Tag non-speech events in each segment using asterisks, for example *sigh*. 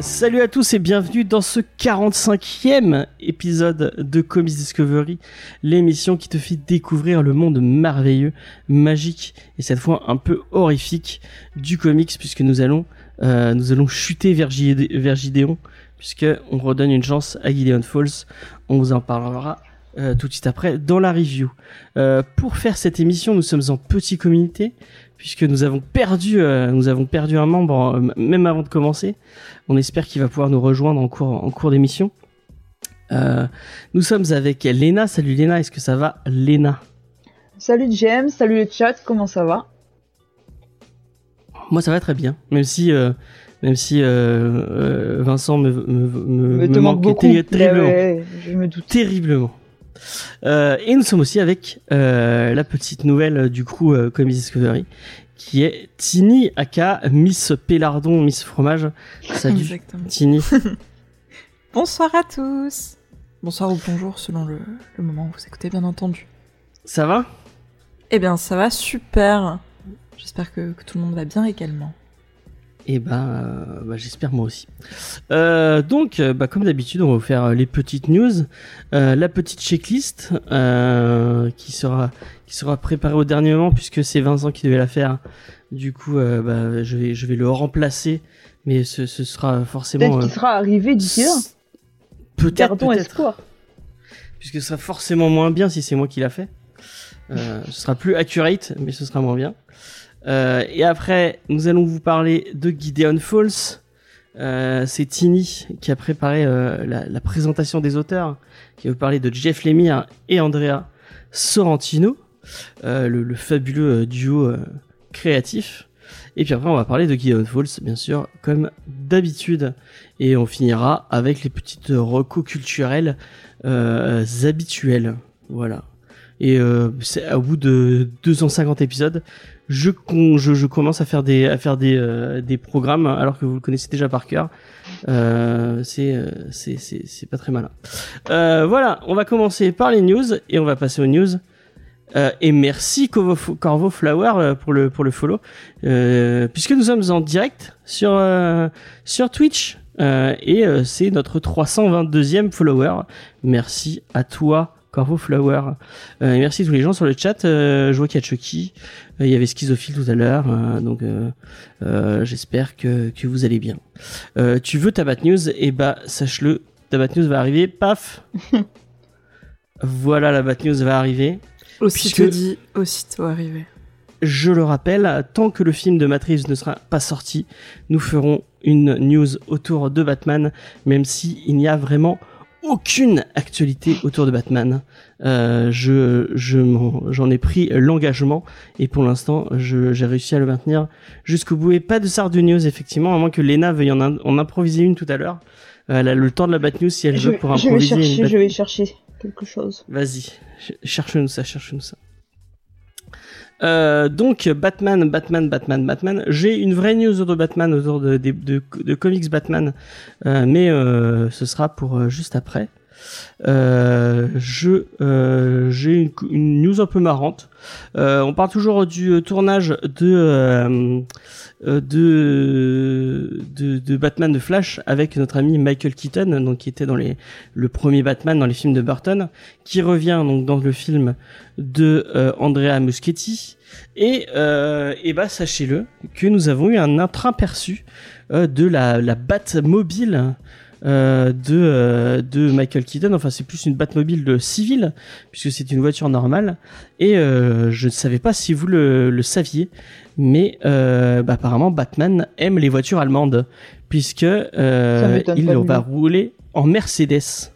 Salut à tous et bienvenue dans ce 45e épisode de Comics Discovery, l'émission qui te fait découvrir le monde merveilleux, magique et cette fois un peu horrifique du comics puisque nous allons euh, chuter vers Gideon puisque on redonne une chance à Gideon Falls. On vous en parlera euh, tout de suite après dans la review. Euh, pour faire cette émission, nous sommes en petit comité puisque nous avons perdu euh, nous avons perdu un membre même avant de commencer. On espère qu'il va pouvoir nous rejoindre en cours, en cours d'émission. Nous sommes avec Léna. Salut Léna, est-ce que ça va Léna? Salut James, salut le chat, comment ça va? Moi ça va très bien, même si, même si euh, euh, Vincent me, me, me, manque beaucoup. terri- terriblement. Ouais, ouais, je me doute. terriblement. Euh, et nous sommes aussi avec euh, la petite nouvelle du crew euh, Comics Discovery, qui est Tini, aka Miss Pélardon, Miss Fromage. Salut Exactement. Tini. *laughs* Bonsoir à tous. Bonsoir ou bonjour selon le, le moment où vous écoutez, bien entendu. Ça va? Eh bien, ça va super. J'espère que, que tout le monde va bien également. Eh ben, euh, bah, j'espère moi aussi. Euh, donc, euh, bah, comme d'habitude, on va vous faire les petites news, Euh, la petite checklist qui sera qui sera préparée au dernier moment puisque c'est Vincent qui devait la faire. Du coup, bah, je vais je vais le remplacer, mais ce, ce sera forcément Peut-être qu'il sera arrivé d'ici là. peut-être puisque ce sera forcément moins bien si c'est moi qui l'a fait. Ce sera plus accurate, mais ce sera moins bien. Euh, et après, nous allons vous parler de Gideon Falls. Euh, c'est Tini qui a préparé euh, la, présentation des auteurs, qui va vous parler de Jeff Lemire et Andrea Sorrentino, le, le fabuleux duo créatif. Et puis après, on va parler de Gideon Falls, bien sûr, comme d'habitude. Et on finira avec les petites recos culturelles habituelles. Voilà. Et euh, c'est au bout de 250 épisodes, je, je, je commence à faire des à faire des, euh, des programmes alors que vous le connaissez déjà par cœur. Euh, c'est euh, c'est c'est c'est pas très malin. Euh, voilà, on va commencer par les news et on va passer aux news. Euh, et merci Corvo, Corvo Flower euh, pour le pour le follow, puisque nous sommes en direct sur sur Twitch et c'est notre 322e follower. Merci à toi Corvo Flower. Euh, et merci à tous les gens sur le chat. Euh, je vois qu'il y a Chucky, euh, il y avait Schizophile tout à l'heure, donc j'espère que que vous allez bien. Tu veux ta Bat News? Et bah sache-le, ta Bat News va arriver. Paf. *laughs* voilà la Bat News va arriver. Aussitôt dit, aussitôt arrivé. Je le rappelle, tant que le film de Matrix ne sera pas sorti, nous ferons une news autour de Batman, même si il n'y a vraiment aucune actualité autour de Batman. Euh, je je m'en- j'en ai pris l'engagement et pour l'instant je- j'ai réussi à le maintenir jusqu'au bout et pas de Sardu News effectivement à moins que Lena veuille en, improviser une tout à l'heure. Euh, Elle a le temps de la Bat News si elle Je, veut pour je vais improviser une chercher, Bat je vais chercher quelque chose. Vas-y, ch- cherche-nous ça, cherche-nous ça. Euh, donc Batman, Batman, Batman, Batman. J'ai une vraie news autour de Batman, autour de, comics Batman, euh, mais euh, ce sera pour juste après. Euh, euh, j'ai une, news un peu marrante. Euh, on parle toujours du tournage de Batman de Flash avec notre ami Michael Keaton, qui était dans le premier Batman dans les films de Burton, qui revient dans le film de Andrea Muschietti. Et, et bah sachez-le que nous avons eu un euh, de la, la Batmobile euh, de, euh, de Michael Keaton. Enfin, c'est plus une Batmobile de civil, puisque c'est une voiture normale. Et euh, je ne savais pas si vous le, le saviez, mais euh, bah, apparemment Batman aime les voitures allemandes, puisque euh, il va rouler en Mercedes.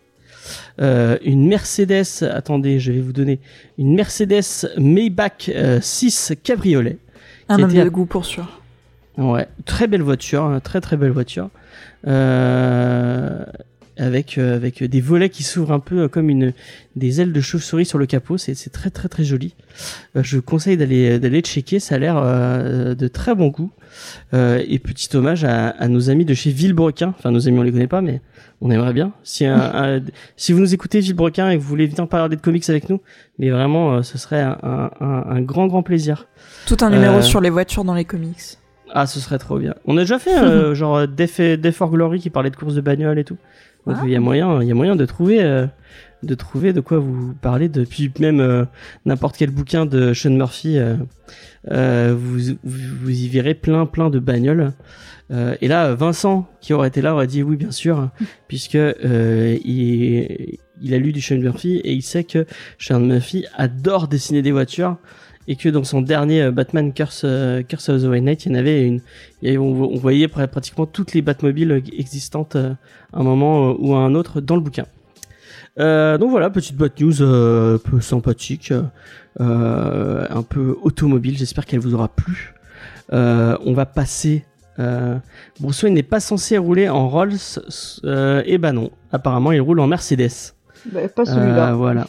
Euh, une Mercedes, attendez, je vais vous donner une Mercedes Maybach euh, 6 cabriolet. Un homme de goût pour sûr. Ouais, très belle voiture, hein, très très belle voiture. Euh, avec euh, avec des volets qui s'ouvrent un peu euh, comme une des ailes de chauve-souris sur le capot. C'est très très très joli. Je vous conseille d'aller d'aller checker. Ça a l'air de très bon goût. Et petit hommage à, à nos amis de chez Villebrequin. Enfin, nos amis, on les connaît pas, mais on aimerait bien. Si un, un- si vous nous écoutez Villebrequin et que vous voulez venir parler de comics avec nous, mais vraiment, ce serait un, un, un- un grand grand plaisir. Tout un numéro Euh, sur les voitures dans les comics. Ah, ce serait trop bien. On a déjà fait euh, *laughs* genre Death, for Glory qui parlait de courses de bagnole et tout. Donc Ah. il y a moyen, il y a moyen de trouver, euh, de trouver de quoi vous parler. Depuis même euh, n'importe quel bouquin de Sean Murphy, euh, vous, vous y verrez plein plein de bagnoles. Et là, Vincent qui aurait été là aurait dit oui bien sûr, *laughs* puisque il, il a lu du Sean Murphy et il sait que Sean Murphy adore dessiner des voitures et que dans son dernier euh, Batman Curse, euh, Curse of the White Knight, il y en avait une, il y avait- on, on voyait pr- pratiquement toutes les Batmobiles existantes euh, à un moment ou à un autre dans le bouquin. Euh, donc voilà, petite boîte news euh, un peu sympathique, euh, un peu automobile. J'espère qu'elle vous aura plu. On va passer. Bruce Wayne n'est pas censé rouler en Rolls. Et ben non, apparemment il roule en Mercedes. Bah, pas celui-là. Voilà,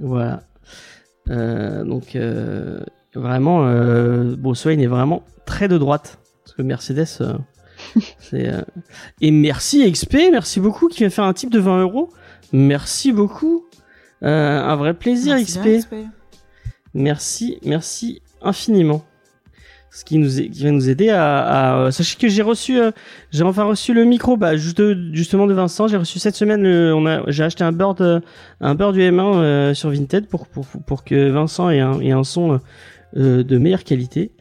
voilà. Euh, donc euh, vraiment, euh, Bruce Wayne est vraiment très de droite parce que Mercedes, euh, *laughs* c'est euh, et merci XP, merci beaucoup qui vient faire un type de 20 euros. Merci beaucoup, Euh, un vrai plaisir Merci XP. bien, XP. Merci, merci infiniment. Ce qui nous qui va nous aider à, à- sachez que j'ai reçu euh, j'ai enfin reçu le micro. Bah juste justement de Vincent, j'ai reçu cette semaine le, on a j'ai acheté un bird euh, un bird du M1 euh, sur Vinted pour pour pour que Vincent ait un un son euh, de meilleure qualité.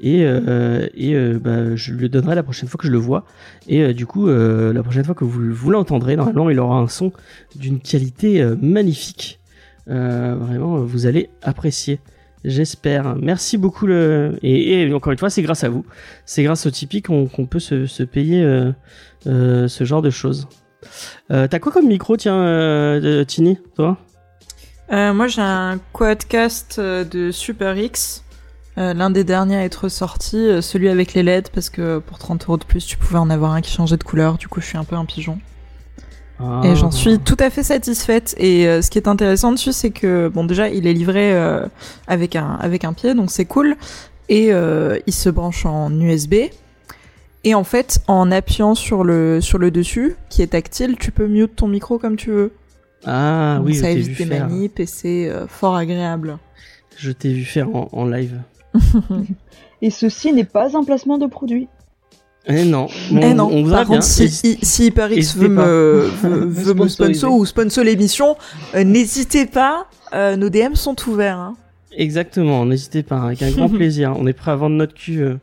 Et euh, et euh, bah, je le donnerai la prochaine fois que je le vois. Et du coup la prochaine fois que vous, vous l'entendrez normalement il aura un son d'une qualité magnifique. Vraiment vous allez apprécier J'espère. Merci beaucoup. Le... Et, encore une fois, c'est grâce à vous. C'est grâce au Tipeee qu'on peut se, payer euh, euh, ce genre de choses. Euh, T'as quoi comme micro, tiens, Tini, toi? Moi, j'ai un quadcast de Super X. L'un des derniers à être sorti, celui avec les LED, parce que pour 30 euros de plus, tu pouvais en avoir un qui changeait de couleur. Du coup, je suis un peu un pigeon. Ah. Et j'en suis tout à fait satisfaite. Et euh, ce qui est intéressant dessus, c'est que bon, déjà, il est livré euh, avec un avec un pied, donc c'est cool. Et euh, il se branche en USB. Et en fait, en appuyant sur le sur le dessus, qui est tactile, tu peux mute ton micro comme tu veux. Ah Donc oui, je ça évite des faire. manips et c'est euh, fort agréable. Je t'ai vu faire en, en live. *laughs* *laughs* Et ceci n'est pas un placement de produit. Eh non, Bon, eh non, on par bien. contre, si, Hésitez- si, si HyperX N'hésitez veut me, *laughs* veut, Me veut me sponsoriser. sponsor ou sponsor l'émission, euh, n'hésitez pas, euh, nos DM sont ouverts. Hein. Exactement, n'hésitez pas, avec un grand *laughs* plaisir. On est prêt à vendre notre cul euh,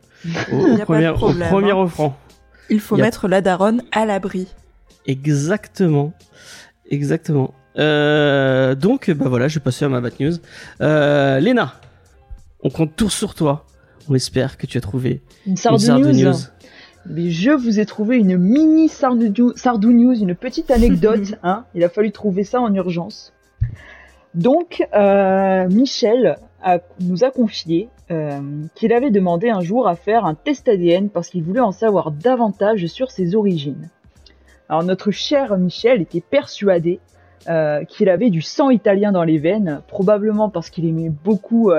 au, de premier, au premier hein. offrant. Il faut a- mettre la daronne à l'abri. Exactement. Exactement. Euh, donc, bah voilà, je vais passer à ma bad news. Euh, Léna, on compte tout sur toi. On espère que tu as trouvé Une une Sardou Sardou News. News. Mais je vous ai trouvé une mini Sardou, Sardou News, une petite anecdote. *laughs* hein. Il a fallu trouver ça en urgence. Donc, euh, Michel a- nous a confié euh, qu'il avait demandé un jour à faire un test ADN parce qu'il voulait en savoir davantage sur ses origines. Alors notre cher Michel était persuadé euh, qu'il avait du sang italien dans les veines, probablement parce qu'il aimait beaucoup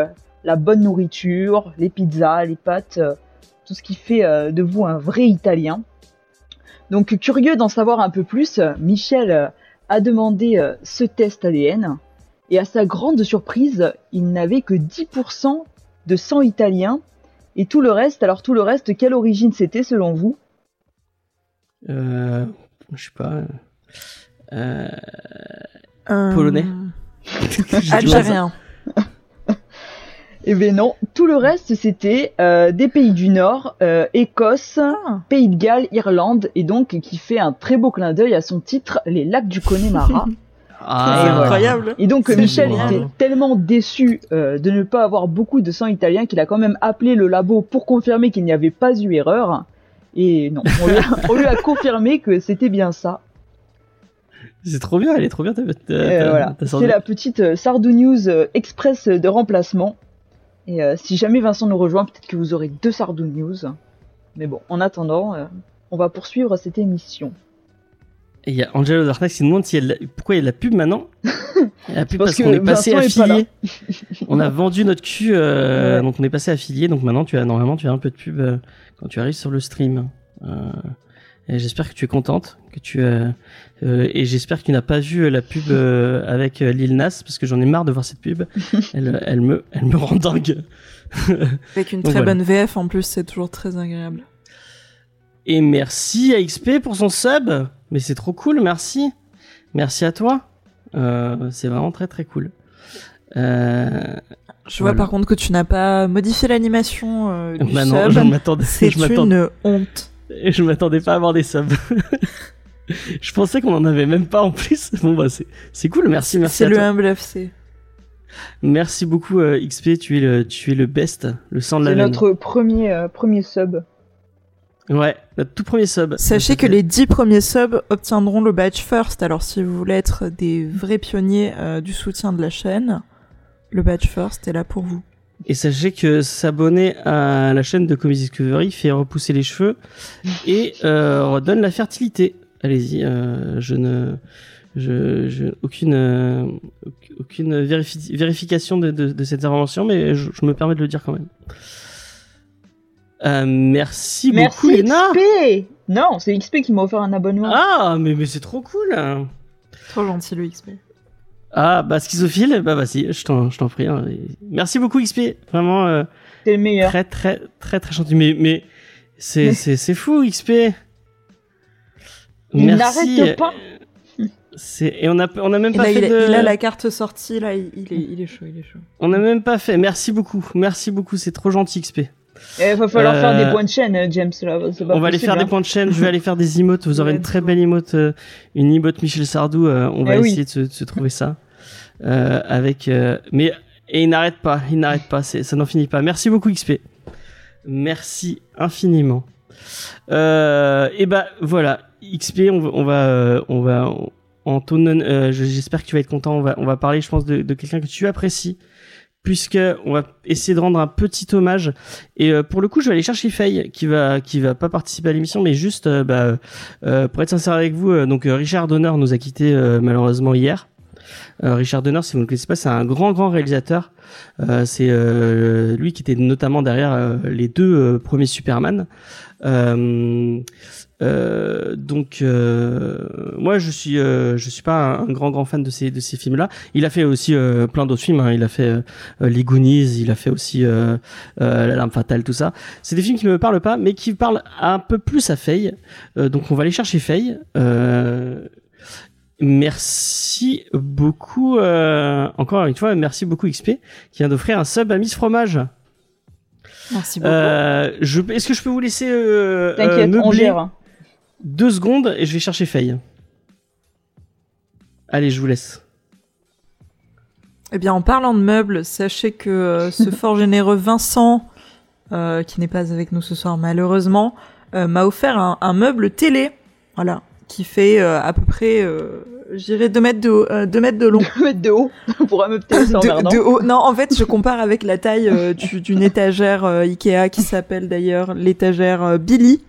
la bonne nourriture, les pizzas, les pâtes, tout ce qui fait euh, de vous un vrai Italien. Donc curieux d'en savoir un peu plus, Michel euh, a demandé euh, ce test ADN et à sa grande surprise, il n'avait que 10% de sang italien et tout le reste, alors tout le reste, quelle origine c'était selon vous? Euh, je sais pas. Euh, Euh, Polonais. *laughs* Algérien. Eh bien non, tout le reste c'était euh, des pays du Nord, euh, Écosse, Ah. Pays de Galles, Irlande, et donc qui fait un très beau clin d'œil à son titre, les lacs du Connemara. *laughs* Ah, C'est voilà. incroyable. Et donc Michel génial. était tellement déçu euh, de ne pas avoir beaucoup de sang italien qu'il a quand même appelé le labo pour confirmer qu'il n'y avait pas eu erreur. Et non, on lui a, *laughs* on lui a confirmé que c'était bien ça. C'est trop bien, elle est trop bien Euh, voilà. C'est la petite euh, Sardou News euh, express de remplacement. Et euh, si jamais Vincent nous rejoint, peut-être que vous aurez deux Sardou News. Mais bon, en attendant, euh, on va poursuivre cette émission. Et il y a Angelo Darkness qui nous demande si elle, pourquoi il y a de la pub maintenant. Il y a la pub Parce qu'on est passé Vincent est affilié. *laughs* on a vendu notre cul, euh, Ouais. donc on est passé affilié. Donc maintenant, tu as normalement, tu as un peu de pub quand tu arrives sur le stream. J'espère que tu es contente, que tu euh, euh, et j'espère que tu n'as pas vu euh, la pub euh, avec Lil Nas parce que j'en ai marre de voir cette pub. *laughs* elle, elle me, elle me rend dingue. *laughs* Avec une Donc très voilà. bonne VF en plus, c'est toujours très agréable. Et merci à XP pour son sub. Mais c'est trop cool, merci. Merci à toi. C'est vraiment très très cool. Euh, Je vois Voilà. par contre que tu n'as pas modifié l'animation euh, du bah non, sub. je m'attendais, *laughs* C'est une honte. Je m'attendais pas à avoir des subs. *laughs* je pensais qu'on en avait même pas en plus. *laughs* Bon bah c'est, c'est cool, merci, merci C'est le toi. humble FC. Merci beaucoup euh, XP, tu es le, tu es le best, le sang de la C'est notre premier, euh, premier sub. Ouais, notre tout premier sub. Sachez que les 10 premiers subs obtiendront le badge first. Alors si vous voulez être des vrais pionniers euh, du soutien de la chaîne, le badge first est là pour vous. Et sachez que s'abonner à la chaîne de Comedy Discovery fait repousser les cheveux et euh, redonne la fertilité. Allez-y, euh, je ne, je, je aucune, euh, aucune vérifi- vérification de, de, de cette intervention, mais je, je me permets de le dire quand même. Euh, merci, beaucoup, Merci Léna. XP Non, c'est XP qui m'a offert un abonnement. Ah, mais mais c'est trop cool. Trop gentil le XP. Ah, bah schizophile, bah vas-y, je t'en, je t'en prie. hein. Merci beaucoup XP, vraiment. euh, C'est le meilleur. Très très très très gentil. Mais mais c'est c'est c'est fou XP. Il Merci. n'arrête pas. C'est et on a on a même Et pas là, fait il, a, de il a la carte sortie, là, il, il est, il est chaud, il est chaud. on a même pas fait. Merci beaucoup. Merci beaucoup, c'est trop gentil XP. Il va falloir Euh, faire des points de chaîne, euh, James. Là. C'est pas on va aller faire hein. des points de chaîne, je vais aller faire des emotes, vous aurez une très belle emote euh, une emote Michel Sardou, euh, on va Eh oui. essayer de se, de se trouver ça euh, avec euh, mais et il n'arrête pas, il n'arrête pas, ça n'en finit pas. Merci beaucoup XP. Merci infiniment. Euh, et bah voilà, XP, on va, on va, euh, on va, Antonin, euh, je- j'espère que tu vas être content. On va, on va parler, je pense, de, de quelqu'un que tu apprécies, puisque on va essayer de rendre un petit hommage. Et euh, pour le coup, je vais aller chercher Faye, qui va, qui va pas participer à l'émission, mais juste, euh, bah, euh, pour être sincère avec vous, euh, donc euh, Richard Donner nous a quitté malheureusement hier. Richard Donner, si vous ne le connaissez pas, c'est un grand, grand réalisateur. C'est lui qui était notamment derrière les deux premiers Superman. Euh, donc euh, moi je suis euh, je suis pas un, grand grand fan de ces de ces films là il a fait aussi euh, plein d'autres films hein. il a fait les Goonies il a fait aussi euh, euh, la Lampe fatale tout ça c'est des films qui ne me parlent pas mais qui parlent un peu plus à Faye Euh, donc on va aller chercher Faye euh, Merci beaucoup, euh, encore une fois, merci beaucoup XP qui vient d'offrir un sub à Miss Fromage. Merci beaucoup. Euh, est-ce que je peux vous laisser euh, T'inquiète, on gère. Deux secondes et je vais chercher Faye. Allez, je vous laisse. Eh bien, en parlant de meubles, sachez que euh, ce *laughs* fort généreux Vincent, euh, qui n'est pas avec nous ce soir malheureusement, euh, m'a offert un, un meuble télé, voilà, qui fait euh, à peu près, euh, j'irais 2 mètres de, haut- euh, mètres de long. *laughs* mettre de haut *laughs* pour un meuble télé, de, de haut. Non, en fait, je compare avec la taille euh, du- d'une étagère euh, Ikea qui s'appelle d'ailleurs l'étagère euh, Billy.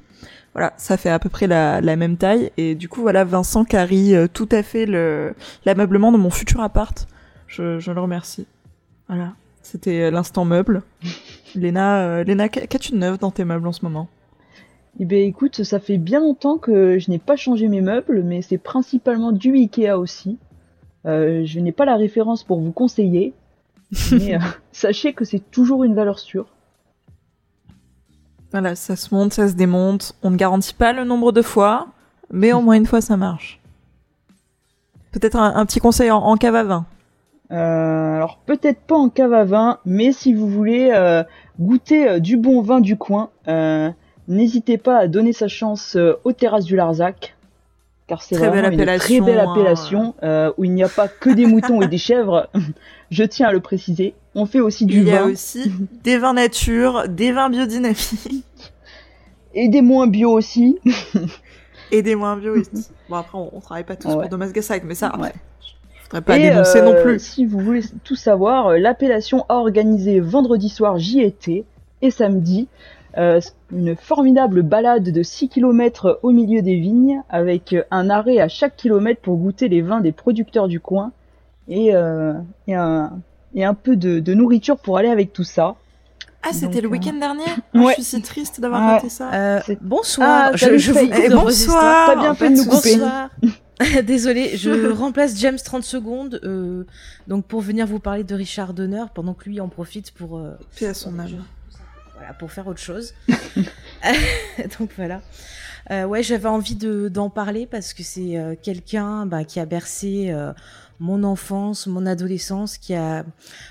Voilà, ça fait à peu près la, la même taille. Et du coup, voilà, Vincent carie euh, tout à fait le l'ameublement de mon futur appart. Je, je le remercie. Voilà, c'était euh, l'instant meuble. *laughs* Léna, euh, Léna, qu'a- qu'as-tu de neuf dans tes meubles en ce moment? Eh bien, écoute, ça fait bien longtemps que je n'ai pas changé mes meubles, mais c'est principalement du Ikea aussi. Euh, je n'ai pas la référence pour vous conseiller, *laughs* mais euh, sachez que c'est toujours une valeur sûre. Voilà, ça se monte, ça se démonte. On ne garantit pas le nombre de fois, mais au moins une fois, ça marche. Peut-être un, petit conseil en, cave à vin. Euh, alors peut-être pas en cave à vin, mais si vous voulez euh, goûter euh, du bon vin du coin, n'hésitez pas à donner sa chance aux terrasses du Larzac, car c'est vraiment belle une très appellation, belle hein. appellation euh, où il n'y a pas que des moutons et des chèvres. *laughs* Je tiens à le préciser. On fait aussi du Il y a vin aussi des vins nature, des vins biodynamiques *laughs* et des moins bio aussi. *laughs* et des moins bio aussi. Bon, après, on, on travaille pas tous Ouais. pour Thomas Gassag, mais ça, Ouais. je voudrais pas Et, dénoncer euh, non plus. Si vous voulez tout savoir, euh, l'appellation a organisé vendredi soir JT et samedi euh, une formidable balade de 6 km au milieu des vignes, avec euh, un arrêt à chaque kilomètre pour goûter les vins des producteurs du coin, et, euh, et, un, et un peu de, de nourriture pour aller avec tout ça. Ah, c'était Donc, le euh, week-end dernier *laughs* ouais. Je suis si triste d'avoir Ouais. raté ça. Euh, bonsoir, Ah, je, vous coupe Eh, bonsoir. T'as bien fait de nous couper. Bonsoir. *laughs* Désolée, je *laughs* remplace James 30 secondes donc donc pour venir vous parler de Richard Donner pendant que lui en profite pour euh, Paix à son âme. Pour faire autre chose. *laughs* donc voilà. Euh, ouais, j'avais envie de d'en parler parce que c'est euh, quelqu'un bah, qui a bercé euh, mon enfance, mon adolescence, qui a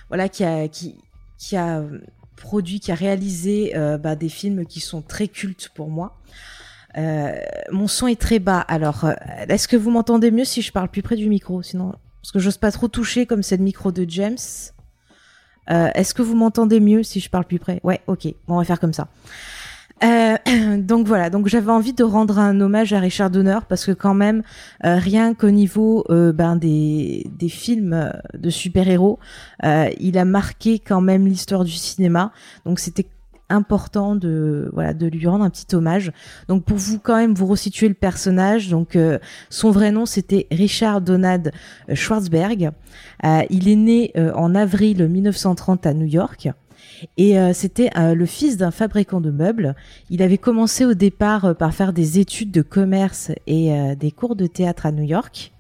voilà qui a qui a produit, qui a réalisé bah, des films qui sont très cultes pour moi. Mon son est très bas. Alors, est-ce que vous m'entendez mieux si je parle plus près du micro? Sinon, parce que j'ose pas trop toucher comme c'est le micro de James. Euh, est-ce que vous m'entendez mieux si je parle plus près? Ouais, ok. Bon, on va faire comme ça. Euh, *clears throat* donc voilà, donc j'avais envie de rendre un hommage à Richard Donner parce que quand même, euh, rien qu'au niveau euh, ben, des, des films euh, de super-héros, il a marqué quand même l'histoire du cinéma. Donc c'était important de voilà de lui rendre un petit hommage. Donc pour vous quand même vous resituer le personnage, donc euh, son vrai nom c'était Richard Donald Schwarzberg. Euh, il est né euh, en avril 1930 à New York. Et euh, c'était euh, le fils d'un fabricant de meubles. Il avait commencé au départ euh, par faire des études de commerce et euh, des cours de théâtre à New York.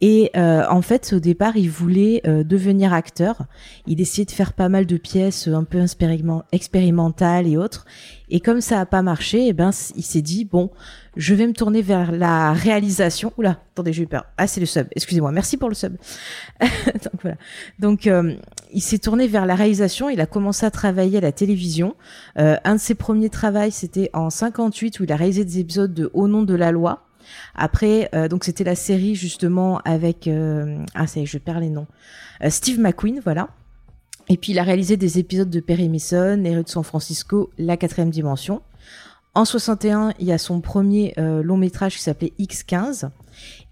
Et euh, en fait, au départ, il voulait euh, devenir acteur. Il essayait de faire pas mal de pièces euh, un peu expériment- expérimentales et autres. Et comme ça a pas marché, eh ben, il s'est dit bon, je vais me tourner vers la réalisation. Oula, attendez, j'ai eu peur. Ah, c'est le sub. Excusez-moi. Merci pour le sub. *laughs* Donc voilà. Donc euh, il s'est tourné vers la réalisation. Il a commencé à travailler à la télévision. Euh, un de ses premiers travaux, c'était en 58 où il a réalisé des épisodes de Au nom de la loi. Après, euh, donc c'était la série justement avec euh, ah je perds les noms. Euh, Steve McQueen, voilà. Et puis il a réalisé des épisodes de Perry Mason, Les rues de San Francisco, La quatrième dimension. En 61, il y a son premier long métrage qui s'appelait X15.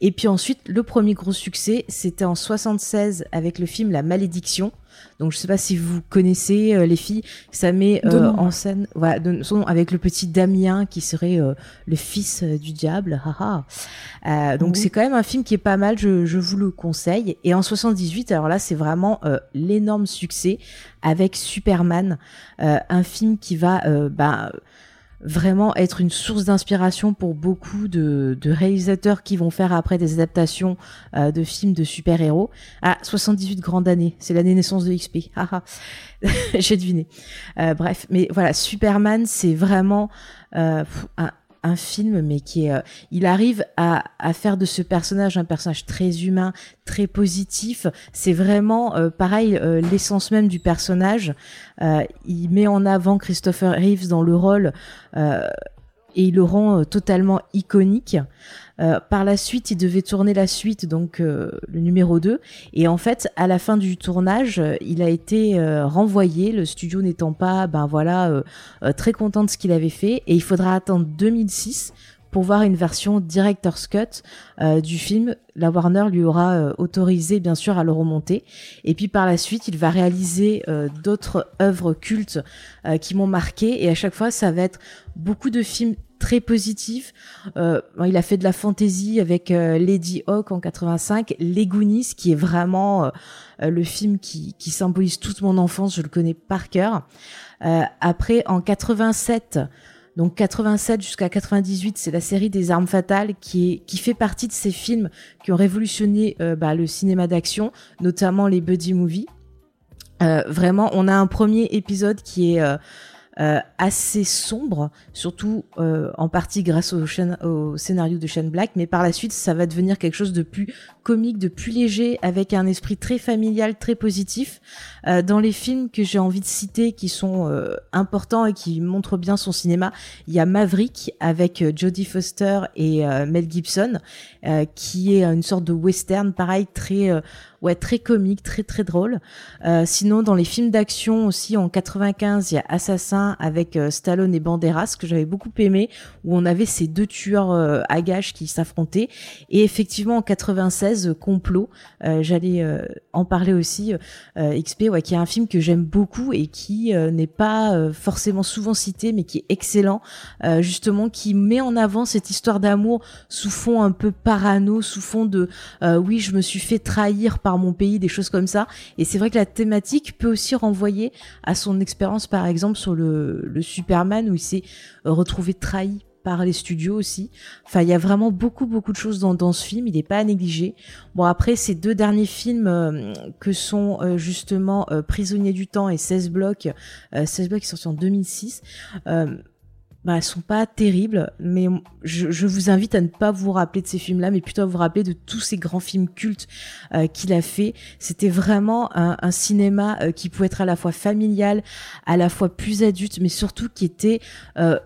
Et puis ensuite, le premier gros succès, c'était en 76 avec le film La Malédiction. Donc je sais pas si vous connaissez euh, les filles, ça met euh, nom. en scène, voilà, de son avec le petit Damien qui serait euh, le fils du diable. haha. Donc c'est quand même un film qui est pas mal, je, je vous le conseille. Et en 78, alors là c'est vraiment l'énorme succès avec Superman, un film qui va bah, vraiment être une source d'inspiration pour beaucoup de, de réalisateurs qui vont faire après des adaptations euh, de films de super-héros. Ah, 78 grande année, c'est l'année naissance de XP. Haha. *laughs* J'ai deviné. Euh, bref, mais voilà, Superman, c'est vraiment euh, un, un film, mais qui est, euh, il arrive à, faire de ce personnage un personnage très humain, très positif. C'est vraiment euh, pareil euh, l'essence même du personnage. Il met en avant Christopher Reeves dans le rôle et il le rend totalement iconique. Euh, par la suite, il devait tourner la suite, donc euh, le numéro 2. Et en fait, à la fin du tournage, euh, il a été renvoyé, le studio n'étant pas, ben voilà, très content de ce qu'il avait fait. Et il faudra attendre 2006 pour voir une version director's cut du film. La Warner lui aura euh, autorisé, bien sûr, à le remonter. Et puis par la suite, il va réaliser d'autres œuvres cultes qui m'ont marqué. Et à chaque fois, ça va être beaucoup de films très positifs. Euh, il a fait de la fantasy avec euh, Lady Hawk en 85, Les Goonies, qui est vraiment euh, euh, le film qui, qui symbolise toute mon enfance. Je le connais par cœur. Euh, après, en 87. Donc 87 jusqu'à 98, c'est la série des armes fatales qui est qui fait partie de ces films qui ont révolutionné bah, le cinéma d'action, notamment les buddy movies. Euh, vraiment, on a un premier épisode qui est euh, euh, assez sombre, surtout euh, en partie grâce au, scénario de Shane Black, mais par la suite, ça va devenir quelque chose de plus comique, de plus léger, avec un esprit très familial, très positif. Euh, dans les films que j'ai envie de citer, qui sont euh, importants et qui montrent bien son cinéma, il y a Maverick avec euh, Jodie Foster et euh, Mel Gibson, qui est une sorte de western, pareil, très ouais, très comique, très très drôle. Euh, sinon, dans les films d'action aussi, en 95, il y a Assassin avec euh, Stallone et Banderas que j'avais beaucoup aimé, où on avait ces deux tueurs euh, à gages qui s'affrontaient. Et effectivement, en 96, Complot, euh, j'allais en parler aussi. XP, ouais, qui est un film que j'aime beaucoup et qui n'est pas forcément souvent cité, mais qui est excellent, justement, qui met en avant cette histoire d'amour sous fond un peu parano, sous fond de oui, je me suis fait trahir par mon pays, des choses comme ça. Et c'est vrai que la thématique peut aussi renvoyer à son expérience, par exemple, sur le, Superman, où il s'est retrouvé trahi par les studios aussi. Enfin, il y a vraiment beaucoup, beaucoup de choses dans, dans ce film. Il n'est pas à négliger. Bon, après, ces deux derniers films euh, que sont euh, justement euh, Prisonnier du temps et 16 blocs, 16 blocs qui sont sortis en 2006, bah, sont pas terribles, mais je, vous invite à ne pas vous rappeler de ces films-là, mais plutôt à vous rappeler de tous ces grands films cultes euh, qu'il a fait. C'était vraiment un, un cinéma euh, qui pouvait être à la fois familial, à la fois plus adulte, mais surtout qui était euh,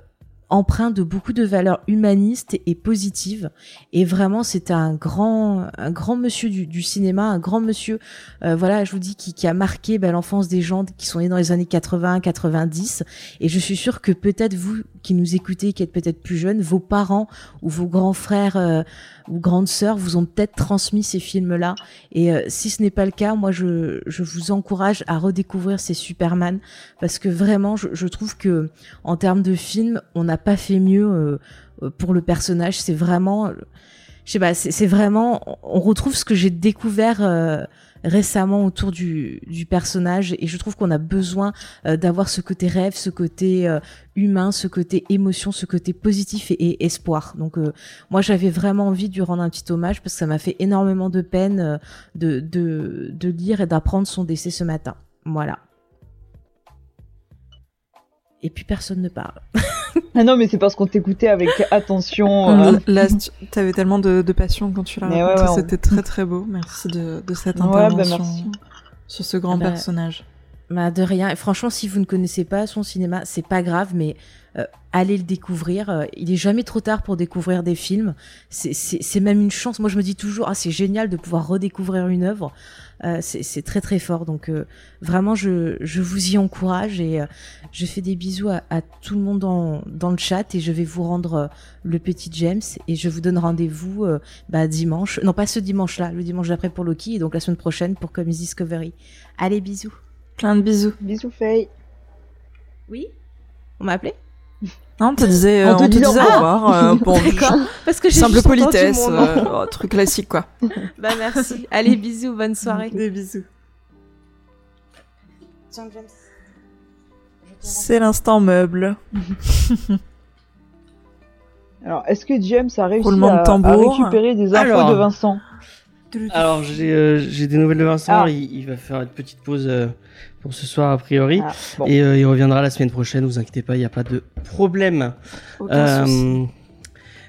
empreint de beaucoup de valeurs humanistes et positives. Et vraiment, c'était un grand, un grand monsieur du, du cinéma, un grand monsieur, euh, voilà, je vous dis, qui, qui a marqué ben, l'enfance des gens qui sont nés dans les années 80, 90. Et je suis sûre que peut-être vous qui nous écoutez, qui êtes peut-être plus jeunes, vos parents ou vos grands frères euh, ou grandes sœurs vous ont peut-être transmis ces films-là. Et euh, si ce n'est pas le cas, moi, je, je vous encourage à redécouvrir ces Superman parce que vraiment, je, je trouve que en termes de films, on n'a pas fait mieux euh, pour le personnage. C'est vraiment, je sais pas, c'est vraiment, on retrouve ce que j'ai découvert euh, récemment autour du, personnage et je trouve qu'on a besoin euh, d'avoir ce côté rêve, ce côté euh, humain, ce côté émotion, ce côté positif et, espoir. Donc euh, moi j'avais vraiment envie de lui rendre un petit hommage parce que ça m'a fait énormément de peine de, de, de lire et d'apprendre son décès ce matin. Voilà et puis personne ne parle. *laughs* *laughs* ah non, mais c'est parce qu'on t'écoutait avec attention. Euh... Là, t'avais tellement de, de, passion quand tu l'as raconté, ouais, ouais, c'était on... très très beau. Merci de, de cette intervention bah sur ce grand ah bah, personnage. Bah de rien. Et franchement, si vous ne connaissez pas son cinéma, c'est pas grave, mais euh, allez le découvrir. Euh, il est jamais trop tard pour découvrir des films. C'est même une chance. Moi, je me dis toujours, ah, c'est génial de pouvoir redécouvrir une œuvre. Euh, c'est très très fort. Donc euh, vraiment, je, je, vous y encourage et euh, je fais des bisous à, à, tout le monde dans, dans le chat et je vais vous rendre le petit James et je vous donne rendez-vous bah, dimanche. Non, pas ce dimanche-là, le dimanche d'après pour Loki et donc la semaine prochaine pour Comics Discovery. Allez, bisous. Plein de bisous. Bisous, Faye. Oui? On m'a appelé? Non, on te disait, on, te, on te disait au revoir. Euh, bon, *laughs* Parce que j'ai simple politesse, euh, oh, truc classique quoi. *laughs* bah merci. Allez, bisous, bonne soirée. Des bisous. C'est l'instant meuble. *laughs* Alors, est-ce que James a réussi à, à, récupérer des infos Alors, de Vincent? Alors, j'ai euh, des nouvelles de Vincent. Ah. Il, il, va faire une petite pause euh, pour ce soir a priori. Ah, bon. Et euh, il reviendra la semaine prochaine, vous inquiétez pas, il n'y a pas de problème. Euh,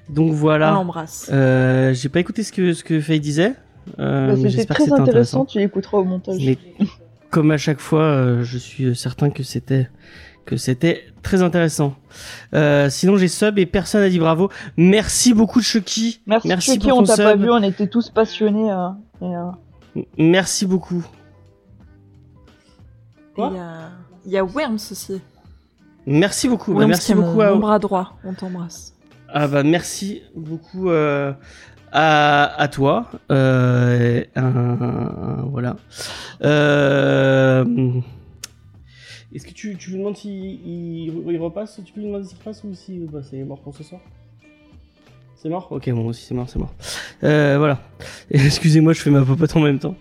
donc voilà. On l'embrasse. Euh, J'ai pas écouté ce que, ce que Faye disait. Bah, C'était très intéressant, intéressant, tu l'écouteras au montage. Mais comme à chaque fois, je suis certain que c'était que c'était très intéressant. Euh, sinon, j'ai sub et personne n'a dit bravo. Merci beaucoup, Chucky. Merci, Merci Chucky, on t'a pas vu, on était tous passionnés. Euh, et, euh... Merci beaucoup. Il y, a... il y a Worms aussi. Merci beaucoup. Worms bah, merci beaucoup mon, à mon bras droit. On t'embrasse. Ah bah merci beaucoup euh, à, à toi. Euh, un, voilà. Euh, Est-ce que tu, tu lui demandes s'il il, il repasse? Tu peux lui demander s'il repasse ou si bah, c'est mort pour ce soir? C'est mort? Ok, bon, aussi c'est mort, c'est mort. Euh, voilà. *laughs* Excusez-moi, je fais ma popote en même temps.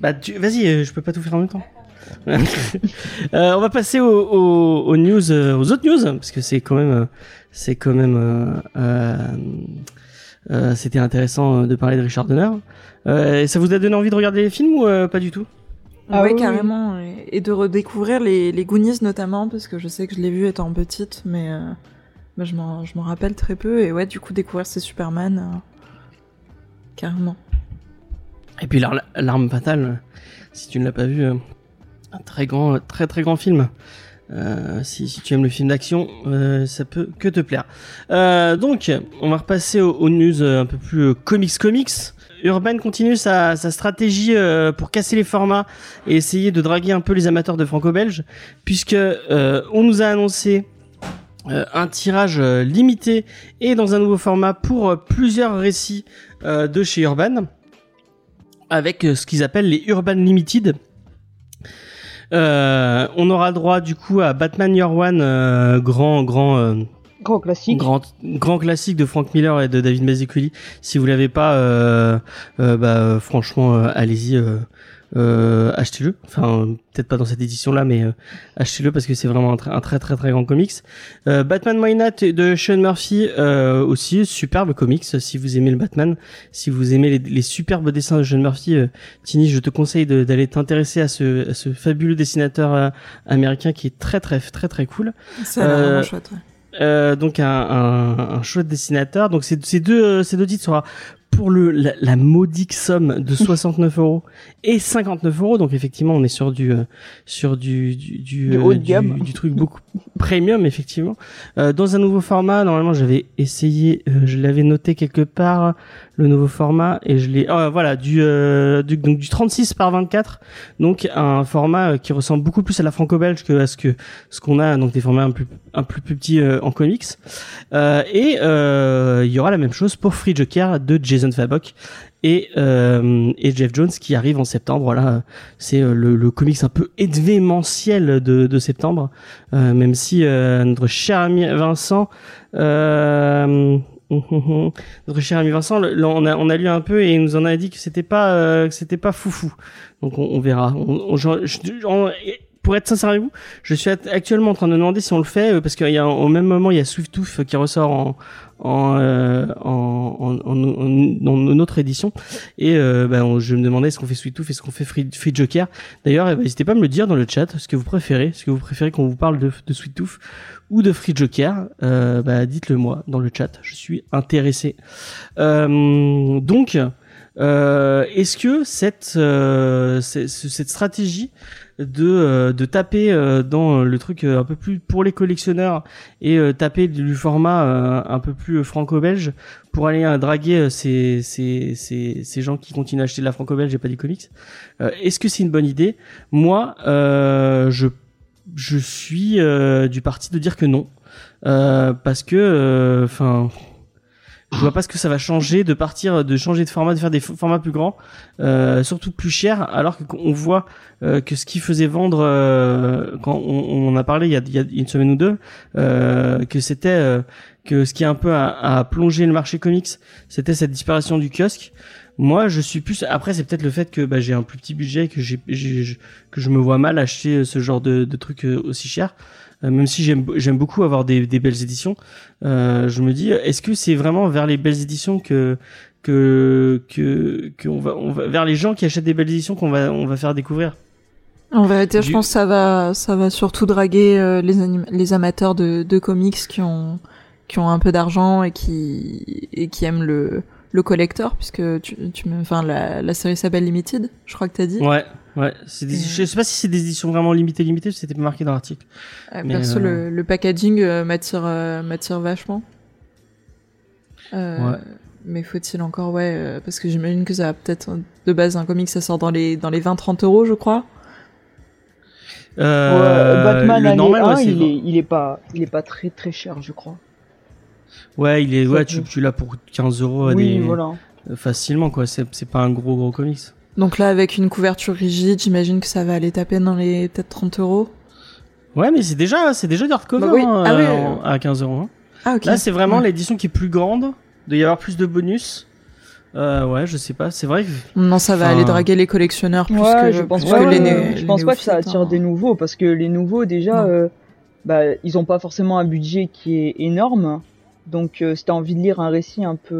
Bah, vas-y, je peux pas tout faire en même temps. Euh, on va passer aux, aux, aux news, euh, aux autres news, parce que c'est quand même, euh, c'est quand même, euh, c'était intéressant de parler de Richard Donner. ça vous a donné envie de regarder les films ou pas du tout? Ah oui, carrément, et de redécouvrir les, les Goonies notamment, parce que je sais que je l'ai vu étant petite, mais bah, je m'en, je m'en rappelle très peu, et ouais, du coup découvrir ces Superman, carrément. Et puis l'arme fatale, si tu ne l'as pas vu, très grand, très très grand film Euh, si, tu aimes le film d'action, euh, ça peut que te plaire. Euh, donc, on va repasser aux, news un peu plus comics comics. Urban continue sa, stratégie pour casser les formats et essayer de draguer un peu les amateurs de franco-belge, puisque on nous a annoncé un tirage limité et dans un nouveau format pour plusieurs récits de chez Urban, avec ce qu'ils appellent les Urban Limited. Euh, on aura droit du coup à Batman Year One, euh, grand grand euh, Grand classique. grand grand classique de Frank Miller et de David Mazzucchelli. Si vous l'avez pas, euh, euh, bah euh, franchement allez-y, euh, achetez-le. Enfin peut-être pas dans cette édition là, mais euh, achetez-le parce que c'est vraiment un, tr- un très très très grand comics. Euh, Batman My Nat de Sean Murphy euh, aussi superbe comics. Si vous aimez le Batman, si vous aimez les, les superbes dessins de Sean Murphy, euh, Tini, je te conseille d'aller t'intéresser à ce, à ce fabuleux dessinateur euh, américain qui est très très très très cool. Euh, vraiment chouette. ouais. Euh, donc un, un, un chouette dessinateur. Donc ces, ces deux ces deux titres sera pour le la, la modique somme de *laughs* 69 euros et 59 euros. Donc effectivement on est sur du euh, sur du du du, Du euh, haut de gamme. du truc beaucoup *laughs* premium effectivement. Euh, dans un nouveau format. Normalement j'avais essayé, euh, je l'avais noté quelque part le nouveau format et je l'ai ah, voilà du, euh, du donc du 36 par 24 donc un format euh, qui ressemble beaucoup plus à la franco-belge que à ce que ce qu'on a donc des formats un plus un plus, plus petits euh, en comics. Euh, et euh, il y aura la même chose pour Free Joker de Jason Fabok et euh, et Jeff Jones qui arrive en septembre. Voilà c'est le, le comics un peu événementiel de, de septembre. Même si notre cher ami Vincent euh, notre cher ami Vincent, le- on a on a lu un peu et il nous en a dit que c'était pas euh, que c'était pas foufou. Donc on, on verra. On- on- je- pour être sincère avec vous, je suis act- actuellement en train de demander si on le fait euh, parce qu'il y a au même moment il y a Swift Tooth qui ressort en en euh, en, en, en- en- autre édition et euh, ben, je me demandais est-ce qu'on fait Sweet Tooth est-ce qu'on fait Free, Free Joker? D'ailleurs eh ben, n'hésitez pas à me le dire dans le chat ce que vous préférez ce que vous préférez qu'on vous parle de, de Sweet Tooth ou de Free Joker euh, bah, dites-le moi dans le chat je suis intéressé. Euh, donc euh, est-ce que cette euh, cette stratégie de euh, de taper euh, dans le truc euh, un peu plus pour les collectionneurs et taper du format un peu plus franco-belge pour aller draguer ces, ces ces gens qui continuent à acheter de la franco-belge et pas du comics est-ce que c'est une bonne idée? Moi je je suis euh, du parti de dire que non. Euh, parce que enfin je vois pas ce que ça va changer de partir de changer de format de faire des formats plus grands euh, surtout plus chers alors qu'on voit euh, que ce qui faisait vendre euh, quand on, a parlé il y a, y a une semaine ou deux euh, que c'était euh, que ce qui a un peu a, a plongé le marché comics c'était cette disparition du kiosque moi je suis plus après c'est peut-être le fait que bah, j'ai un plus petit budget que j'ai j'ai- je- que je me vois mal acheter ce genre de, de trucs euh, aussi cher Euh, même si j'aime j'aime beaucoup avoir des, des belles éditions. Euh, je me dis est-ce que c'est vraiment vers les belles éditions que que va on va vers les gens qui achètent des belles éditions qu'on va on va faire découvrir? En vérité, je pense que ça va, ça va surtout draguer euh, les, les amateurs de, de comics qui ont, qui ont un peu d'argent et qui, et qui aiment le, le collector, puisque tu, tu me, enfin, la, la série s'appelle Limited, je crois que t'as dit. ouais ouais c'est des, Et- je sais pas si c'est des éditions vraiment limitées limitées c'était pas marqué dans l'article Euh, Mais, perso, euh, le, le packaging euh, m'attire, euh, m'attire vachement. Euh, Ouais. Mais faut-il encore, ouais, euh, parce que j'imagine que ça va peut-être, euh, de base, un comic, ça sort dans les, dans les 20-30 euros, je crois. euh, Ouais, Batman le année normal 1, ouais, c'est il, est, il est pas, il est pas très très cher, je crois. Ouais il est ouais tu tu l'as pour 15 euros oui, des voilà. euh, facilement quoi c'est c'est pas un gros gros comics Donc là, avec une couverture rigide, j'imagine que ça va aller taper dans les peut-être 30 euros. ouais mais c'est déjà c'est déjà du hardcover Bah oui. hein, Ah oui, euh, euh. à 15 euros hein. Ah, ok. Là, c'est vraiment Ouais. l'édition qui est plus grande. Il doit y avoir plus de bonus. Euh, ouais, je sais pas. C'est vrai que. Non, ça va Enfin, aller draguer les collectionneurs plus Ouais, que, je pense pas, que les, ouais, né- je les pense pas que ça attire hein. des nouveaux parce que les nouveaux déjà, euh, bah, ils ont pas forcément un budget qui est énorme. Donc, euh, si t'as envie de lire un récit un peu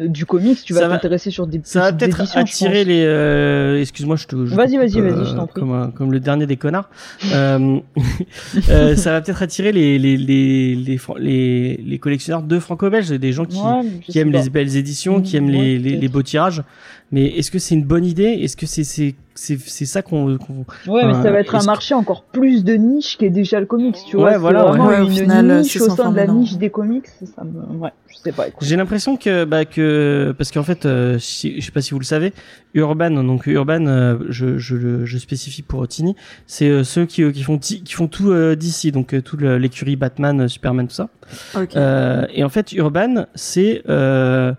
euh, du comics, tu vas va- t'intéresser sur des Ça va peut-être attirer les. euh, Excuse-moi, je te. Vas-y, vas-y, vas-y, je t'en prie. Comme, comme le dernier des connards. euh, *laughs* euh, ça va peut-être attirer les les les les, fran- les, les collectionneurs de franco-belges, des gens qui Ouais, aiment pas. les belles éditions, qui Mm, aiment ouais, les, les, beaux tirages. Mais est-ce que c'est une bonne idée? Est-ce que c'est c'est c'est c'est ça qu'on qu'on- Ouais, mais ça va être un marché encore plus de niche qu'est déjà le comics, tu Ouais, vois. c'est voilà, vraiment ouais. Au une final, niche au sein de la niche des comics. Ça me... Ouais, je sais pas. écoute. J'ai l'impression que bah que parce qu'en fait euh, si, je sais pas si vous le savez Urban donc Urban euh, je je le je spécifie pour Tini c'est euh, ceux qui euh, qui font ti- qui font tout euh, d'ici donc euh, tout l'écurie Batman Superman tout ça Ok. Euh, et en fait Urban c'est euh,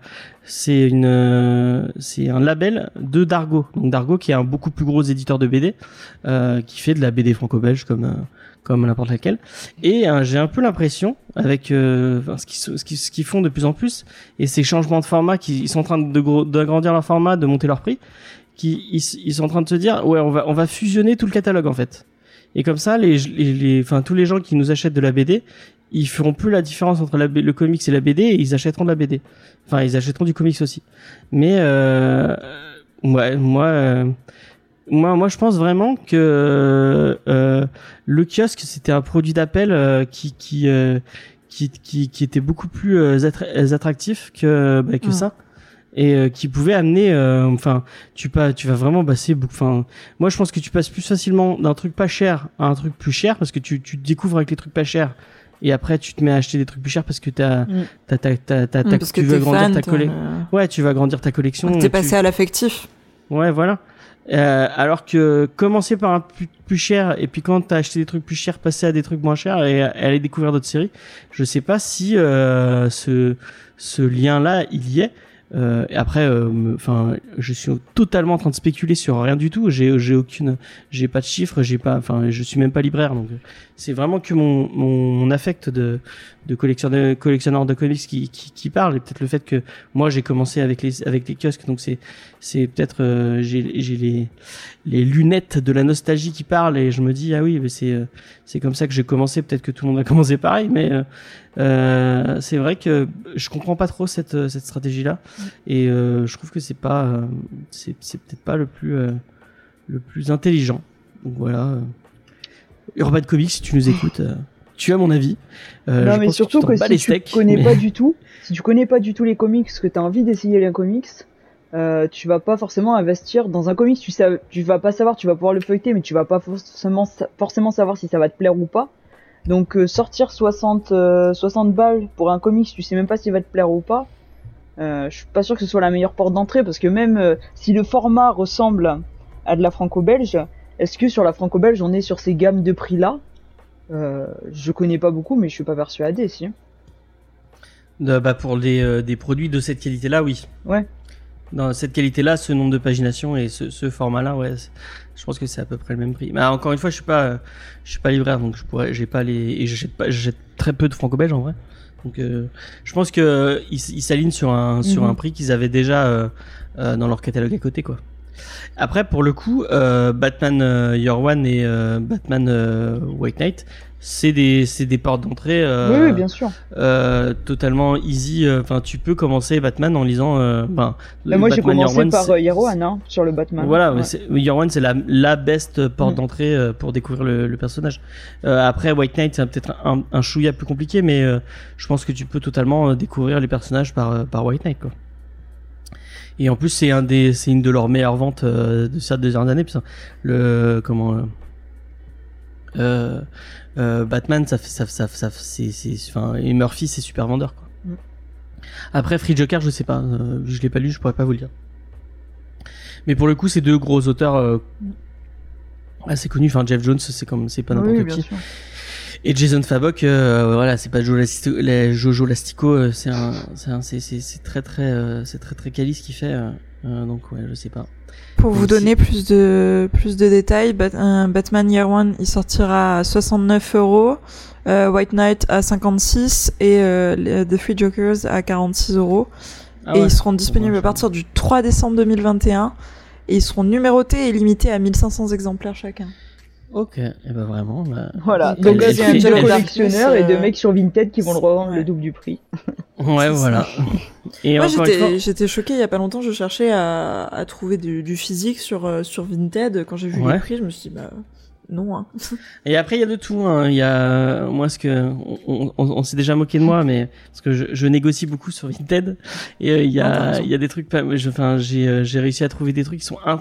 c'est une euh, c'est un label de Dargo. Donc Dargo qui est un beaucoup plus gros éditeur de BD euh, qui fait de la BD franco-belge comme euh, comme n'importe laquelle. Et euh, j'ai un peu l'impression avec euh, ce qu'ils ce qu'ils font de plus en plus et ces changements de format qui ils sont en train de d'agrandir leur format de monter leur prix qui ils, sont en train de se dire ouais on va on va fusionner tout le catalogue en fait. Et comme ça les les- enfin tous les gens qui nous achètent de la BD ils feront plus la différence entre la, le comics et la BD et ils achèteront de la BD. Enfin, ils achèteront du comics aussi. Mais euh, ouais, moi, euh, moi, moi, je pense vraiment que euh, le kiosque c'était un produit d'appel euh, qui qui, euh, qui qui qui était beaucoup plus euh, attra- attractif que bah, que Mm. ça et euh, qui pouvait amener euh, enfin tu pas tu vas vraiment passer beaucoup enfin moi je pense que tu passes plus facilement d'un truc pas cher à un truc plus cher parce que tu tu découvres avec les trucs pas chers et après tu te mets à acheter des trucs plus chers parce que t'as t'as t'as t'as, t'as- t'as- parce tu que veux t'es agrandir fan, ta collection le- ouais tu vas agrandir ta collection T'es tu- passé à l'affectif. Ouais, voilà. Euh, alors que commencer par un plus, plus cher et puis quand t'as acheté des trucs plus chers, passer à des trucs moins chers et, et aller découvrir d'autres séries, je sais pas si euh, ce ce lien-là il y est. Euh, après, euh, enfin, je suis totalement en train de spéculer sur rien du tout. J'ai j'ai aucune, j'ai pas de chiffres, j'ai pas, enfin, je suis même pas libraire, donc euh, c'est vraiment que mon mon, affect de de collectionneur collectionneur de comics qui qui, qui parle. Et peut-être le fait que moi j'ai commencé avec les avec les kiosques, donc c'est c'est peut-être euh, j'ai j'ai les les lunettes de la nostalgie qui parlent et je me dis ah oui mais c'est euh, c'est comme ça que j'ai commencé. Peut-être que tout le monde va *laughs* commencer pareil mais euh, euh, c'est vrai que je comprends pas trop cette euh, cette stratégie là et je trouve que c'est pas c'est c'est peut-être pas le plus le plus intelligent. Donc voilà. Urban Comics si tu nous écoutes euh, tu as mon avis Euh, non, mais surtout que, si tu connais mais- pas du tout, si tu connais pas du tout les comics, que tu as envie d'essayer les comics, euh, tu vas pas forcément investir dans un comics. Tu sais, tu vas pas savoir, tu vas pouvoir le feuilleter, mais tu vas pas forcément forcément savoir si ça va te plaire ou pas. Donc euh, sortir 60 euh, 60 balles pour un comics, tu sais même pas s'il va te plaire ou pas. Je suis pas sûr que ce soit la meilleure porte d'entrée parce que même si le format ressemble à de la franco-belge, est-ce que sur la franco-belge on est sur ces gammes de prix là euh, Je connais pas beaucoup, mais je suis pas persuadé si. Euh, bah pour des, euh, des produits de cette qualité-là, oui. Ouais. Dans cette qualité-là, ce nombre de pagination et ce, ce format-là, ouais, je pense que c'est à peu près le même prix. Mais encore une fois, je suis pas, euh, je suis pas libraire, donc je pourrais, j'ai pas les, et j'achète pas, j'achète très peu de franco-belge en vrai. Donc, euh, je pense que ils s'alignent sur un, sur Mhm. un prix qu'ils avaient déjà dans leur catalogue à côté, quoi. Après, pour le coup, euh, Batman euh, Year One et euh, Batman euh, White Knight, c'est des, des portes d'entrée. Oui, oui, bien sûr. totalement easy. Enfin, tu peux commencer Batman en lisant. ben, Bah, moi, j'ai commencé One, par Year One, hein, sur le Batman. Voilà, Ouais. One, c'est la, la best porte Mm. d'entrée pour découvrir le, le personnage. Après, White Knight, c'est peut-être un, un chouïa plus compliqué, mais je pense que tu peux totalement découvrir les personnages par, par White Knight, quoi. Et en plus, c'est un des, c'est une de leurs meilleures ventes euh, de ces dernières années. puisque le comment euh, euh, euh, Batman, ça ça, ça, ça, c'est, c'est, enfin, et Murphy, c'est super vendeur, quoi. Mm. Après, Free Joker, je sais pas, je l'ai pas lu, je pourrais pas vous le dire. Mais pour le coup, c'est deux gros auteurs euh, assez connus. Enfin, Jeff Jones, c'est comme, c'est pas n'importe Oui, qui. sûr. Et Jason Fabok, euh, voilà, c'est pas Lastico, les Jojo Lastico, euh, c'est un, c'est un, c'est, c'est, c'est très très, euh, c'est très très quali ce qu'il fait. euh, euh, donc ouais, je sais pas. Pour vous donner plus de plus de détails, Batman Year One, il sortira à 69 euros, White Knight à 56 et The Free Jokers à 46 euros. Ah et ouais. ils seront disponibles à partir du 3 décembre 2021 et ils seront numérotés et limités à 1500 exemplaires chacun. Ok, et ben vraiment. bah, Voilà. Donc, elle c'est un fait- collectionneurs et de euh, mecs sur Vinted qui vont le revendre ouais. le double du prix. *laughs* Ouais, voilà. Et Moi fois, j'étais choquée il y a pas longtemps, je cherchais à, à trouver du, du physique sur euh, sur Vinted quand j'ai vu Ouais. les prix, je me suis dit bah non. Hein. Et après, il y a de tout. Hein. Il y a moi ce que on, on, on s'est déjà moqué de moi, mais parce que je, je négocie beaucoup sur Vinted et euh, il y Ah, t'as a raison. il y a des trucs. pas- Enfin, j'ai euh, j'ai réussi à trouver des trucs qui sont un,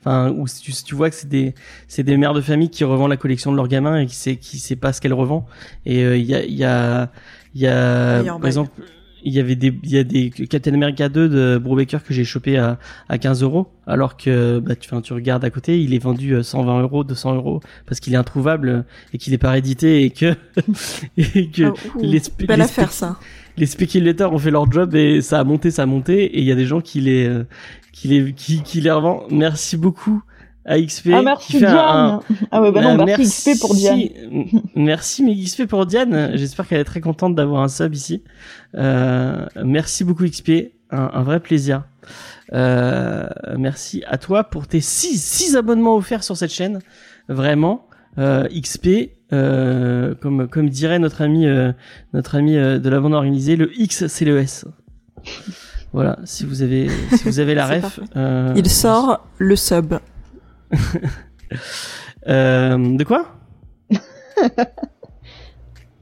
enfin où tu, tu vois que c'est des c'est des mères de famille qui revendent la collection de leur gamin et qui sait qui sait pas ce qu'elle revend. Et euh, il y a il y a il y a Meilleur par bail. exemple il y avait des il y a des Captain America 2 de Brubaker que j'ai chopé à à 15 euros alors que bah tu tu regardes à côté il est vendu euh, 120 euros 200 euros parce qu'il est introuvable euh, et qu'il est pas réédité et que *laughs* et que Ah, ouh, les, affaire ça. les spéculateurs ont fait leur job et ça a monté ça a monté et il y a des gens qui les euh, qui les qui, qui les revendent merci beaucoup à XP Ah, qui merci fait Diane. un, Ah ouais, bah non, bah, merci, XP pour Diane. Merci mais XP pour Diane. J'espère qu'elle est très contente d'avoir un sub ici. Euh, merci beaucoup XP, un, un vrai plaisir. Euh, merci à toi pour tes 6 six abonnements offerts sur cette chaîne. Vraiment, euh, XP, euh, comme comme dirait notre ami euh, notre ami euh, de la bande organisée, le X c'est le S. Voilà, si vous avez si vous avez la *laughs* ref. euh, Il sort le sub. *laughs* euh, de quoi? *laughs*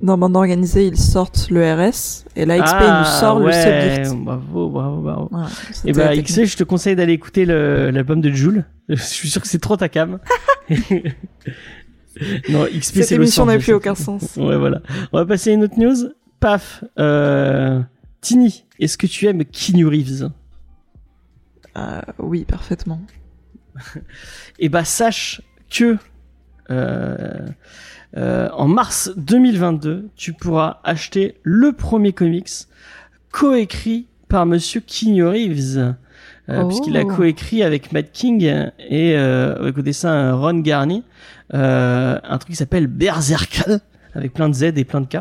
Dans bande organisée, ils sortent le RS et là XP il nous sort le Ah, ouais, sub gift. Bravo, bravo, bravo. Voilà, Et bah, technique. je te conseille d'aller écouter le- l'album de Jules. *laughs* Je suis sûr que c'est trop ta cam. non, XP, Cette le émission n'a plus aucun sens. Ouais, voilà. On va passer à une autre news. Paf. Euh, Tini, est-ce que tu aimes Keanu Reeves? Euh, oui, parfaitement. Eh bah, sache que euh, euh, en mars 2022, tu pourras acheter le premier comics coécrit par Monsieur Keanu Reeves. Euh, Oh. puisqu'il a coécrit avec Matt King et euh, avec au dessin Ron Garney euh, un truc qui s'appelle Berserk avec plein de Z et plein de K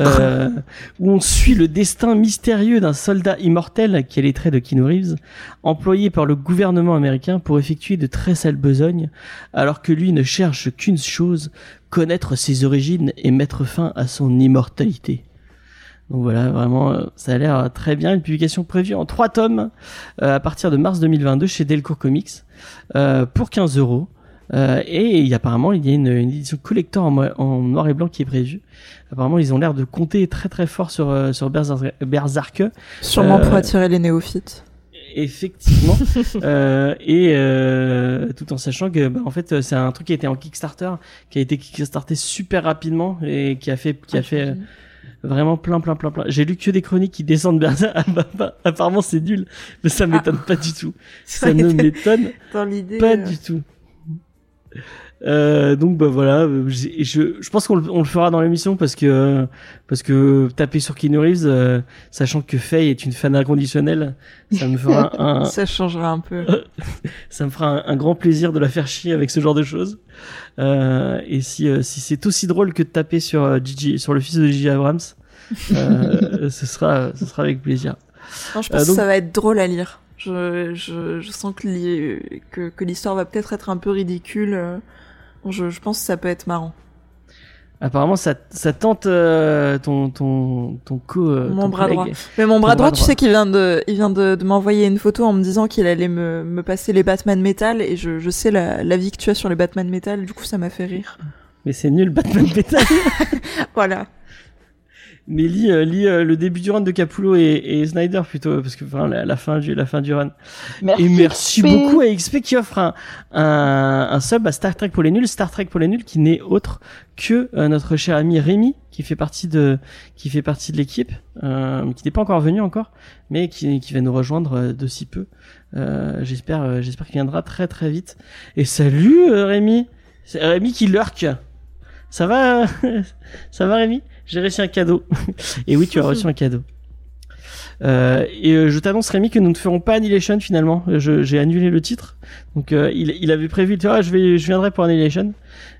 euh, où on suit le destin mystérieux d'un soldat immortel qui a les traits de Keanu Reeves, employé par le gouvernement américain pour effectuer de très sales besognes, alors que lui ne cherche qu'une chose, connaître ses origines et mettre fin à son immortalité. Donc voilà, vraiment, euh, ça a l'air très bien. Une publication prévue en trois tomes euh, à partir de mars 2022 chez Delcourt Comics euh, pour 15 euros. Euh, et il apparemment, il y a une, une édition collector en, en noir et blanc qui est prévue. Apparemment, ils ont l'air de compter très très fort sur euh, sur Berserk, Berserk Sûrement pour Euh, attirer les néophytes. effectivement, *laughs* euh, et euh, tout en sachant que bah, en fait c'est un truc qui a été en Kickstarter, qui a été kickstarté super rapidement et qui a fait qui a fait euh, vraiment plein plein plein plein. J'ai lu que des chroniques qui descendent Berserk. *laughs* Ah, bah, bah, apparemment c'est nul, mais ça m'étonne pas du tout. *laughs* Ça ne m'étonne pas euh, du tout. Euh, donc bah voilà, j'ai- je, je pense qu'on le, on le fera dans l'émission parce que parce que taper sur Keanu Reeves, euh, sachant que Faye est une fan inconditionnelle, ça me fera *laughs* un, Ça changera un peu. *laughs* ça me fera un, un grand plaisir de la faire chier avec ce genre de choses. Euh, et si euh, si c'est aussi drôle que de taper sur euh, Gigi, sur le fils de Gigi Abrams, euh, *laughs* ce sera ce sera avec plaisir. Non, je pense Euh, donc- que ça va être drôle à lire. Je, je, je sens que que, que l'histoire va peut-être être un peu ridicule. euh. Je, je pense que ça peut être marrant. Apparemment, ça, ça tente euh, ton ton ton co. euh, Mon ton bras collègue. droit. Mais mon bras droit, tu droit. sais qu'il vient de, il vient de, de m'envoyer une photo en me disant qu'il allait me, me passer les Batman Metal et je, je sais la, la vie que tu as sur les Batman Metal, du coup ça m'a fait rire. Mais c'est nul, Batman Metal. *laughs* Voilà. Mais lis, euh, lis euh, le début du run de Capullo et, et Snyder plutôt, parce que enfin, la, la fin du la fin du run. Merci. Et merci XP. beaucoup à XP qui offre un, un, un sub à Star Trek pour les nuls, Star Trek pour les nuls, qui n'est autre que euh, notre cher ami Rémi, qui fait partie de qui fait partie de l'équipe, euh, qui n'est pas encore venu encore, mais qui, qui va nous rejoindre euh, de si peu. Euh, j'espère j'espère qu'il viendra très très vite. Et salut Rémi, c'est Rémi qui lurk. Ça va, *laughs* ça va Rémi? J'ai reçu un cadeau. *laughs* et oui, tu as reçu un cadeau. Euh, et euh, je t'annonce Rémi que nous ne ferons pas Annihilation finalement. J'ai annulé le titre. Donc euh, il, il avait prévu, tu vois, je vais, je viendrai pour Annihilation,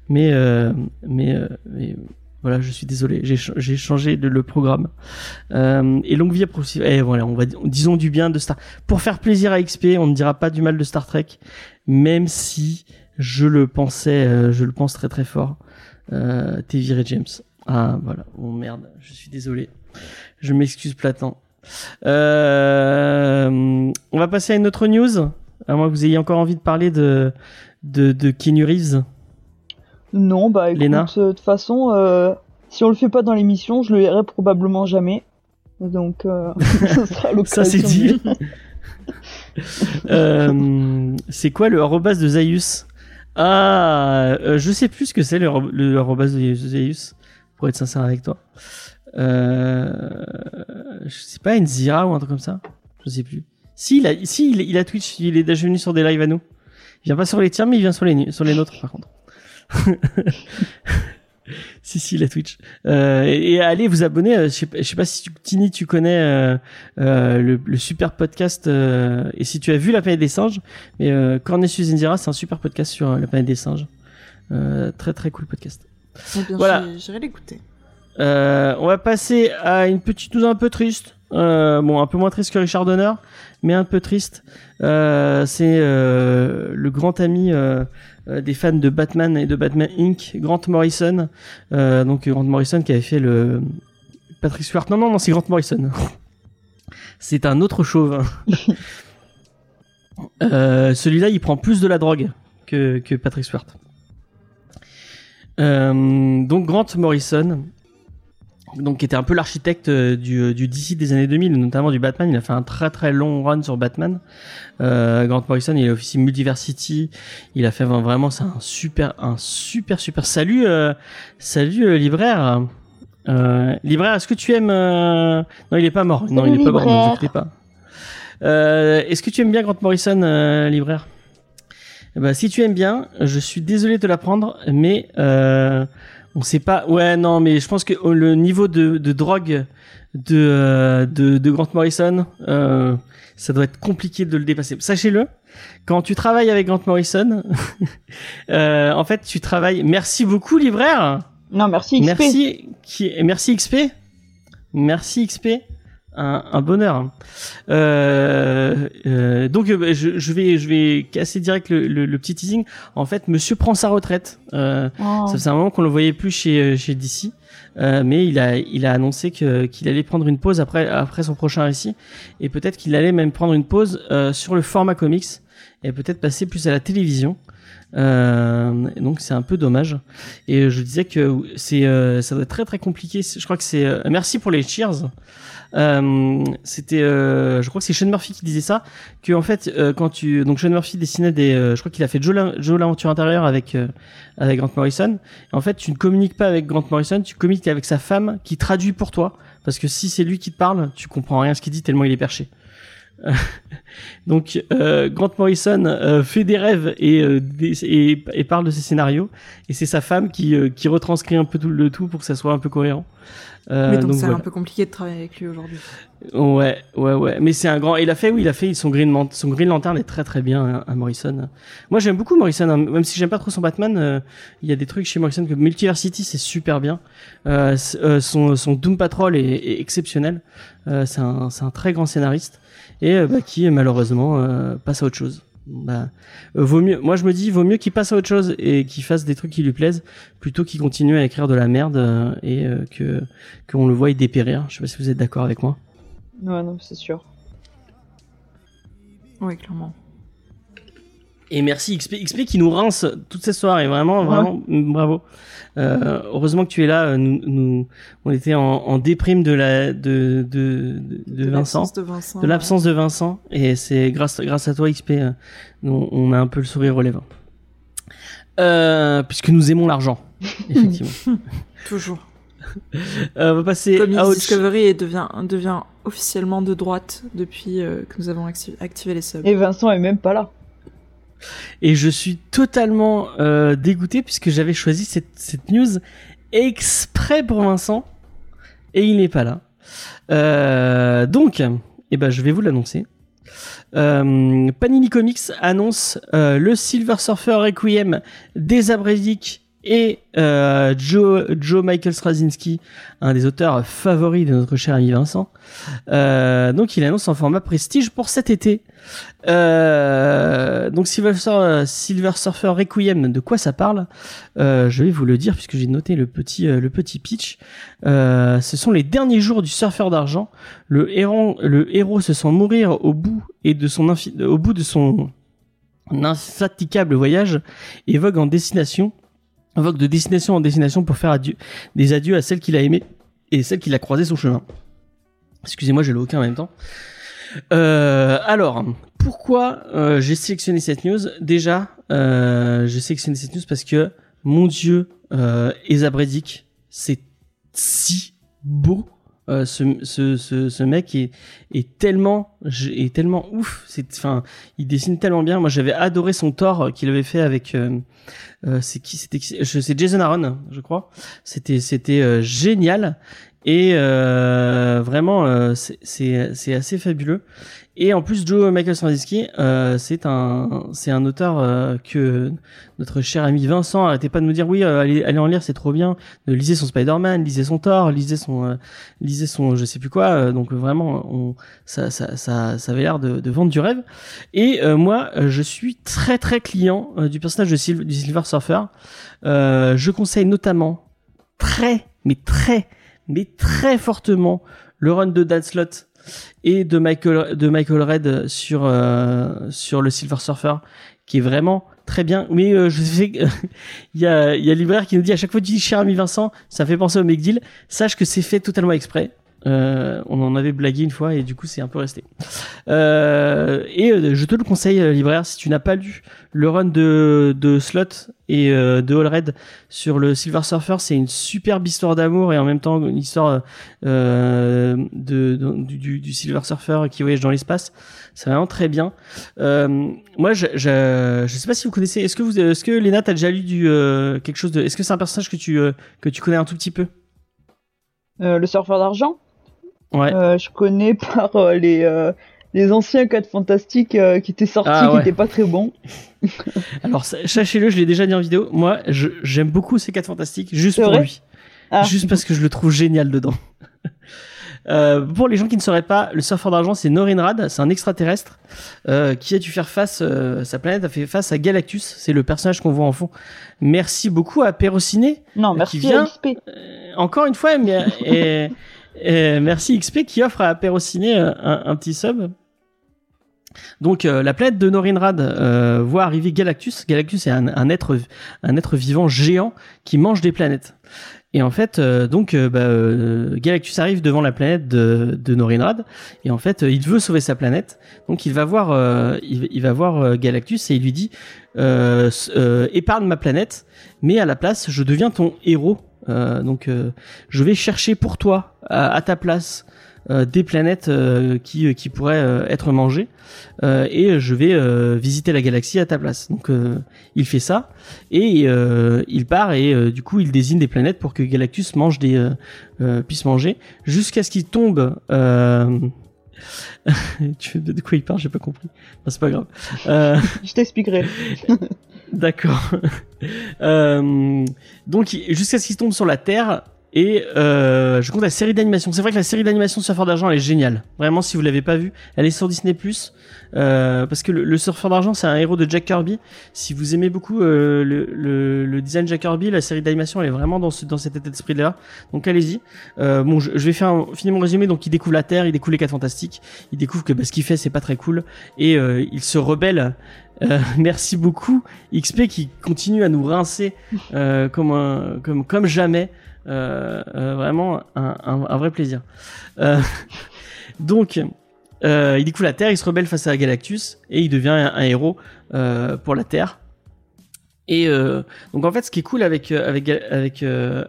mais euh, mais, euh, mais, voilà, je suis désolé, j'ai ch- j'ai changé le, le programme. Euh, et longue vie à Et voilà, on va disons du bien de Star. Pour faire plaisir à XP, on ne dira pas du mal de Star Trek, même si je le pensais, je le pense très très fort. Euh, T'es viré James. Ah voilà, oh merde, je suis désolé. Je m'excuse Platan. Euh, on va passer à une autre news. À moins que vous ayez encore envie de parler de de, de Keanu Reeves. Non, bah écoute, euh, de toute façon, euh, si on le fait pas dans l'émission, je le verrai probablement jamais. Donc, euh, *laughs* ce sera l'occasion. Ça c'est dit. Euh, c'est quoi le arrobas de Zaius? Ah, euh, je sais plus ce que c'est le, le arrobas de Zaius, pour être sincère avec toi. Euh, je sais pas, Nzira ou un truc comme ça Je sais plus. Si, il a, si, il, a Twitch, il est déjà venu sur des lives à nous. Il vient pas sur les tiens, mais il vient sur les, sur les nôtres par contre. *laughs* si, si, il a Twitch. Euh, et, allez vous abonner. euh, Je sais, sais pas si tu, Tini, tu connais euh, euh, le, le super podcast euh, et si tu as vu La planète des singes. Mais euh, Cornelius Indira, c'est un super podcast sur la planète des singes. Très très cool podcast. Eh bien, Voilà. j'irai- l'écouter. Euh, on va passer à une petite news un peu triste. Euh, bon, un peu moins triste que Richard Donner, mais un peu triste. Euh, c'est le grand ami des fans de Batman et de Batman Inc., Grant Morrison. Donc Grant Morrison qui avait fait le Patrick Stewart. Non, non, non, c'est Grant Morrison. *laughs* c'est un autre chauve. *laughs* Celui-là, il prend plus de la drogue que, que Patrick Stewart. Euh, donc Grant Morrison, donc qui était un peu l'architecte euh, du, euh, du DC des années 2000, notamment du Batman. Il a fait un très très long run sur Batman. Euh, Grant Morrison, il a officié Multiversity. Il a fait vra- vraiment, c'est un super, un super super. Salut, euh, salut euh, libraire. Libraire, est-ce que tu aimes Non, il est pas mort. non, il est pas mort. Ne vous libraire. inquiétez pas. Est-ce que tu aimes bien Grant Morrison, libraire? Eh ben, si tu aimes bien, je suis désolé de te l'apprendre, mais euh, on sait pas. Ouais, non, mais je pense que oh, le niveau de, de drogue de, euh, de, de Grant Morrison, euh, ça doit être compliqué de le dépasser. Sachez-le, quand tu travailles avec Grant Morrison, *laughs* euh, en fait, tu travailles. Merci beaucoup, libraire. Non, merci XP. Merci, qui, merci XP. Merci XP. Un, un bonheur. Euh, euh, donc euh, je, je vais je vais casser direct le, le, le petit teasing. En fait, Monsieur prend sa retraite. Euh, Oh. ça faisait un moment qu'on le voyait plus chez euh, chez DC, euh, mais il a il a annoncé que qu'il allait prendre une pause après après son prochain récit et peut-être qu'il allait même prendre une pause euh, sur le format comics et peut-être passer plus à la télévision. Euh, donc c'est un peu dommage. Et je disais que c'est euh, ça doit être très très compliqué. Je crois que c'est euh, merci pour les cheers. Euh, c'était euh, je crois que c'est Sean Murphy qui disait ça que en fait euh, quand tu donc Sean Murphy dessinait des je crois qu'il a fait Joe, la- Joe l'aventure intérieure avec avec Grant Morrison. En fait, tu ne communiques pas avec Grant Morrison, tu communiques avec sa femme qui traduit pour toi parce que si c'est lui qui te parle, tu comprends rien ce qu'il dit tellement il est perché. *laughs* Donc euh, Grant Morrison euh, fait des rêves et, euh, des- et, et parle de ses scénarios et c'est sa femme qui, euh, qui retranscrit un peu tout le tout pour que ça soit un peu cohérent. Euh, Mais donc, donc c'est voilà. un peu compliqué de travailler avec lui aujourd'hui. Ouais, ouais, ouais. Mais c'est un grand. Il a fait, oui, il a fait son Green, Man- son Green Lantern est très très bien hein, à Morrison. Moi, j'aime beaucoup Morrison, hein. même si j'aime pas trop son Batman. euh, Il y a des trucs chez Morrison que Multiversity, c'est super bien. Son son Doom Patrol est, est exceptionnel. Euh, c'est un c'est un très grand scénariste et euh, bah, qui malheureusement euh, passe à autre chose. Bah, euh, vaut mieux. Moi, je me dis, vaut mieux qu'il passe à autre chose et qu'il fasse des trucs qui lui plaisent plutôt qu'il continue à écrire de la merde euh, et euh, que qu'on le voie dépérir. Je sais pas si vous êtes d'accord avec moi. Ouais, non, c'est sûr. Oui, clairement. Et merci XP, XP qui nous rince toute cette soirée, vraiment, vraiment, bravo. Euh, heureusement que tu es là. euh, Nous, nous on était en, en déprime de la de de, de, de Vincent, l'absence De Vincent. de l'absence de Vincent, et c'est grâce grâce à toi XP, euh, nous, on a un peu le sourire relevant. Euh, puisque nous aimons l'argent, *laughs* effectivement. *laughs* Toujours. Euh, on va passer Comics à autre Discovery et devient, devient officiellement de droite depuis euh, que nous avons acti- activé les subs. Et Vincent est même pas là. Et je suis totalement euh, dégoûté puisque j'avais choisi cette, news exprès pour Vincent et il n'est pas là. Euh, donc, eh ben, je vais vous l'annoncer. Euh, Panini Comics annonce le Silver Surfer Requiem des Abredic et euh, Joe, Joe Michael Straczynski, un des auteurs favoris de notre cher ami Vincent. Euh, donc il annonce en format prestige pour cet été. Euh, donc Silver, Silver Surfer Requiem, de quoi ça parle? Je vais vous le dire puisque j'ai noté le petit le petit pitch. Ce sont les derniers jours du surfeur d'argent. Le héros le héros se sent mourir au bout et de son au bout de son voyage et vogue en destination invoque de destination en destination pour faire adieu, des adieux à celles qu'il a aimées et celles qu'il a croisées sur chemin. Excusez-moi, j'ai le hoquin en même temps. Euh, alors, pourquoi euh, j'ai sélectionné cette news? Déjà, euh, j'ai sélectionné cette news parce que, mon Dieu, euh, Esa c'est si beau. Euh, ce, ce, ce, mec est, est tellement est tellement ouf. C'est enfin il dessine tellement bien. Moi j'avais adoré son Thor qu'il avait fait avec euh, euh, c'est qui c'était c'est Jason Aaron je crois. C'était c'était euh, génial. Et euh, vraiment euh, c'est c'est assez fabuleux et en plus Joe Michael Straczynski euh, c'est un c'est un auteur euh, que notre cher ami Vincent arrêtait pas de nous dire oui euh, allez allez en lire c'est trop bien. Euh, lisez son Spider-Man lisez son Thor lisez son euh, lisez son je sais plus quoi. Euh, donc vraiment on ça ça ça ça avait l'air de, de vendre du rêve. Et moi je suis très très client du personnage de Sil- du Silver Surfer. Je conseille notamment très mais très mais très fortement le run de Dan Slott et de Michael Red sur euh, sur le Silver Surfer qui est vraiment très bien. Mais euh, je sais que *laughs* il y a il y a libraire qui nous dit à chaque fois que tu dis cher ami Vincent ça fait penser au McDeal sache que c'est fait totalement exprès euh, on en avait blagué une fois et du coup c'est un peu resté. Euh, et euh, je te le conseille libraire si tu n'as pas lu le run de Slot et de Allred sur le Silver Surfer c'est une superbe histoire d'amour et en même temps une histoire du, Silver Surfer qui voyage dans l'espace. C'est vraiment très bien. Moi je, je je sais pas si vous connaissez est-ce que Léna t'as déjà lu quelque chose de est-ce que c'est un personnage que tu connais un tout petit peu? Le surfeur d'argent? Ouais Euh, Je connais *laughs* par euh, les, euh, les anciens 4 fantastiques euh, qui étaient sortis, Ah, qui ouais. étaient pas très bons. *laughs* Alors sa- sachez-le, je l'ai déjà dit en vidéo. Moi, j'aime beaucoup ces 4 fantastiques juste pour lui, Ah. juste parce que je le trouve génial dedans. *laughs* Euh, pour les gens qui ne sauraient pas, le surfeur d'argent, c'est Norinrad, c'est un extraterrestre euh, qui a dû faire face, euh, sa planète a fait face à Galactus, c'est le personnage qu'on voit en fond. Merci beaucoup à Perrociné, Non, qui merci vient- à XP. euh, encore une fois, mais, et, merci XP qui offre à Perrociné euh, un, petit sub. Donc euh, la planète de Norinrad euh, voit arriver Galactus. Galactus est un, être vivant géant qui mange des planètes. Et en fait, donc bah, Galactus arrive devant la planète de, Norinrad et en fait, il veut sauver sa planète. Donc il va voir il, va voir Galactus et il lui dit épargne ma planète, mais à la place, je deviens ton héros. Euh, donc euh, je vais chercher pour toi à, à ta place euh, des planètes euh, qui qui pourraient euh, être mangées euh, et je vais euh, visiter la galaxie à ta place. Donc euh, il fait ça et euh, il part et euh, du coup il désigne des planètes pour que Galactus mange des puisse manger jusqu'à ce qu'il tombe. Euh... *laughs* tu de quoi il parle J'ai pas compris. Enfin, c'est pas grave. Euh... *laughs* Je t'expliquerai. *laughs* D'accord. *laughs* Euh, donc jusqu'à ce qu'il tombe sur la Terre et euh, je compte la série d'animation. C'est vrai que la série d'animation Surfeur d'argent elle est géniale. Vraiment si vous l'avez pas vue, elle est sur Disney euh, parce que le, le Surfeur d'argent c'est un héros de Jack Kirby. Si vous aimez beaucoup euh, le, le, le design Jack Kirby, la série d'animation elle est vraiment dans ce, dans cet état d'esprit là. Donc allez-y. Bon je, vais faire un, finir mon résumé. Donc il découvre la Terre, il découvre les quatre fantastiques, il découvre que bah, ce qu'il fait c'est pas très cool et il se rebelle. Euh, merci beaucoup XP qui continue à nous rincer euh, comme un, comme comme jamais. Euh, euh, vraiment un, un, un vrai plaisir. Euh, *laughs* donc il découvre la Terre, il se rebelle face à Galactus et il devient un, un héros pour la Terre. Et donc en fait, ce qui est cool avec avec avec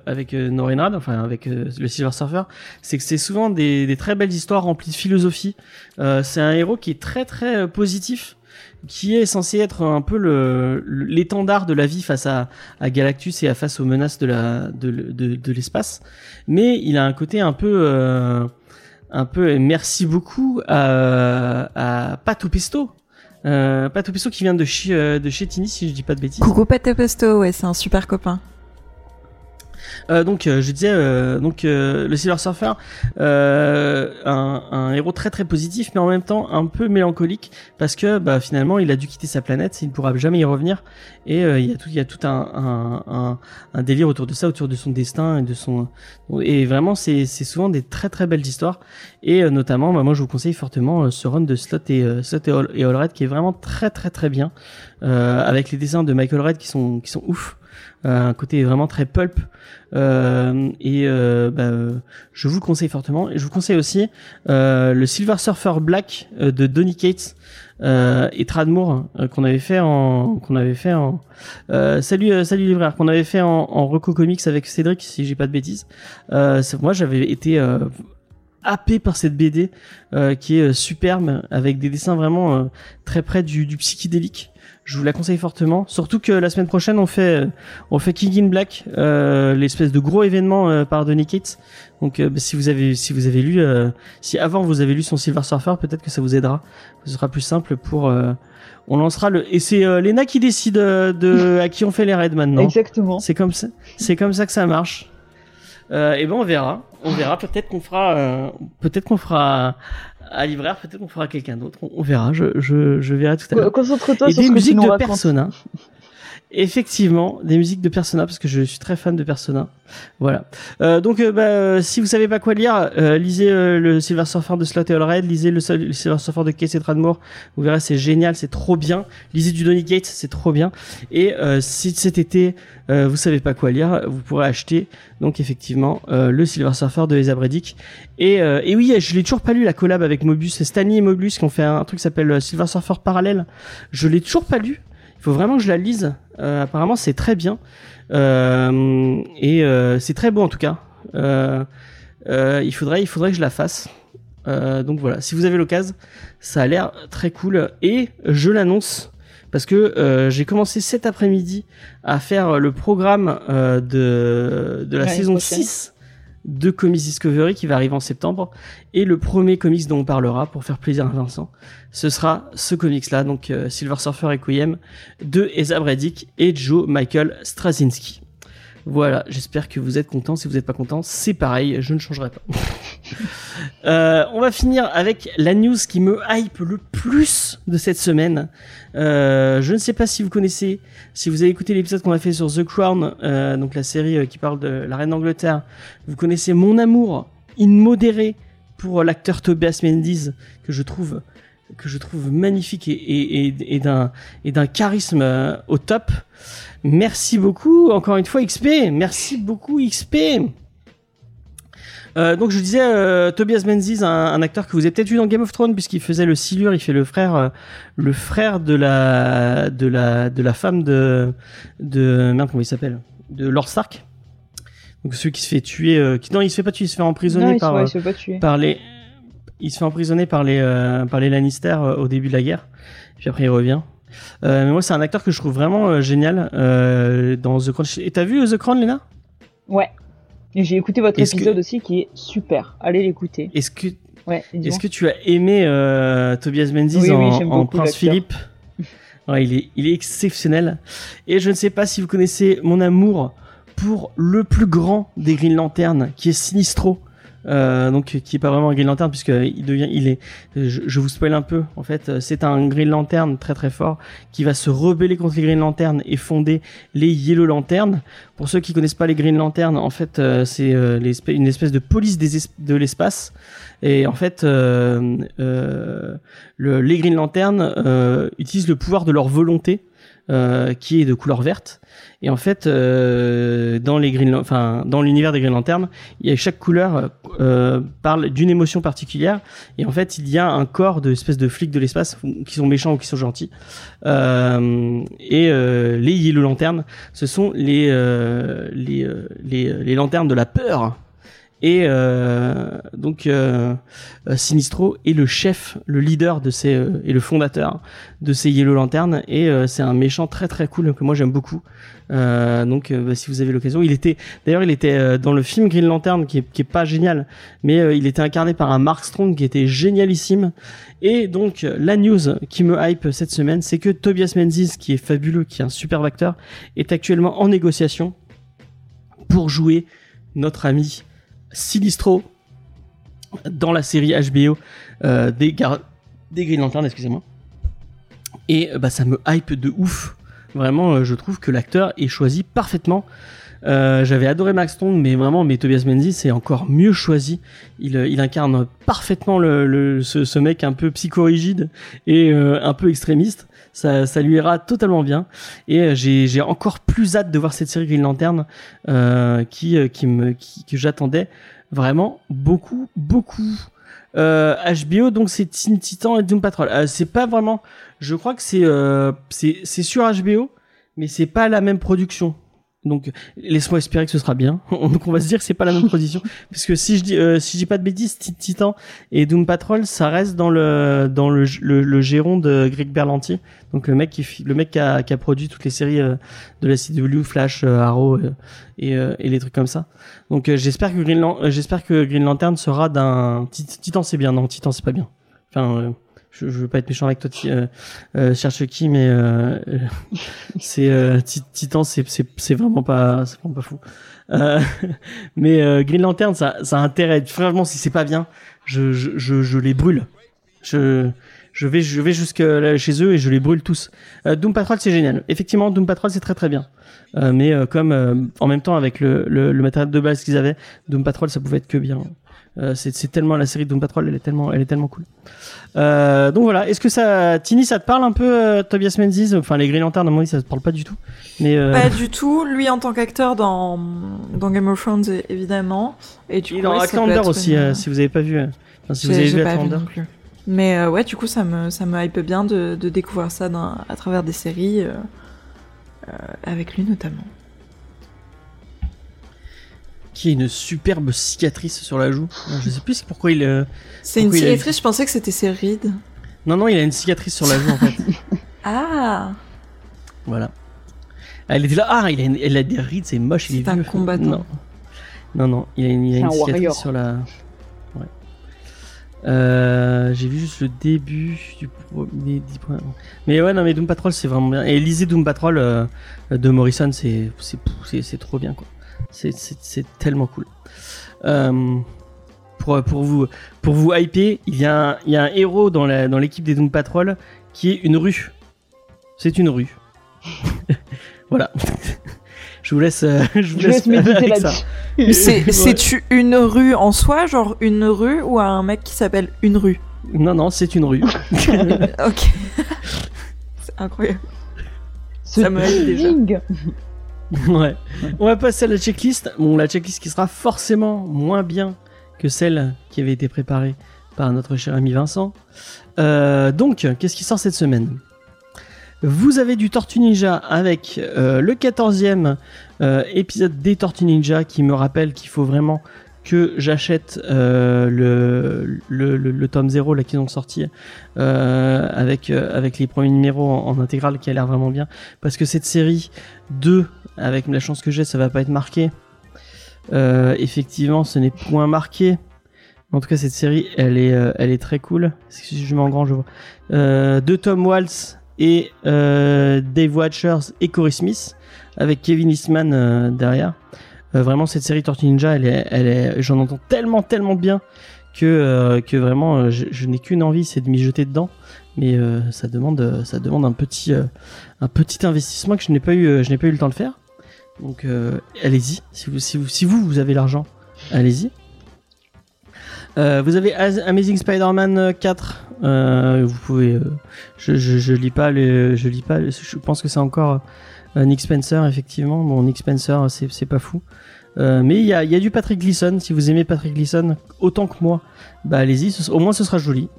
avec Norinrad, enfin avec le Silver Surfer, c'est que c'est souvent des, des très belles histoires remplies de philosophie. C'est un héros qui est très très positif, qui est censé être un peu l'étendard de la vie face à, Galactus et face aux menaces de l'espace. Mais il a un côté un peu euh, un peu merci beaucoup à, à Pato Pesto. Euh, Pato qui vient de chez euh, de chez si je dis pas de bêtises. Coucou Pate Pesto, ouais, c'est un super copain. Euh, donc euh, je disais euh, donc euh, le Silver Surfer euh, un, un héros très très positif mais en même temps un peu mélancolique parce que bah finalement il a dû quitter sa planète il ne pourra jamais y revenir et il y a tout il y a tout un, un, un, délire autour de ça autour de son destin et de son et vraiment c'est souvent des très très belles histoires et notamment bah, moi je vous conseille fortement ce run de Slot et Slot et, All, qui est vraiment très très très bien euh, avec les dessins de Michael Red qui sont qui sont ouf euh, un côté vraiment très pulp. Euh, et euh, bah, je vous le conseille fortement. Et je vous conseille aussi euh, le Silver Surfer Black euh, de Donny Cates euh, et Tradmoor euh, qu'on avait fait en qu'on avait fait en salut salut libraire qu'on avait fait en, en Reco Comics avec Cédric si j'ai pas de bêtises. Moi j'avais été happé par cette BD euh, qui est superbe avec des dessins vraiment euh, très près du, du psychédélique. Je vous la conseille fortement. Surtout que la semaine prochaine on fait euh, on fait King in Black, euh, l'espèce de gros événement euh, par Donny Cates. Donc euh, si vous avez si vous avez lu euh, si avant vous avez lu son Silver Surfer, peut-être que ça vous aidera. Ce sera plus simple pour euh, on lancera le et c'est euh, Lena qui décide de *laughs* à qui on fait les raids maintenant. Exactement. C'est comme ça, c'est comme ça que ça marche. Euh, et ben on verra, on verra. Peut-être qu'on fera, euh, peut-être qu'on fera à libraire, peut-être qu'on fera quelqu'un d'autre. On, on verra. Je, je, je verrai tout à l'heure. Concentre-toi Et sur des ce que tu musiques de. Persona. *laughs* Effectivement, des musiques de Persona parce que je suis très fan de Persona. Voilà. Euh, donc, euh, bah, euh, si vous savez pas quoi lire, euh, lisez euh, le Silver Surfer de Slot et Allred, lisez le, Silver Surfer de Case et Tradmore. Vous verrez, c'est génial, c'est trop bien. Lisez du Donny Gates, c'est trop bien. Et si cet été vous savez pas quoi lire, vous pourrez acheter donc effectivement le Silver Surfer de Esa Bredick. Et, et oui, je l'ai toujours pas lu la collab avec Mobius, c'est et Mobius qui ont fait un truc qui s'appelle Silver Surfer parallèle. Je l'ai toujours pas lu. Il faut vraiment que je la lise. Euh, apparemment, c'est très bien. Euh, et euh, c'est très beau en tout cas. Il faudrait, il faudrait que je la fasse. Donc voilà, si vous avez l'occasion, ça a l'air très cool. Et je l'annonce parce que j'ai commencé cet après-midi à faire le programme de, de la saison prochaine. 6 de Comics Discovery qui va arriver en septembre. Et le premier comics dont on parlera pour faire plaisir à Vincent, ce sera ce comics-là, donc euh, Silver Surfer Requiem de Esa Bredick et Joe Michael Straczynski. Voilà, j'espère que vous êtes contents. Si vous n'êtes pas contents, c'est pareil, je ne changerai pas. *laughs* Euh, on va finir avec la news qui me hype le plus de cette semaine. Euh, je ne sais pas si vous connaissez, si vous avez écouté l'épisode qu'on a fait sur The Crown, euh, donc la série qui parle de la reine d'Angleterre, vous connaissez mon amour immodéré pour l'acteur Tobias Menzies que je trouve que je trouve magnifique et, et, et, et d'un et d'un charisme euh, au top. Merci beaucoup encore une fois XP. Merci beaucoup XP. Euh, donc je disais euh, Tobias Menzies, un, un acteur que vous avez peut-être vu dans Game of Thrones puisqu'il faisait le Silure, il fait le frère, euh, le frère de la de la de la femme de de merde comment il s'appelle? De Lord Stark. Donc celui qui se fait tuer, qui non il se fait pas tuer, il se fait emprisonner Non, ouais, par les il se fait emprisonner par les euh, par les Lannister euh, au début de la guerre puis après il revient euh, mais moi c'est un acteur que je trouve vraiment euh, génial dans The Crown et t'as vu The Crown Lena Ouais. Et j'ai écouté votre que- épisode aussi qui est super. Allez l'écouter. est-ce que Ouais. est-ce que tu as aimé Tobias Menzies Oui, en, Prince. Philippe? *laughs* Ouais, il est il est exceptionnel et je ne sais pas si vous connaissez mon amour pour le plus grand des Green Lantern qui est Sinistro euh, donc qui est pas vraiment un Green Lantern puisque il devient il est je, vous spoil un peu en fait euh, c'est un Green Lantern très très fort qui va se rebeller contre les Green Lantern et fonder les Yellow Lantern pour ceux qui connaissent pas les Green Lantern en fait euh, c'est euh, une espèce de police des es- de l'espace. Et en fait le, les Green Lantern utilisent le pouvoir de leur volonté euh, qui est de couleur verte. Et en fait euh, dans les Green enfin dans l'univers des Green Lantern il y a chaque couleur euh, parle d'une émotion particulière. Et en fait il y a un corps de de flics de l'espace qui sont méchants ou qui sont gentils. Euh, et euh, les Yellow Lanternes ce sont les les, les les lanternes de la peur et euh, donc euh, euh, Sinistro est le chef, le leader de ces euh, et le fondateur de ces Yellow Lanternes et euh, c'est un méchant très très cool que moi j'aime beaucoup. Euh, donc bah, si vous avez l'occasion, il était d'ailleurs il était dans le film Green Lantern qui est, qui est pas génial, mais il était incarné par un Mark Strong qui était génialissime. Et donc la news qui me hype cette semaine, c'est que Tobias Menzies qui est fabuleux, qui est un superbe acteur, est actuellement en négociation pour jouer notre ami Sinistro dans la série HBO euh, des, Gar- des Green Lantern, excusez-moi. Et euh, bah, ça me hype de ouf. Vraiment, euh, je trouve que l'acteur est choisi parfaitement. J'avais adoré Max Strong, mais vraiment, mais Tobias Menzies c'est encore mieux choisi. Il, incarne parfaitement ce, mec un peu psychorigide et un peu extrémiste. Ça, ça lui ira totalement bien. Et euh, j'ai encore plus hâte de voir cette série Green Lantern euh, qui, euh, qui me, qui, que j'attendais vraiment beaucoup, beaucoup. HBO, donc c'est Teen Titan et Doom Patrol. C'est pas vraiment. Je crois que c'est c'est sur HBO, mais c'est pas la même production. Donc laisse-moi espérer que ce sera bien. *laughs* donc on va se dire que c'est pas la même *laughs* production, parce que si je dis euh, si je dis pas de bêtises, Titan et Doom Patrol, ça reste dans le dans le le, le giron de Greg Berlanti, donc le mec qui le mec qui a, qui a produit toutes les séries euh, de la CW, Flash, euh, Arrow euh, et euh, et les trucs comme ça. Donc j'espère que Green j'espère que Green Lantern sera d'un Tit- Titan c'est bien non Titan c'est pas bien. Enfin euh, je, je veux pas être méchant avec toi euh, euh, cherche qui mais euh, euh, c'est euh, Ti- Titan c'est vraiment pas c'est vraiment pas fou. *laughs* Mais Green Lantern ça ça a vraiment si c'est pas bien je je je, les brûle. Je je vais je vais jusque chez eux et je les brûle tous. Doom Patrol c'est génial. Effectivement Doom Patrol c'est très très bien. Mais comme en même temps avec le, le, le matériel de base qu'ils avaient, Doom Patrol ça pouvait être que bien. Euh, c'est tellement la série de Doom Patrol, elle est tellement elle est tellement cool. Euh, donc voilà, est-ce que ça Tini ça te parle un peu euh, Tobias Menzies? Enfin les Green Lantern à mon avis ça te parle pas du tout. Mais euh, Pas du tout. Lui, en tant qu'acteur dans, dans Game of Thrones, évidemment. Et du coup, dans Outlander aussi une- si vous avez pas vu. enfin, si vous avez vu Outlander. non plus. Mais ouais, du coup, ça me, ça me hype bien de, de découvrir ça dans- à travers des séries, avec lui notamment. Qui a une superbe cicatrice sur la joue. Je sais plus pourquoi il. euh, C'est une a- cicatrice, je pensais que c'était ses rides. Non non il a une cicatrice sur la joue en fait. *laughs* Ah Voilà. Ah, Elle était là. Ah, il a, une- elle a des rides, c'est moche, il est C'est un vieux. combattant. Non, non, non, il a une, il a une un cicatrice warrior. sur la. Ouais. Euh, J'ai vu juste le début du premier 10 points. Mais ouais, non, mais Doom Patrol c'est vraiment bien. Et lisez Doom Patrol euh, de Morrison, c'est c'est c'est c'est trop bien quoi. C'est c'est c'est tellement cool. Euh, pour pour vous pour vous hyper, il y a un, il y a un héros dans la dans l'équipe des Doom Patrol qui est une rue. C'est une rue. *laughs* voilà. *laughs* je vous laisse. euh, *laughs* je vous Je laisse méditer avec ça. là-dessus. C'est Ouais. c'est-tu une rue en soi, genre une rue, ou un mec qui s'appelle une rue? Non, non, c'est une rue. Ok. C'est incroyable. Ce Ça me déjà. *laughs* ouais. On va passer à la checklist. Bon, la checklist qui sera forcément moins bien que celle qui avait été préparée par notre cher ami Vincent. Euh, donc, qu'est-ce qui sort cette semaine? Vous avez du Tortue Ninja avec euh, le 14e euh, épisode des Tortues Ninja qui me rappelle qu'il faut vraiment que j'achète le, tome 0 là qu'ils ont sorti avec, les premiers numéros en, en intégrale qui a l'air vraiment bien parce que cette série 2 avec la chance que j'ai ça va pas être marqué. Euh, effectivement ce n'est point marqué. En tout cas cette série elle est, euh, elle est très cool. Si je mets en grand je vois. Euh, de Tom Waltz et Dave Watchers et Corey Smith avec Kevin Eastman derrière. Vraiment cette série Tortue Ninja j'en entends tellement tellement bien que que vraiment je, je n'ai qu'une envie c'est de m'y jeter dedans. Mais ça demande ça demande un petit un petit investissement que je n'ai pas eu je n'ai pas eu le temps de faire donc euh, allez-y. Si vous vous avez l'argent allez-y. Euh, vous avez Az- Amazing Spider-Man 4 euh, vous pouvez je, je, lis pas je lis pas je pense que c'est encore Nick Spencer effectivement. Bon Nick Spencer c'est pas fou. Mais il y a, y du Patrick Gleason. Si vous aimez Patrick Gleason autant que moi bah allez-y. Au moins ce sera joli.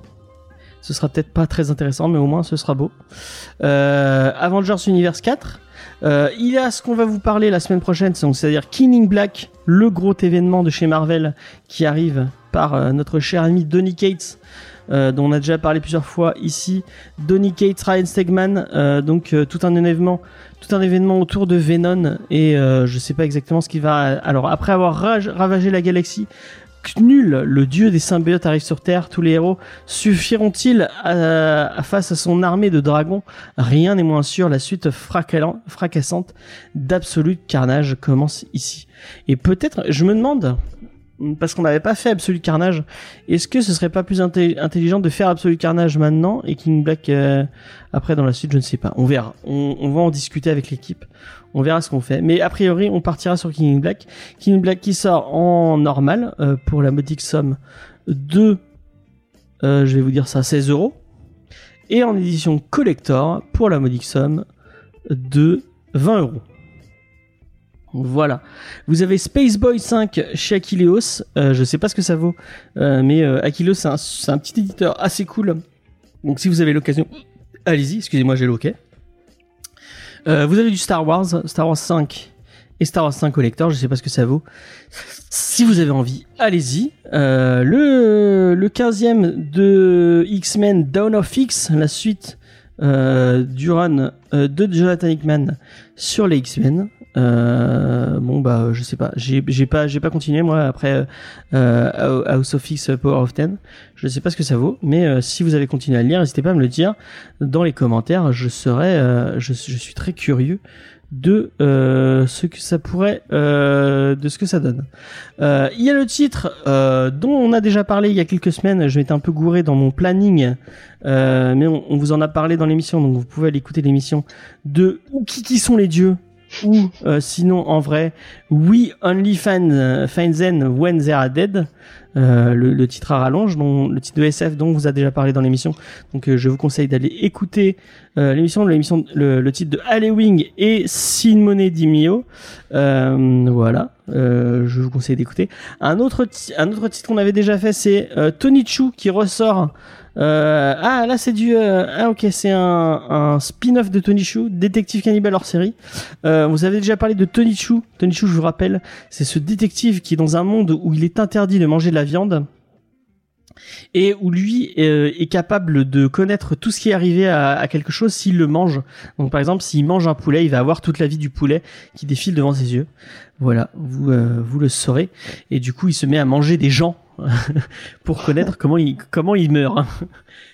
Ce sera peut-être pas très intéressant mais au moins ce sera beau. Avengers Universe 4 euh, il y a ce qu'on va vous parler la semaine prochaine, c'est-à-dire King in Black, le gros événement de chez Marvel qui arrive par euh, notre cher ami Donny Cates, euh, dont on a déjà parlé plusieurs fois ici. Donny Cates, Ryan Stegman, donc tout un événement, tout un événement autour de Venom et je sais pas exactement ce qui va. Alors après avoir ravagé la galaxie. Knull, le dieu des symbiotes, arrive sur Terre. Tous les héros suffiront-ils à- face à son armée de dragons? Rien n'est moins sûr. La suite fracassante d'Absolute Carnage commence ici. Et peut-être, je me demande, parce qu'on n'avait pas fait Absolute Carnage. Est-ce que ce serait pas plus intelligent de faire Absolute Carnage maintenant et King Black euh, après dans la suite? Je ne sais pas. On verra. On va en discuter avec l'équipe. On verra ce qu'on fait. Mais a priori, on partira sur King Black. King Black qui sort en normal euh, pour la modique somme de, euh, je vais vous dire ça, 16 euros. Et en édition collector pour la modique somme de 20 euros. Voilà. Vous avez Space Boy 5 chez Aquileos. Euh, je sais pas ce que ça vaut, euh, mais euh, c'est un, petit éditeur assez cool. Donc si vous avez l'occasion, allez-y. Excusez-moi, j'ai le. Euh, vous avez du Star Wars, Star Wars 5 et Star Wars 5 Collector. Je sais pas ce que ça vaut. Si vous avez envie, allez-y. Euh, le le 15e de X-Men Dawn of X, la suite euh, du run de Jonathan Hickman sur les X-Men. Euh, bon bah je sais pas, j'ai pas j'ai pas continué moi après euh, House of X Power of Ten. Je sais pas ce que ça vaut, mais euh, si vous avez continué à le lire, n'hésitez pas à me le dire dans les commentaires. Je serais, euh, je, suis très curieux de euh, ce que ça pourrait, euh, de ce que ça donne. Euh, il y a le titre euh, dont on a déjà parlé il y a quelques semaines. Je m'étais un peu gouré dans mon planning, euh, mais on, vous en a parlé dans l'émission, donc vous pouvez aller écouter l'émission de qui qui sont les dieux? Ou euh, sinon en vrai We Only Find, euh, find When They Are Dead euh, le, le titre à rallonge dont le titre de SF dont on vous a déjà parlé dans l'émission. Donc euh, je vous conseille d'aller écouter euh, l'émission l'émission le, le titre de Halloween et Simone Di Mio. Euh, voilà euh, je vous conseille d'écouter. Un autre un autre titre qu'on avait déjà fait c'est euh, Tony Chu qui ressort. Euh, ah là c'est du euh, ah ok c'est un, un spin-off de Tony Chu détective cannibale hors série. Euh, vous avez déjà parlé de Tony Chu. Tony Chu je vous rappelle c'est ce détective qui est dans un monde où il est interdit de manger de la viande et où lui euh, est capable de connaître tout ce qui est arrivé à, quelque chose s'il le mange. Donc par exemple, s'il mange un poulet, il va avoir toute la vie du poulet qui défile devant ses yeux. Voilà, vous euh, vous le saurez. Et du coup, il se met à manger des gens *laughs* pour connaître comment il comment il meurt.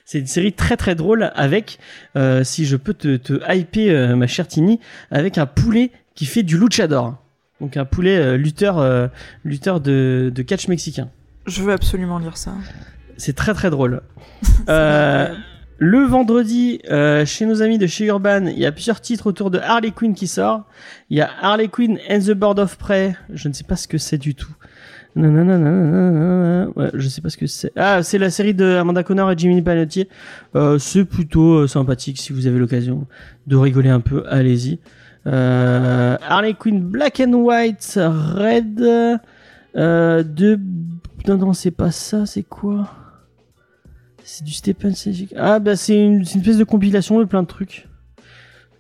C'est une série très très drôle avec, euh, si je peux te, te hyper ma chère Tini, avec un poulet qui fait du luchador. Donc un poulet lutteur lutteur de catch mexicain. Je veux absolument lire ça. C'est très très drôle. *laughs* Euh, le vendredi, euh, chez nos amis de chez Urban, il y a plusieurs titres autour de Harley Quinn qui sort. Il y a Harley Quinn and the Bird of Prey. Je ne sais pas ce que c'est du tout. Nananana, Ouais, je sais pas ce que c'est. Ah, c'est la série de Amanda Connor et Jimmy Palmiotti. Euh, c'est plutôt euh, sympathique si vous avez l'occasion de rigoler un peu. Allez-y. Euh, Harley Quinn Black and White Red euh, de non non c'est pas ça c'est quoi? C'est du Stephen Sejic. Ah bah c'est une, c'est une espèce de compilation de plein de trucs.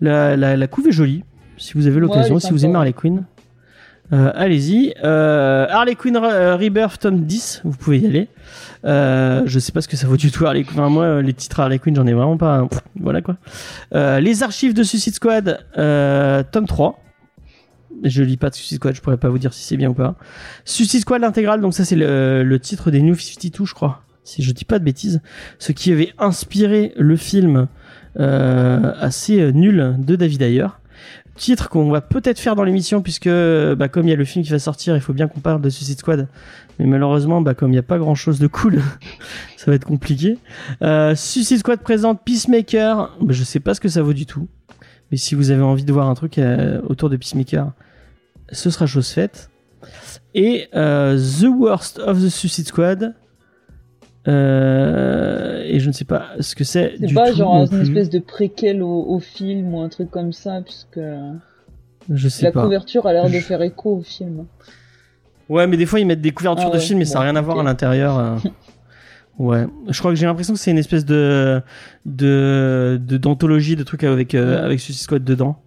La, la, la couve est jolie. Si vous avez l'occasion, Ouais, si vous aimez Harley Quinn, euh, allez-y. Euh, Harley Quinn Re- euh, Rebirth tome 10, vous pouvez y aller. Euh, je sais pas ce que ça vaut du tout Harley Quinn. Enfin, moi, les titres Harley Quinn, j'en ai vraiment pas. Pff, voilà quoi. Les archives de Suicide Squad, tome 3. Je lis pas de Suicide Squad, je pourrais pas vous dire si c'est bien ou pas. Suicide Squad l'intégrale, donc ça c'est le, titre des New 52, je crois, si je dis pas de bêtises. Ce qui avait inspiré le film euh, assez euh, nul de David Ayer. Titre qu'on va peut-être faire dans l'émission puisque bah, comme il y a le film qui va sortir, il faut bien qu'on parle de Suicide Squad. Mais malheureusement, bah, comme il n'y a pas grand chose de cool, *laughs* ça va être compliqué. Euh, Suicide Squad présente Peacemaker. Bah, je sais pas ce que ça vaut du tout. Mais si vous avez envie de voir un truc autour de Peacemaker, ce sera chose faite. Et euh, The Worst of the Suicide Squad. Euh, et je ne sais pas ce que c'est. C'est pas tout genre une espèce de préquel au, au film ou un truc comme ça, puisque Je sais la pas. couverture a l'air de faire écho au film. Ouais, mais des fois ils mettent des couvertures Ah de ouais, films, mais ça n'a bon, rien à voir à l'intérieur. euh. *laughs* Ouais, je crois que j'ai l'impression que c'est une espèce de de de- d'anthologie de trucs euh, avec Suicide Squad dedans.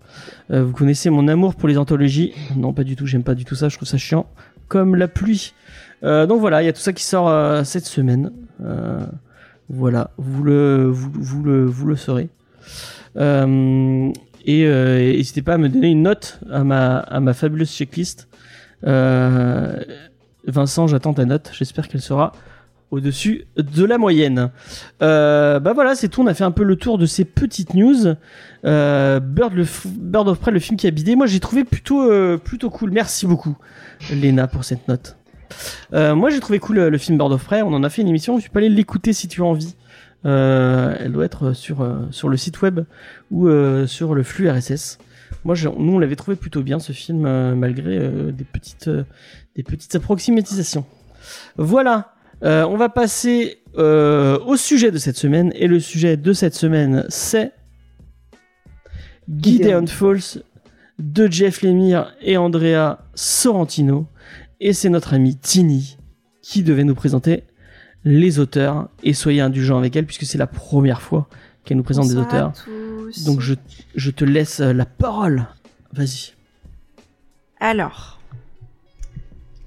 Euh, vous connaissez mon amour pour les anthologies Non, pas du tout. J'aime pas du tout ça. Je trouve ça chiant comme la pluie. Euh, donc voilà, il y a tout ça qui sort euh, cette semaine. Voilà, vous le vous, vous le vous le saurez. Et n'hésitez pas à me donner une note à ma à ma fabuleuse checklist. Vincent, j'attends ta note. J'espère qu'elle sera au-dessus de la moyenne. Euh, bah voilà, c'est tout. On a fait un peu le tour de ces petites news. Euh, Bird, le Bird of Prey, le film qui a bidé. Moi, j'ai trouvé plutôt, euh, plutôt cool. Merci beaucoup, Léna, pour cette note. Euh, moi, j'ai trouvé cool euh, le film Bird of Prey. On en a fait une émission. Tu peux aller l'écouter si tu as envie. Euh, elle doit être sur sur le site web ou sur le flux RSS. Moi, je- nous, on l'avait trouvé plutôt bien ce film malgré des petites des petites approximatisations. Voilà. Euh, on va passer euh, au sujet de cette semaine et le sujet de cette semaine, c'est Gideon. Falls de Jeff Lemire et Andrea Sorrentino. Et c'est notre amie Tini qui devait nous présenter les auteurs. Et soyez indulgents avec elle puisque c'est la première fois qu'elle nous présente des auteurs. à tous. Donc je, je te laisse la parole. Vas-y. Alors,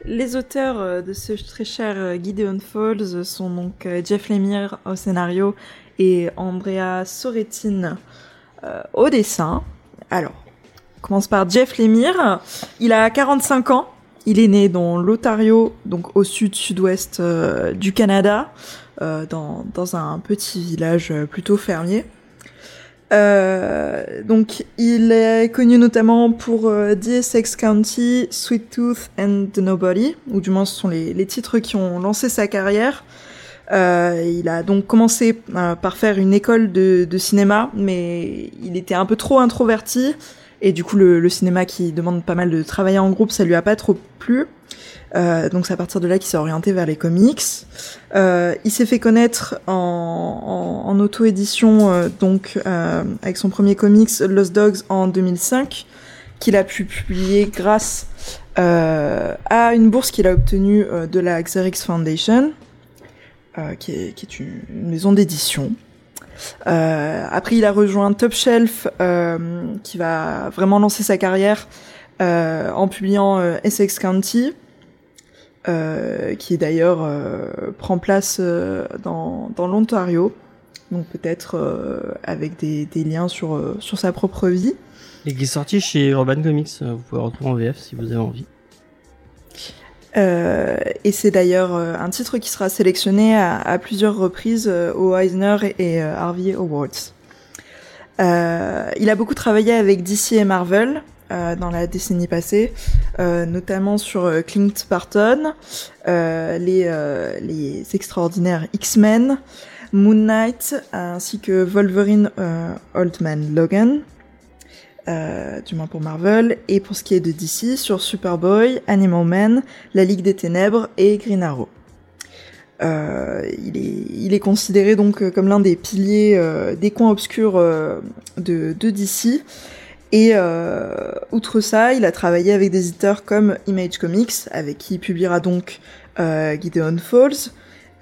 les auteurs euh, de ce très cher euh, Gideon Falls sont donc euh, Jeff Lemire au scénario et Andrea Soretin au dessin. Alors, on commence par Jeff Lemire. Il a 45 ans. Il est né dans l'Ontario, donc au sud-sud-ouest du Canada, dans, un petit village plutôt fermier. Euh, donc, il est connu notamment pour euh, DSX County, Sweet Tooth and Nobody, ou du moins ce sont les, titres qui ont lancé sa carrière. Euh, il a donc commencé euh, par faire une école de, de cinéma, mais il était un peu trop introverti, et du coup le, le cinéma qui demande pas mal de travailler en groupe, ça lui a pas trop plu. Euh, donc c'est à partir de là qu'il s'est orienté vers les comics. Euh, il s'est fait connaître en, auto-édition euh, donc avec son premier comics Lost Dogs en 2005 qu'il a pu publier grâce à une bourse qu'il a obtenue de la Xerix Foundation qui, est, une, maison d'édition. Après, il a rejoint Top Shelf, qui va vraiment lancer sa carrière en publiant Essex County, euh, qui d'ailleurs euh, prend place euh, dans, dans l'Ontario, donc peut-être avec des, des liens sur, sur sa propre vie. Et qui est sorti chez Urban Comics. Vous pouvez le retrouver en VF si vous avez envie. Euh, et c'est d'ailleurs un titre qui sera sélectionné à, à plusieurs reprises euh, aux Eisner et, et euh, Harvey Awards. Il a beaucoup travaillé avec DC et Marvel dans la décennie passée, euh, notamment sur euh, Clint Barton, euh, les, euh, extraordinaires X-Men, Moon Knight, ainsi que Wolverine euh, Old Man Logan, euh, du moins pour Marvel, et pour ce qui est de DC, sur Superboy, Animal Man, La Ligue des Ténèbres et Green Arrow. Euh, il, est, considéré donc euh, comme l'un des piliers euh, des coins obscurs euh, de DC. Et euh, outre ça, il a travaillé avec des éditeurs comme Image Comics, avec qui il publiera donc euh, Gideon Falls,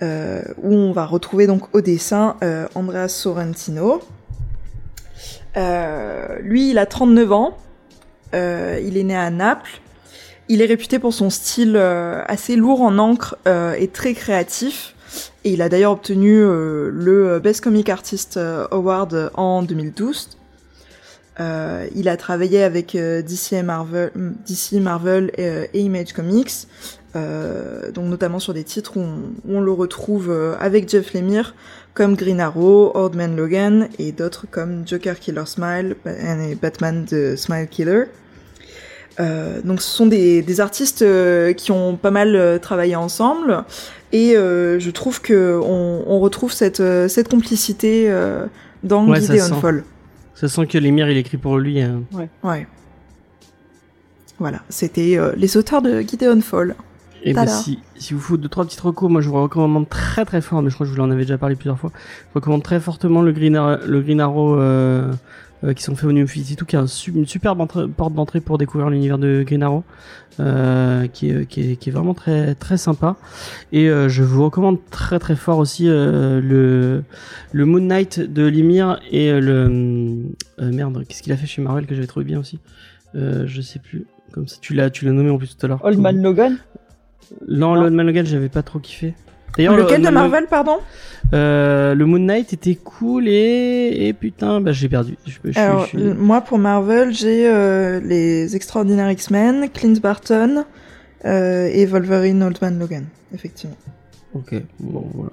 euh, où on va retrouver donc au dessin euh, Andrea Sorrentino. Lui, il a 39 ans. Il est né à Naples. Il est réputé pour son style assez lourd en encre et très créatif. Et il a d'ailleurs obtenu le Best Comic Artist Award en 2012. Euh, il a travaillé avec euh, DC, et Marvel, DC, Marvel et, euh, et Image Comics, euh, donc notamment sur des titres où on, où on le retrouve avec Jeff Lemire, comme Green Arrow, Old Man Logan et d'autres comme Joker Killer Smile et Batman The Smile Killer. Donc ce sont des, des artistes qui ont pas mal travaillé ensemble et je trouve que on, on retrouve cette, cette complicité dans Ouais, Gideon. Fall. Ça sent que l'émir il écrit pour lui. hein. Ouais. Voilà, c'était euh, les auteurs de Gideon Fall. Et bah, Tada. si, si vous foutez deux trois petits recours, moi je vous recommande très très fort, mais je crois que je vous en avais déjà parlé plusieurs fois. Je recommande très fortement le Green, Ar- le Green Arrow euh, euh, qui sont faits au New 52, qui est un une superbe porte d'entrée pour découvrir l'univers de Green Arrow, euh, qui, est, qui, est, qui est vraiment très très sympa. Et euh, je vous recommande très très fort aussi le le Moon Knight de Limir et le merde, qu'est-ce qu'il a fait chez Marvel que j'avais trouvé bien aussi. Je sais plus. Comme ça, tu l'as, tu l'as nommé en plus tout à l'heure. Old Man Logan? Non, Non. le Old Man Logan, j'avais pas trop kiffé. D'ailleurs, le Lequel Old de Marvel, pardon euh, Le Moon Knight était cool et, et putain, bah j'ai perdu. Je, je- je- Alors, je suis- l- moi pour Marvel, j'ai euh, les Extraordinaires X-Men, Clint Barton euh, et Wolverine Old Man Logan, effectivement. Ok, bon voilà.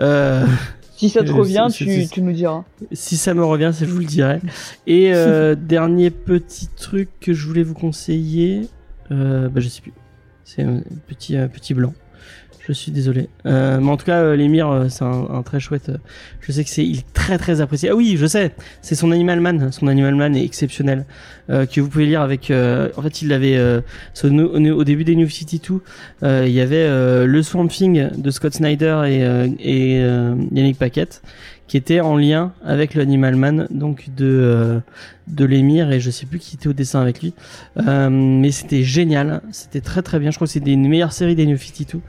Euh, *laughs* Si ça te Euh, revient, tu, tu nous diras. si ça me revient, je vous le dirai. Et euh, *laughs* dernier petit truc que je voulais vous conseiller, euh, bah je sais plus. C'est un petit, euh, petit blanc. Je suis désolé. Euh, mais en tout cas, euh, l'émir, euh, c'est un, un très chouette. euh, je sais que c'est il est très très apprécié. Ah oui, je sais. C'est son Animal Man. Son Animal Man est exceptionnel. Euh, que vous pouvez lire avec. en fait, il l'avait. Au, début des New 52, euh, il y avait le Swamp Thing de Scott Snyder et, et Yannick Paquette qui était en lien avec le Animal Man donc de de l'émir et je sais plus qui était au dessin avec lui mais c'était génial c'était très très bien je crois que c'est des meilleures séries des New 52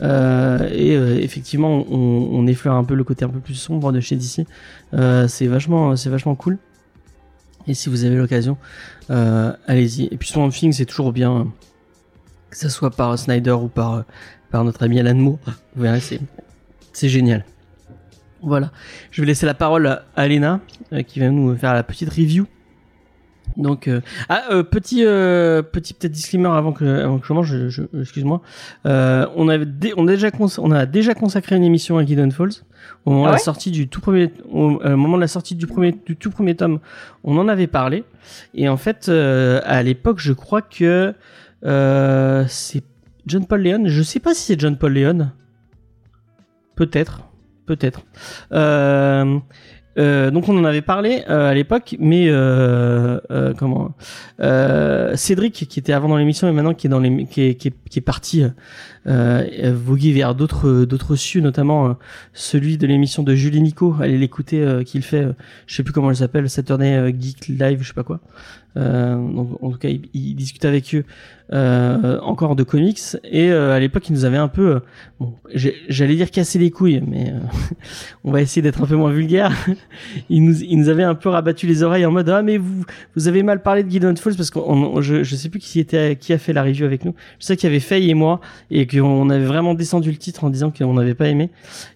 euh, et euh, effectivement on, effleure un peu le côté un peu plus sombre de chez DC euh, c'est vachement c'est vachement cool. Et si vous avez l'occasion allez-y. Et puis Swamp Thing c'est toujours bien que ça soit par Snyder ou par par notre ami Alan Moore. Vous verrez c'est c'est génial. Voilà. Je vais laisser la parole à Alena qui va nous faire la petite review donc euh, ah euh, petit euh, petit peut-être disclaimer avant que avant que je mange je, je- excuse-moi. On avait dé- on a déjà cons- on a déjà consacré une émission à Gideon Falls. Au moment Ah de la sortie du tout premier au moment de la sortie du premier du tout premier tome on en avait parlé. Et en fait à l'époque je crois que c'est John Paul Leon je sais pas si c'est John Paul Leon peut-être. Peut-être. Euh, euh, donc on en avait parlé euh, à l'époque, mais euh, comment Cédric qui était avant dans l'émission et maintenant qui est dans les qui est, qui est, parti voguer vers d'autres d'autres notamment celui de l'émission de Julie Nico. Allez l'écouter qu'il fait, je sais plus comment elle s'appelle, Saturday Geek Live, je sais pas quoi. Euh, donc en tout cas il, il discute avec eux euh, encore de comics. Et euh, à l'époque il nous avait un peu bon j'allais dire casser les couilles mais *laughs* on va essayer d'être un peu moins vulgaire. *laughs* Il nous il nous avait un peu rabattu les oreilles en mode ah mais vous vous avez mal parlé de Gideon Falls parce qu'on je je sais plus qui était qui a fait la review avec nous. Je sais qu'il y avait Faye et moi et qu'on avait vraiment descendu le titre en disant qu'on n'avait pas aimé.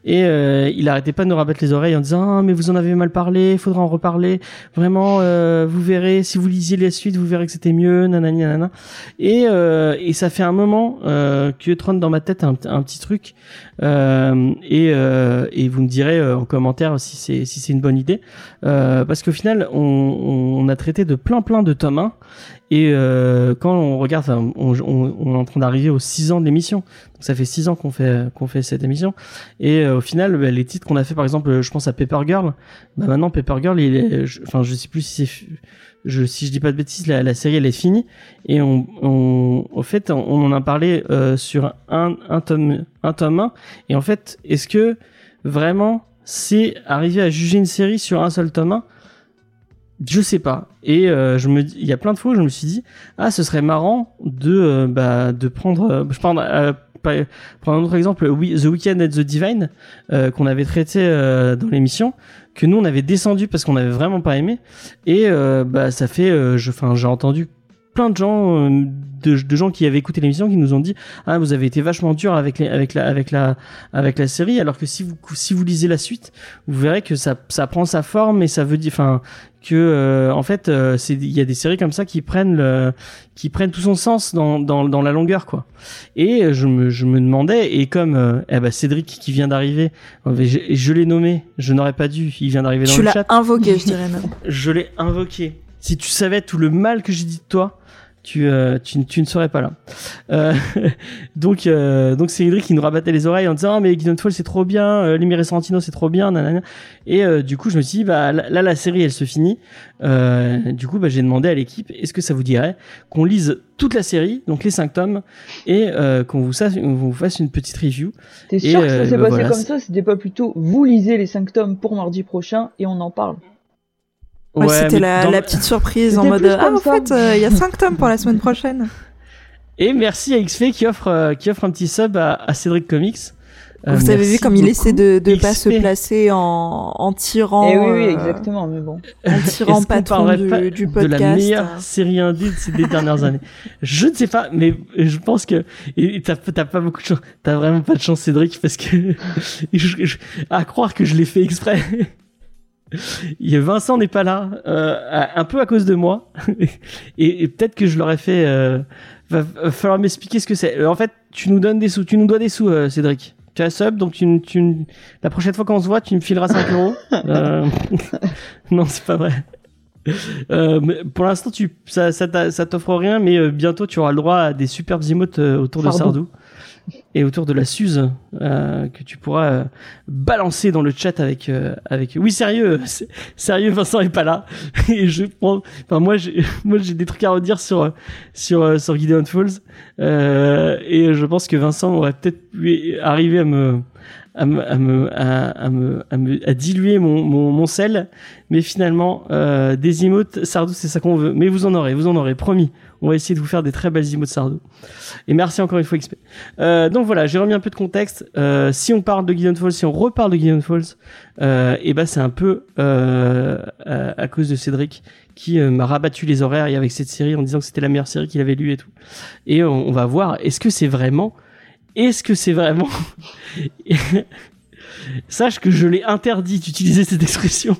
Et euh, il arrêtait pas de nous rabattre les oreilles en disant ah mais vous en avez mal parlé faudra en reparler. Vraiment euh, vous verrez si vous la suite vous verrez que c'était mieux nanani nanana. Et euh, et ça fait un moment euh, que trône dans ma tête un, petit truc euh, et euh, et vous me direz euh, en commentaire si c'est si c'est une bonne idée. Euh, parce qu'au final on, on a traité de plein plein de tomes 1 et quand on regarde on, on, on est en train d'arriver aux 6 ans de l'émission. Donc ça fait 6 ans qu'on fait qu'on fait cette émission. Et au final bah, les titres qu'on a fait par exemple je pense à Paper Girl. Bah maintenant Paper Girl il est enfin je sais plus si c'est si je dis pas de bêtises, la, série elle est finie. Et on, on fait on, en a parlé euh, sur un, un tome un tome 1 et en fait est-ce que vraiment c'est arriver à juger une série sur un seul tome 1 je sais pas. Et euh, je me il y a plein de fois où je me suis dit ah ce serait marrant de euh, bah de prendre je prends prendre un autre exemple The Weeknd at the Divine qu'on avait traité dans l'émission que nous on avait descendu parce qu'on avait vraiment pas aimé. Et euh, bah ça fait euh, enfin j'ai entendu plein de gens euh, de, de gens qui avaient écouté l'émission qui nous ont dit ah vous avez été vachement dur avec les, avec la avec la avec la série alors que si vous si vous lisez la suite vous verrez que ça ça prend sa forme et ça veut dire enfin que euh, en fait euh, c'est il y a des séries comme ça qui prennent le qui prennent tout son sens dans dans dans la longueur quoi et je me je me demandais et comme euh, eh ben Cédric qui vient d'arriver euh, je, je l'ai nommé je n'aurais pas dû il vient d'arriver dans Tu le l'as chat invoqué, je dirais même. *laughs* je l'ai invoqué. Si tu savais tout le mal que j'ai dit de toi, tu, euh, tu, tu ne serais pas là. Euh, *laughs* donc, euh, donc c'est Cédric qui nous rabattait les oreilles en disant ah, mais Gideon Fall c'est trop bien, euh, Lumière et Sorrentino c'est trop bien, nanana. Et euh, du coup je me suis dit bah là, la série elle se finit. Euh, du coup bah j'ai demandé à l'équipe est-ce que ça vous dirait qu'on lise toute la série, donc les cinq tomes, et euh, qu'on vous, on vous fasse une petite review. T'es Et, sûr que ça s'est bah passé voilà, comme ça? C'était pas plutôt vous lisez les 5 tomes pour mardi prochain et on en parle? Ouais, C'était la, dans- la petite surprise en mode Ah, en fait, euh, il y a 5 tomes pour la semaine prochaine. Et merci à XP qui offre, euh, qui offre un petit sub à, à Cédric Comics. Euh, Vous avez vu comme il essaie de, de pas se placer en, en tirant, Eh oui, oui, exactement, mais bon. en tirant patron du, pas du de podcast. la meilleure série indé de ces des dernières années? Je ne sais pas, mais je pense que et t'as t'as pas beaucoup de chance. T'as vraiment pas de chance, Cédric, parce que *laughs* je- je- à croire que je l'ai fait exprès. *laughs* Vincent n'est pas là, euh, un peu à cause de moi, *laughs* et, et peut-être que je l'aurais fait. Euh, va, va falloir m'expliquer ce que c'est. Euh, En fait, tu nous donnes des sous, tu nous dois des sous, euh, Cédric. Tu as sub, donc tu, tu, la prochaine fois qu'on se voit, tu me fileras 5 euros. *laughs* Non, c'est pas vrai. Mais pour l'instant, tu ça ça, t'offre rien, mais bientôt tu auras le droit à des superbes emotes autour de Sardou. Et autour de la Suze euh, que tu pourras euh, balancer dans le chat avec euh, avec. Oui, sérieux, *laughs* sérieux, Vincent est pas là *laughs* et je prends. Enfin moi j'ai *laughs* moi j'ai des trucs à redire sur sur sur Gideon Falls et je pense que Vincent aurait peut-être pu arriver à me à me à me à, me, à me- à diluer mon, mon mon sel. Mais finalement euh, des emotes Sardou c'est ça qu'on veut. Mais vous en aurez vous en aurez promis. On va essayer de vous faire des très belles emotes Sardou. Et merci encore une fois XP euh, donc voilà j'ai remis un peu de contexte. Euh, si on parle de Gideon Falls si on reparle de Gideon Falls euh, et ben c'est un peu euh, à, à cause de Cédric qui euh, m'a rabattu les oreilles avec cette série en disant que c'était la meilleure série qu'il avait lue et tout. Et on va voir est-ce que c'est vraiment est-ce que c'est vraiment *laughs* Sache que je l'ai interdit d'utiliser cette expression.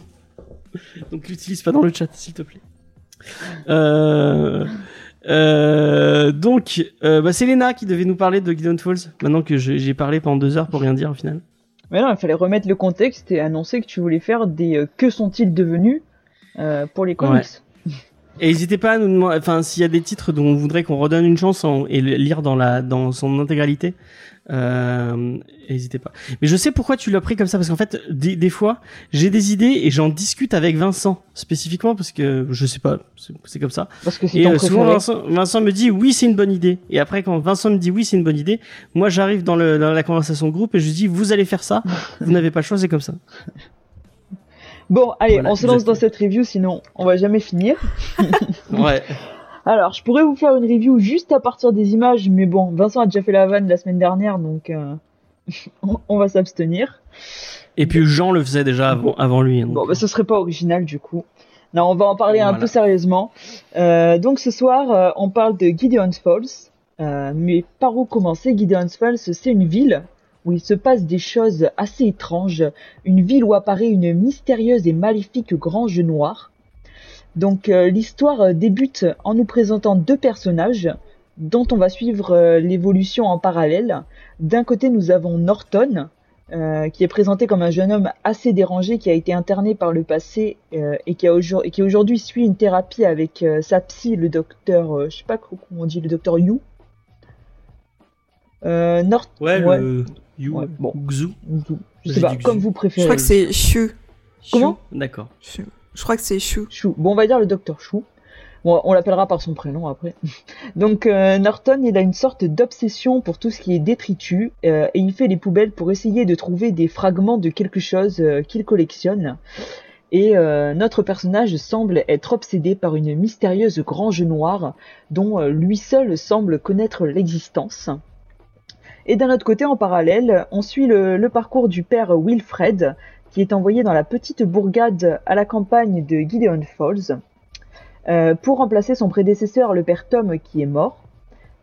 Donc l'utilise pas dans le chat, s'il te plaît. Euh, euh, donc, euh, bah, c'est Léna qui devait nous parler de Gideon Falls. Maintenant que j'ai parlé pendant deux heures pour rien dire au final. Mais non, il fallait remettre le contexte et annoncer que tu voulais faire des euh, que sont-ils devenus pour les comics. Et n'hésitez pas à nous demander, enfin, s'il y a des titres dont on voudrait qu'on redonne une chance en- et le lire dans la, dans son intégralité, euh, n'hésitez pas. Mais je sais pourquoi tu l'as pris comme ça, parce qu'en fait, des, des fois, j'ai des idées et j'en discute avec Vincent, spécifiquement, parce que je sais pas, c'est comme ça. Parce que c'est Et ton euh, souvent. Vincent, Vincent me dit oui, c'est une bonne idée. Et après, quand Vincent me dit oui, c'est une bonne idée, moi, j'arrive dans, le, dans la conversation de groupe et je dis vous allez faire ça, vous n'avez pas le choix, c'est comme ça. Bon, allez, Voilà, on se lance dans cette review, sinon on va jamais finir. *laughs* Ouais. Alors, je pourrais vous faire une review juste à partir des images, mais bon, Vincent a déjà fait la vanne la semaine dernière, donc euh, *laughs* on- on va s'abstenir. Et puis Jean le faisait déjà avant, avant lui. hein, donc. Bon, bah, ce serait pas original du coup. Non, on va en parler un peu sérieusement. Euh, donc ce soir, euh, on parle de Gideon's Falls. Euh, mais par où commencer? Gideon's Falls, c'est une ville où il se passe des choses assez étranges. Une ville où apparaît une mystérieuse et maléfique grange noire. Donc euh, l'histoire euh, débute en nous présentant deux personnages dont on va suivre euh, l'évolution en parallèle. D'un côté, nous avons Norton, qui est présenté comme un jeune homme assez dérangé qui a été interné par le passé et qui, aujourd'hui suit une thérapie avec sa psy, le docteur, je sais pas comment on dit, le docteur Yu. Euh, Ouais, ouais. le You, Ouais, bon. Xu. Je sais pas, comme je- vous Je préférez. crois que c'est Shu. Comment D'accord. Shu. Je crois que c'est Shu. Chou. Bon, on va dire le docteur Chou. Bon, on l'appellera par son prénom après. *laughs* Donc euh, Norton, il a une sorte d'obsession pour tout ce qui est détritus euh, et il fait les poubelles pour essayer de trouver des fragments de quelque chose euh, qu'il collectionne. Et euh, notre personnage semble être obsédé par une mystérieuse grange noire dont euh, lui seul semble connaître l'existence. Et d'un autre côté, en parallèle, on suit le, parcours du père Wilfred, qui est envoyé dans la petite bourgade à la campagne de Gideon Falls euh, pour remplacer son prédécesseur, le père Tom, qui est mort.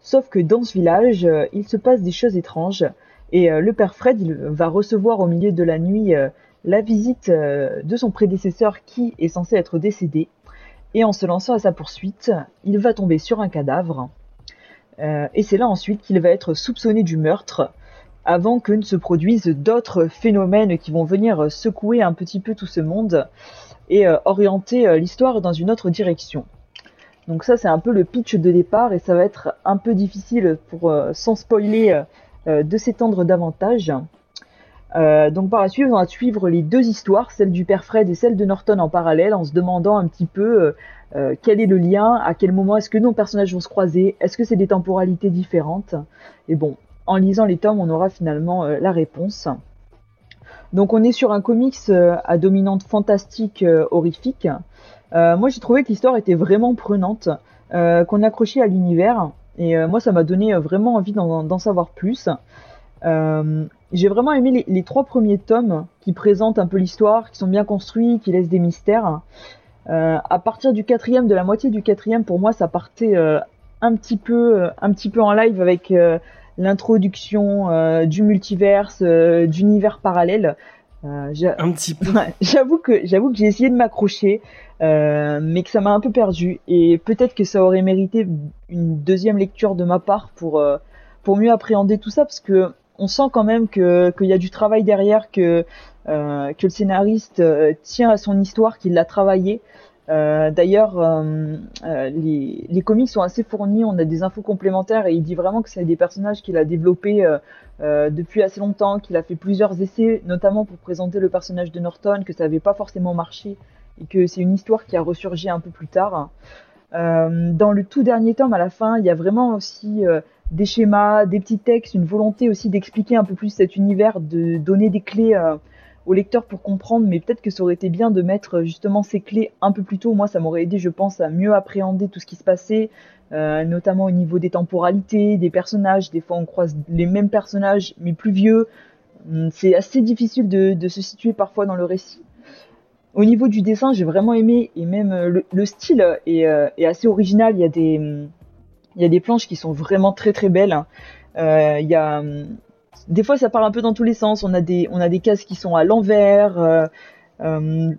Sauf que dans ce village, euh, il se passe des choses étranges et euh, le père Fred va recevoir au milieu de la nuit la visite de son prédécesseur qui est censé être décédé. Et en se lançant à sa poursuite, il va tomber sur un cadavre. Euh, et c'est là ensuite qu'il va être soupçonné du meurtre avant que ne se produisent d'autres phénomènes qui vont venir secouer un petit peu tout ce monde et euh, orienter euh, l'histoire dans une autre direction. Donc ça c'est un peu le pitch de départ et ça va être un peu difficile pour sans spoiler de s'étendre davantage. Donc par la suite on va suivre les deux histoires, celle du père Fred et celle de Norton en parallèle en se demandant un petit peu euh, quel est le lien, à quel moment est-ce que nos personnages vont se croiser, est-ce que c'est des temporalités différentes? Et bon, en lisant les tomes, on aura finalement euh, la réponse. Donc on est sur un comics euh, à dominante fantastique horrifique. Moi j'ai trouvé que l'histoire était vraiment prenante, qu'on accrochait à l'univers, et moi ça m'a donné vraiment envie d'en savoir plus. J'ai vraiment aimé les trois premiers tomes qui présentent un peu l'histoire, qui sont bien construits, qui laissent des mystères. Euh, à partir du quatrième, de la moitié du quatrième, pour moi ça partait euh, un petit peu, euh, un petit peu en live avec euh, l'introduction euh, du multiverse, euh, d'univers parallèles. Euh, Un petit peu. *laughs* J'avoue que j'avoue que j'ai essayé de m'accrocher, euh, mais que ça m'a un peu perdu. Et peut-être que ça aurait mérité une deuxième lecture de ma part pour euh, pour mieux appréhender tout ça, parce que on sent quand même que qu'il y a du travail derrière, que euh, que le scénariste euh, tient à son histoire, qu'il l'a travaillé. Euh, D'ailleurs, les, les comics sont assez fournis, on a des infos complémentaires et il dit vraiment que c'est des personnages qu'il a développés depuis assez longtemps, qu'il a fait plusieurs essais, notamment pour présenter le personnage de Norton, que ça n'avait pas forcément marché et que c'est une histoire qui a ressurgi un peu plus tard. Dans le tout dernier tome, à la fin, il y a vraiment aussi des schémas, des petits textes, une volonté aussi d'expliquer un peu plus cet univers, de donner des clés au lecteur pour comprendre, mais peut-être que ça aurait été bien de mettre euh, justement ces clés un peu plus tôt. Moi, ça m'aurait aidé, je pense, à mieux appréhender tout ce qui se passait, euh, notamment au niveau des temporalités, des personnages. Des fois, on croise les mêmes personnages, mais plus vieux. Hum, C'est assez difficile de, se situer parfois dans le récit. Au niveau du dessin, j'ai vraiment aimé, et même euh, le, le style est, assez original. Il y a des, hum, il y a des planches qui sont vraiment très très belles. il y a, hum, des fois, ça part un peu dans tous les sens. On a des, on a des cases qui sont à l'envers. euh, euh,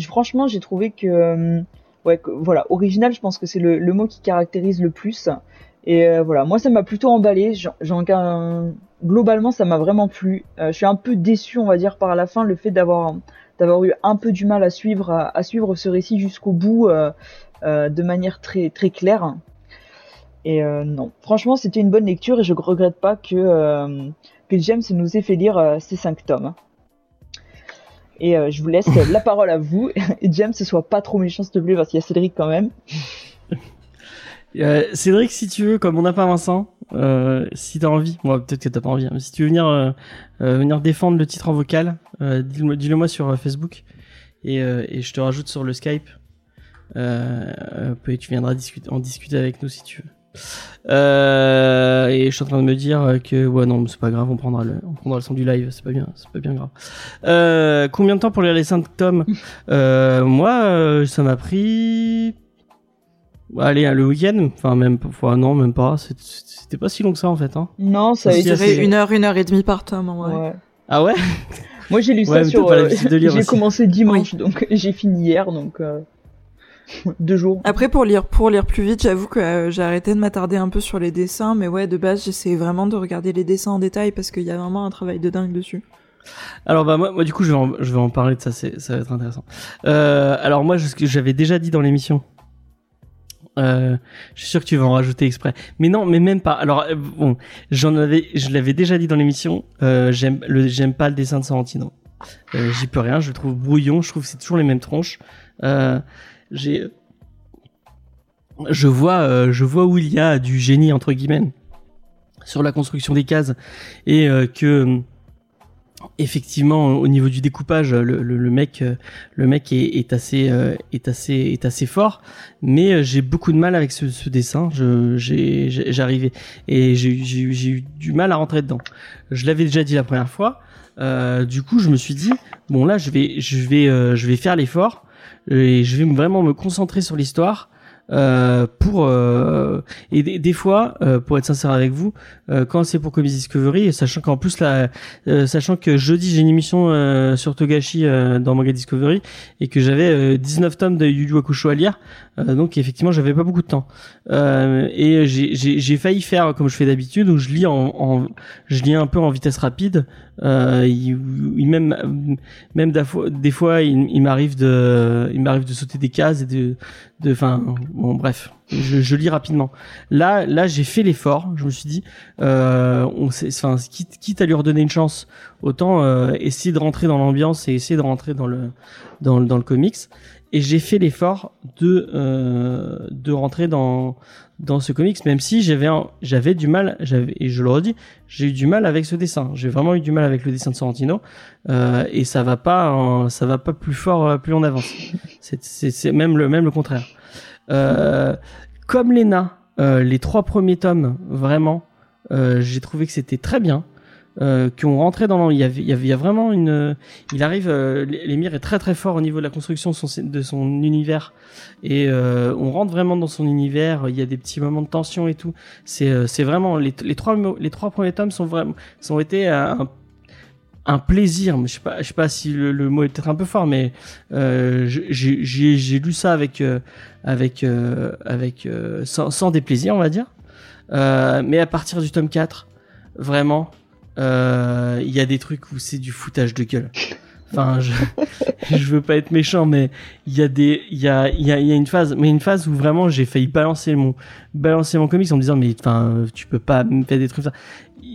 franchement, j'ai trouvé que, euh, ouais, que- voilà, original, je pense que c'est le, mot qui caractérise le plus. Et voilà, moi, ça m'a plutôt emballé. Globalement, ça m'a vraiment plu. Je suis un peu déçu, on va dire, par la fin, le fait d'avoir, d'avoir eu un peu du mal à suivre, à, suivre ce récit jusqu'au bout, de manière très, très claire. Et euh, non, franchement, c'était une bonne lecture et je regrette pas que, euh, que James nous ait fait lire euh, ces cinq tomes. Et je vous laisse *laughs* la parole à vous. *laughs* Et James, ce soit pas trop méchant, s'il te plaît, parce qu'il y a Cédric quand même. *laughs* Cédric, si tu veux, comme on n'a pas Vincent, si t'as envie, moi peut-être que t'as pas envie, hein, mais si tu veux venir venir défendre le titre en vocal, euh, dis-le dis-le moi sur Facebook et, et je te rajoute sur le Skype. Euh, puis tu viendras discuter, en discuter avec nous si tu veux. Euh, et je suis en train de me dire que ouais non mais c'est pas grave on prendra le on prendra le son du live c'est pas bien c'est pas bien grave euh, combien de temps pour lire les 5 tomes euh, moi euh, ça m'a pris Allez, le week-end, enfin même, enfin, non, même pas. C'était pas si long que ça en fait. Hein. Non, ça a dirais une heure, une heure et demie par tome. en vrai. Ouais. Ah ouais? Moi, j'ai lu Ouais, ça sur. euh, j'ai commencé dimanche, donc j'ai fini hier, donc euh, deux jours. Après, pour lire, pour lire plus vite, j'avoue que euh, j'ai arrêté de m'attarder un peu sur les dessins, mais ouais, de base, j'essaie vraiment de regarder les dessins en détail parce qu'il y a vraiment un travail de dingue dessus. Alors bah moi, moi du coup je vais en, je vais en parler de ça, c'est ça va être intéressant. Euh, alors moi ce que j'avais déjà dit dans l'émission. Euh, je suis sûr que tu vas en rajouter exprès. Mais non, mais même pas. Alors euh, bon, j'en avais, je l'avais déjà dit dans l'émission. Euh, j'aime le, j'aime pas le dessin de Sorrentino. Euh, J'y peux rien. Je le trouve brouillon. Je trouve que c'est toujours les mêmes tronches. J'ai, je vois, euh, je vois où il y a du génie entre guillemets sur la construction des cases et euh, que effectivement au niveau du découpage le, le, le mec euh, le mec est, est assez euh, est assez est assez fort. Mais euh, j'ai beaucoup de mal avec ce, ce dessin. J'arrivais et j'ai eu- du mal à rentrer dedans. Je l'avais déjà dit la première fois. Euh, du coup je me suis dit bon là je vais je vais je vais faire l'effort et je vais vraiment me concentrer sur l'histoire euh, pour euh, et des, fois euh, pour être sincère avec vous euh, quand c'est pour Comics Discovery sachant qu'en plus là euh, sachant que jeudi j'ai une émission euh, sur Togashi dans Manga Discovery et que j'avais euh, 19 tomes de Yu Yu Hakusho à lire donc effectivement j'avais pas beaucoup de temps. Et j'ai failli faire comme je fais d'habitude où je lis en, en je lis un peu en vitesse rapide euh, il, même même des fois, il, il m'arrive de il m'arrive de sauter des cases et de de enfin bon bref je, je lis rapidement. Là là j'ai fait l'effort je me suis dit euh, on enfin quitte, quitte à lui redonner une chance autant euh, essayer de rentrer dans l'ambiance et essayer de rentrer dans le dans, dans le comics. Et j'ai fait l'effort de euh, de rentrer dans dans ce comics même si j'avais j'avais du mal j'avais et je le redis j'ai eu du mal avec ce dessin. J'ai vraiment eu du mal avec le dessin de Sorrentino euh, et ça va pas ça va pas plus fort euh, plus on avance. C'est même le même le contraire. Euh, comme Lena euh, les trois premiers tomes vraiment euh, j'ai trouvé que c'était très bien euh, qu'on rentrait dans l'en- il y avait il y a vraiment une il arrive euh, l'émir est très très fort au niveau de la construction de son, univers. Et euh, on rentre vraiment dans son univers il y a des petits moments de tension et tout. C'est euh, c'est vraiment les, trois les trois premiers tomes sont vraiment sont été un, un plaisir. Je sais pas je sais pas si le, mot est peut-être un peu fort mais euh, j'ai lu ça avec euh, avec euh, avec euh, sans, sans déplaisir on va dire. Euh, mais à partir du tome 4 vraiment euh, il y a des trucs où c'est du foutage de gueule Enfin, je, je veux pas être méchant, mais il y a des, il y a, il y a, y a une phase, mais une phase où vraiment j'ai failli balancer mon, balancer mon comics en me disant, mais enfin, tu peux pas me faire des trucs ça.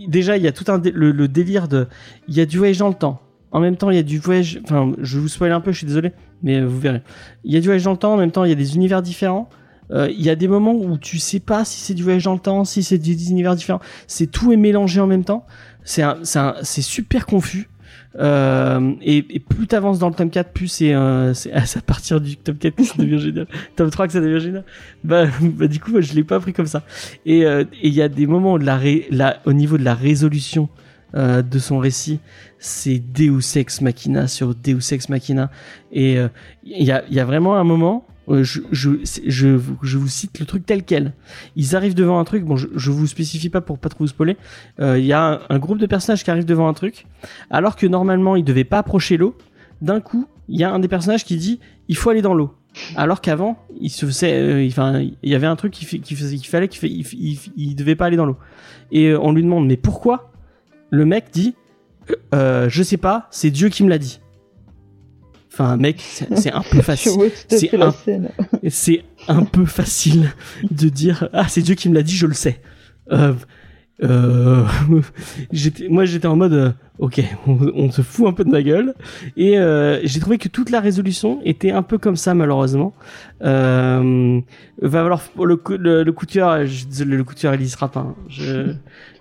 Déjà, il y a tout le, délire de, il y a du voyage dans le temps. En même temps, il y a du voyage, enfin, je vous spoil un peu, je suis désolé, mais euh, vous verrez. Il y a du voyage dans le temps, en même temps, il y a des univers différents. Euh, Il y a des moments où tu sais pas si c'est du voyage dans le temps, si c'est des univers différents. C'est tout est mélangé en même temps. C'est un, c'est un- c'est super confus. Euh, et, et plus t'avances dans le tome 4, plus c'est euh, c'est à partir du tome 4 que ça devient *laughs* génial. tome 3 que ça devient génial. Bah, *laughs* bah du coup, moi, je l'ai pas pris comme ça. Et euh, et il y a des moments où la, ré, la au niveau de la résolution euh, de son récit, c'est Deus Ex Machina sur Deus Ex Machina. Et euh, il y a il y a vraiment un moment. Euh, Je, je, je, je vous cite le truc tel quel. Ils arrivent devant un truc. Bon, je, je vous spécifie pas pour pas trop vous spoiler. Euh, Il y a un, un groupe de personnages qui arrivent devant un truc, alors que normalement ils devaient pas approcher l'eau. D'un coup, il y a un des personnages qui dit il faut aller dans l'eau. Alors qu'avant, il se faisait, euh, il- y avait un truc qui, qui faisait, qu'il fallait qu'il fait, il, il, il devait pas aller dans l'eau. Et euh, on lui demande mais pourquoi? Le mec dit euh, je sais pas, c'est Dieu qui me l'a dit. Enfin, mec, c'est un peu *laughs* facile. C'est un- *laughs* un peu facile de dire ah c'est Dieu qui me l'a dit je le sais euh, euh, *laughs* j'étais moi j'étais en mode euh, ok on, on se fout un peu de ma gueule et euh, j'ai trouvé que toute la résolution était un peu comme ça malheureusement euh, va falloir le, le, le coup de cœur je, désolé, le coup de cœur il y sera pas hein. je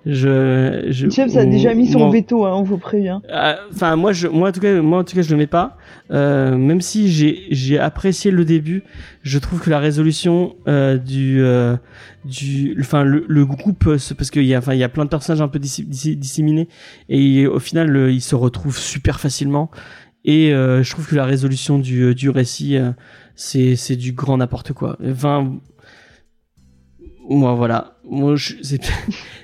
je, je James a déjà mis son veto, hein, on vous prévient. euh, Enfin, moi, je, moi, en tout cas, moi, en tout cas, je le mets pas. Euh, même si j'ai, j'ai apprécié le début, je trouve que la résolution euh, du, euh, du, enfin, le, le groupe, euh, parce qu'il y a, enfin, il y a plein de personnages un peu dissi- dissi- disséminés et au final, le- ils se retrouvent super facilement. Et euh, je trouve que la résolution du, du récit, euh, c'est, c'est du grand n'importe quoi. Enfin, moi, voilà. Moi, *laughs*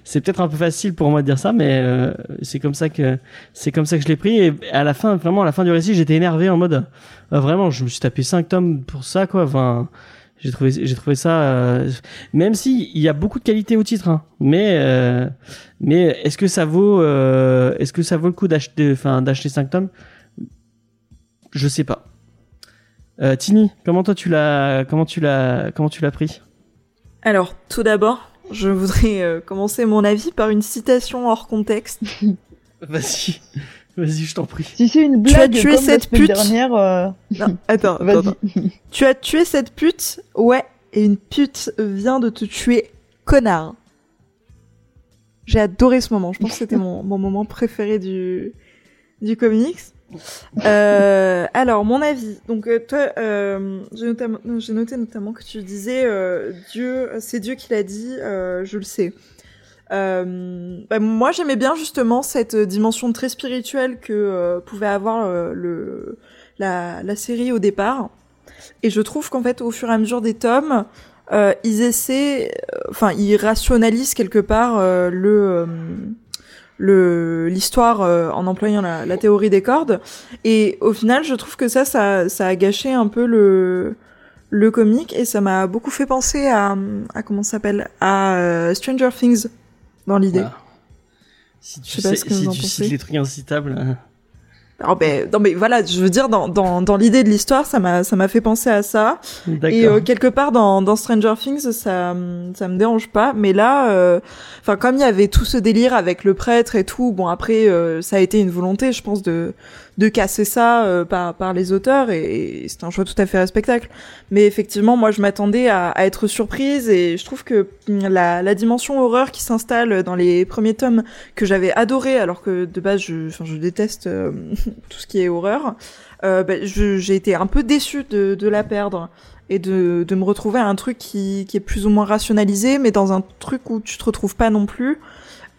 c'est, peut-être un peu facile pour moi de dire ça, mais euh, c'est comme ça que c'est comme ça que je l'ai pris. Et à la fin, vraiment, à la fin du récit, j'étais énervé en mode, euh, vraiment, je me suis tapé 5 tomes pour ça, quoi. Enfin, j'ai trouvé, j'ai trouvé ça, euh, même si il y a beaucoup de qualité au titre, hein, mais euh, mais est-ce que ça vaut, euh, est-ce que ça vaut le coup d'acheter, enfin, d'acheter 5 tomes? Je sais pas. Tini, comment toi tu l'as, comment tu l'as, comment tu l'as pris? Alors, tout d'abord, je voudrais euh, commencer mon avis par une citation hors contexte. *laughs* Vas-y, vas-y, je t'en prie. Si c'est une Tu as tué comme cette pute. dernière, euh, Non, attends, *laughs* attends, vas-y. attends. Tu as tué cette pute Ouais, et une pute vient de te tuer, connard. J'ai adoré ce moment. Je pense que c'était mon, mon moment préféré du, du comics. Euh, alors, mon avis. Donc, euh, toi, euh, j'ai noté notamment que tu disais Dieu, c'est Dieu qui l'a dit, je le sais. Bah, moi, j'aimais bien justement cette dimension très spirituelle que pouvait avoir le, la, la série au départ. Et je trouve qu'en fait, au fur et à mesure des tomes, ils essaient, enfin, ils rationalisent quelque part le l'histoire euh, en employant la, la théorie des cordes. Et au final, je trouve que ça, ça, ça a gâché un peu le le comique et ça m'a beaucoup fait penser à, à comment ça s'appelle à euh, Stranger Things dans l'idée. Si tu, sais si tu cites les trucs incitables. Alors ben non mais voilà, je veux dire dans dans dans l'idée de l'histoire, ça m'a ça m'a fait penser à ça. Et euh, quelque part dans, dans Stranger Things, ça, ça me dérange pas. Mais là, euh, enfin comme il y avait tout ce délire avec le prêtre et tout, bon après euh, ça a été une volonté, je pense, de de casser ça euh, par par les auteurs et, c'est un choix tout à fait respectable. Mais effectivement, moi je m'attendais à, à être surprise et je trouve que hum, la, la dimension horreur qui s'installe dans les premiers tomes que j'avais adoré, alors que de base je, je déteste euh, *laughs* tout ce qui est horreur. Euh, je- j'ai été un peu déçue de, de la perdre et de, de me retrouver à un truc qui, qui est plus ou moins rationalisé, mais dans un truc où tu te retrouves pas non plus.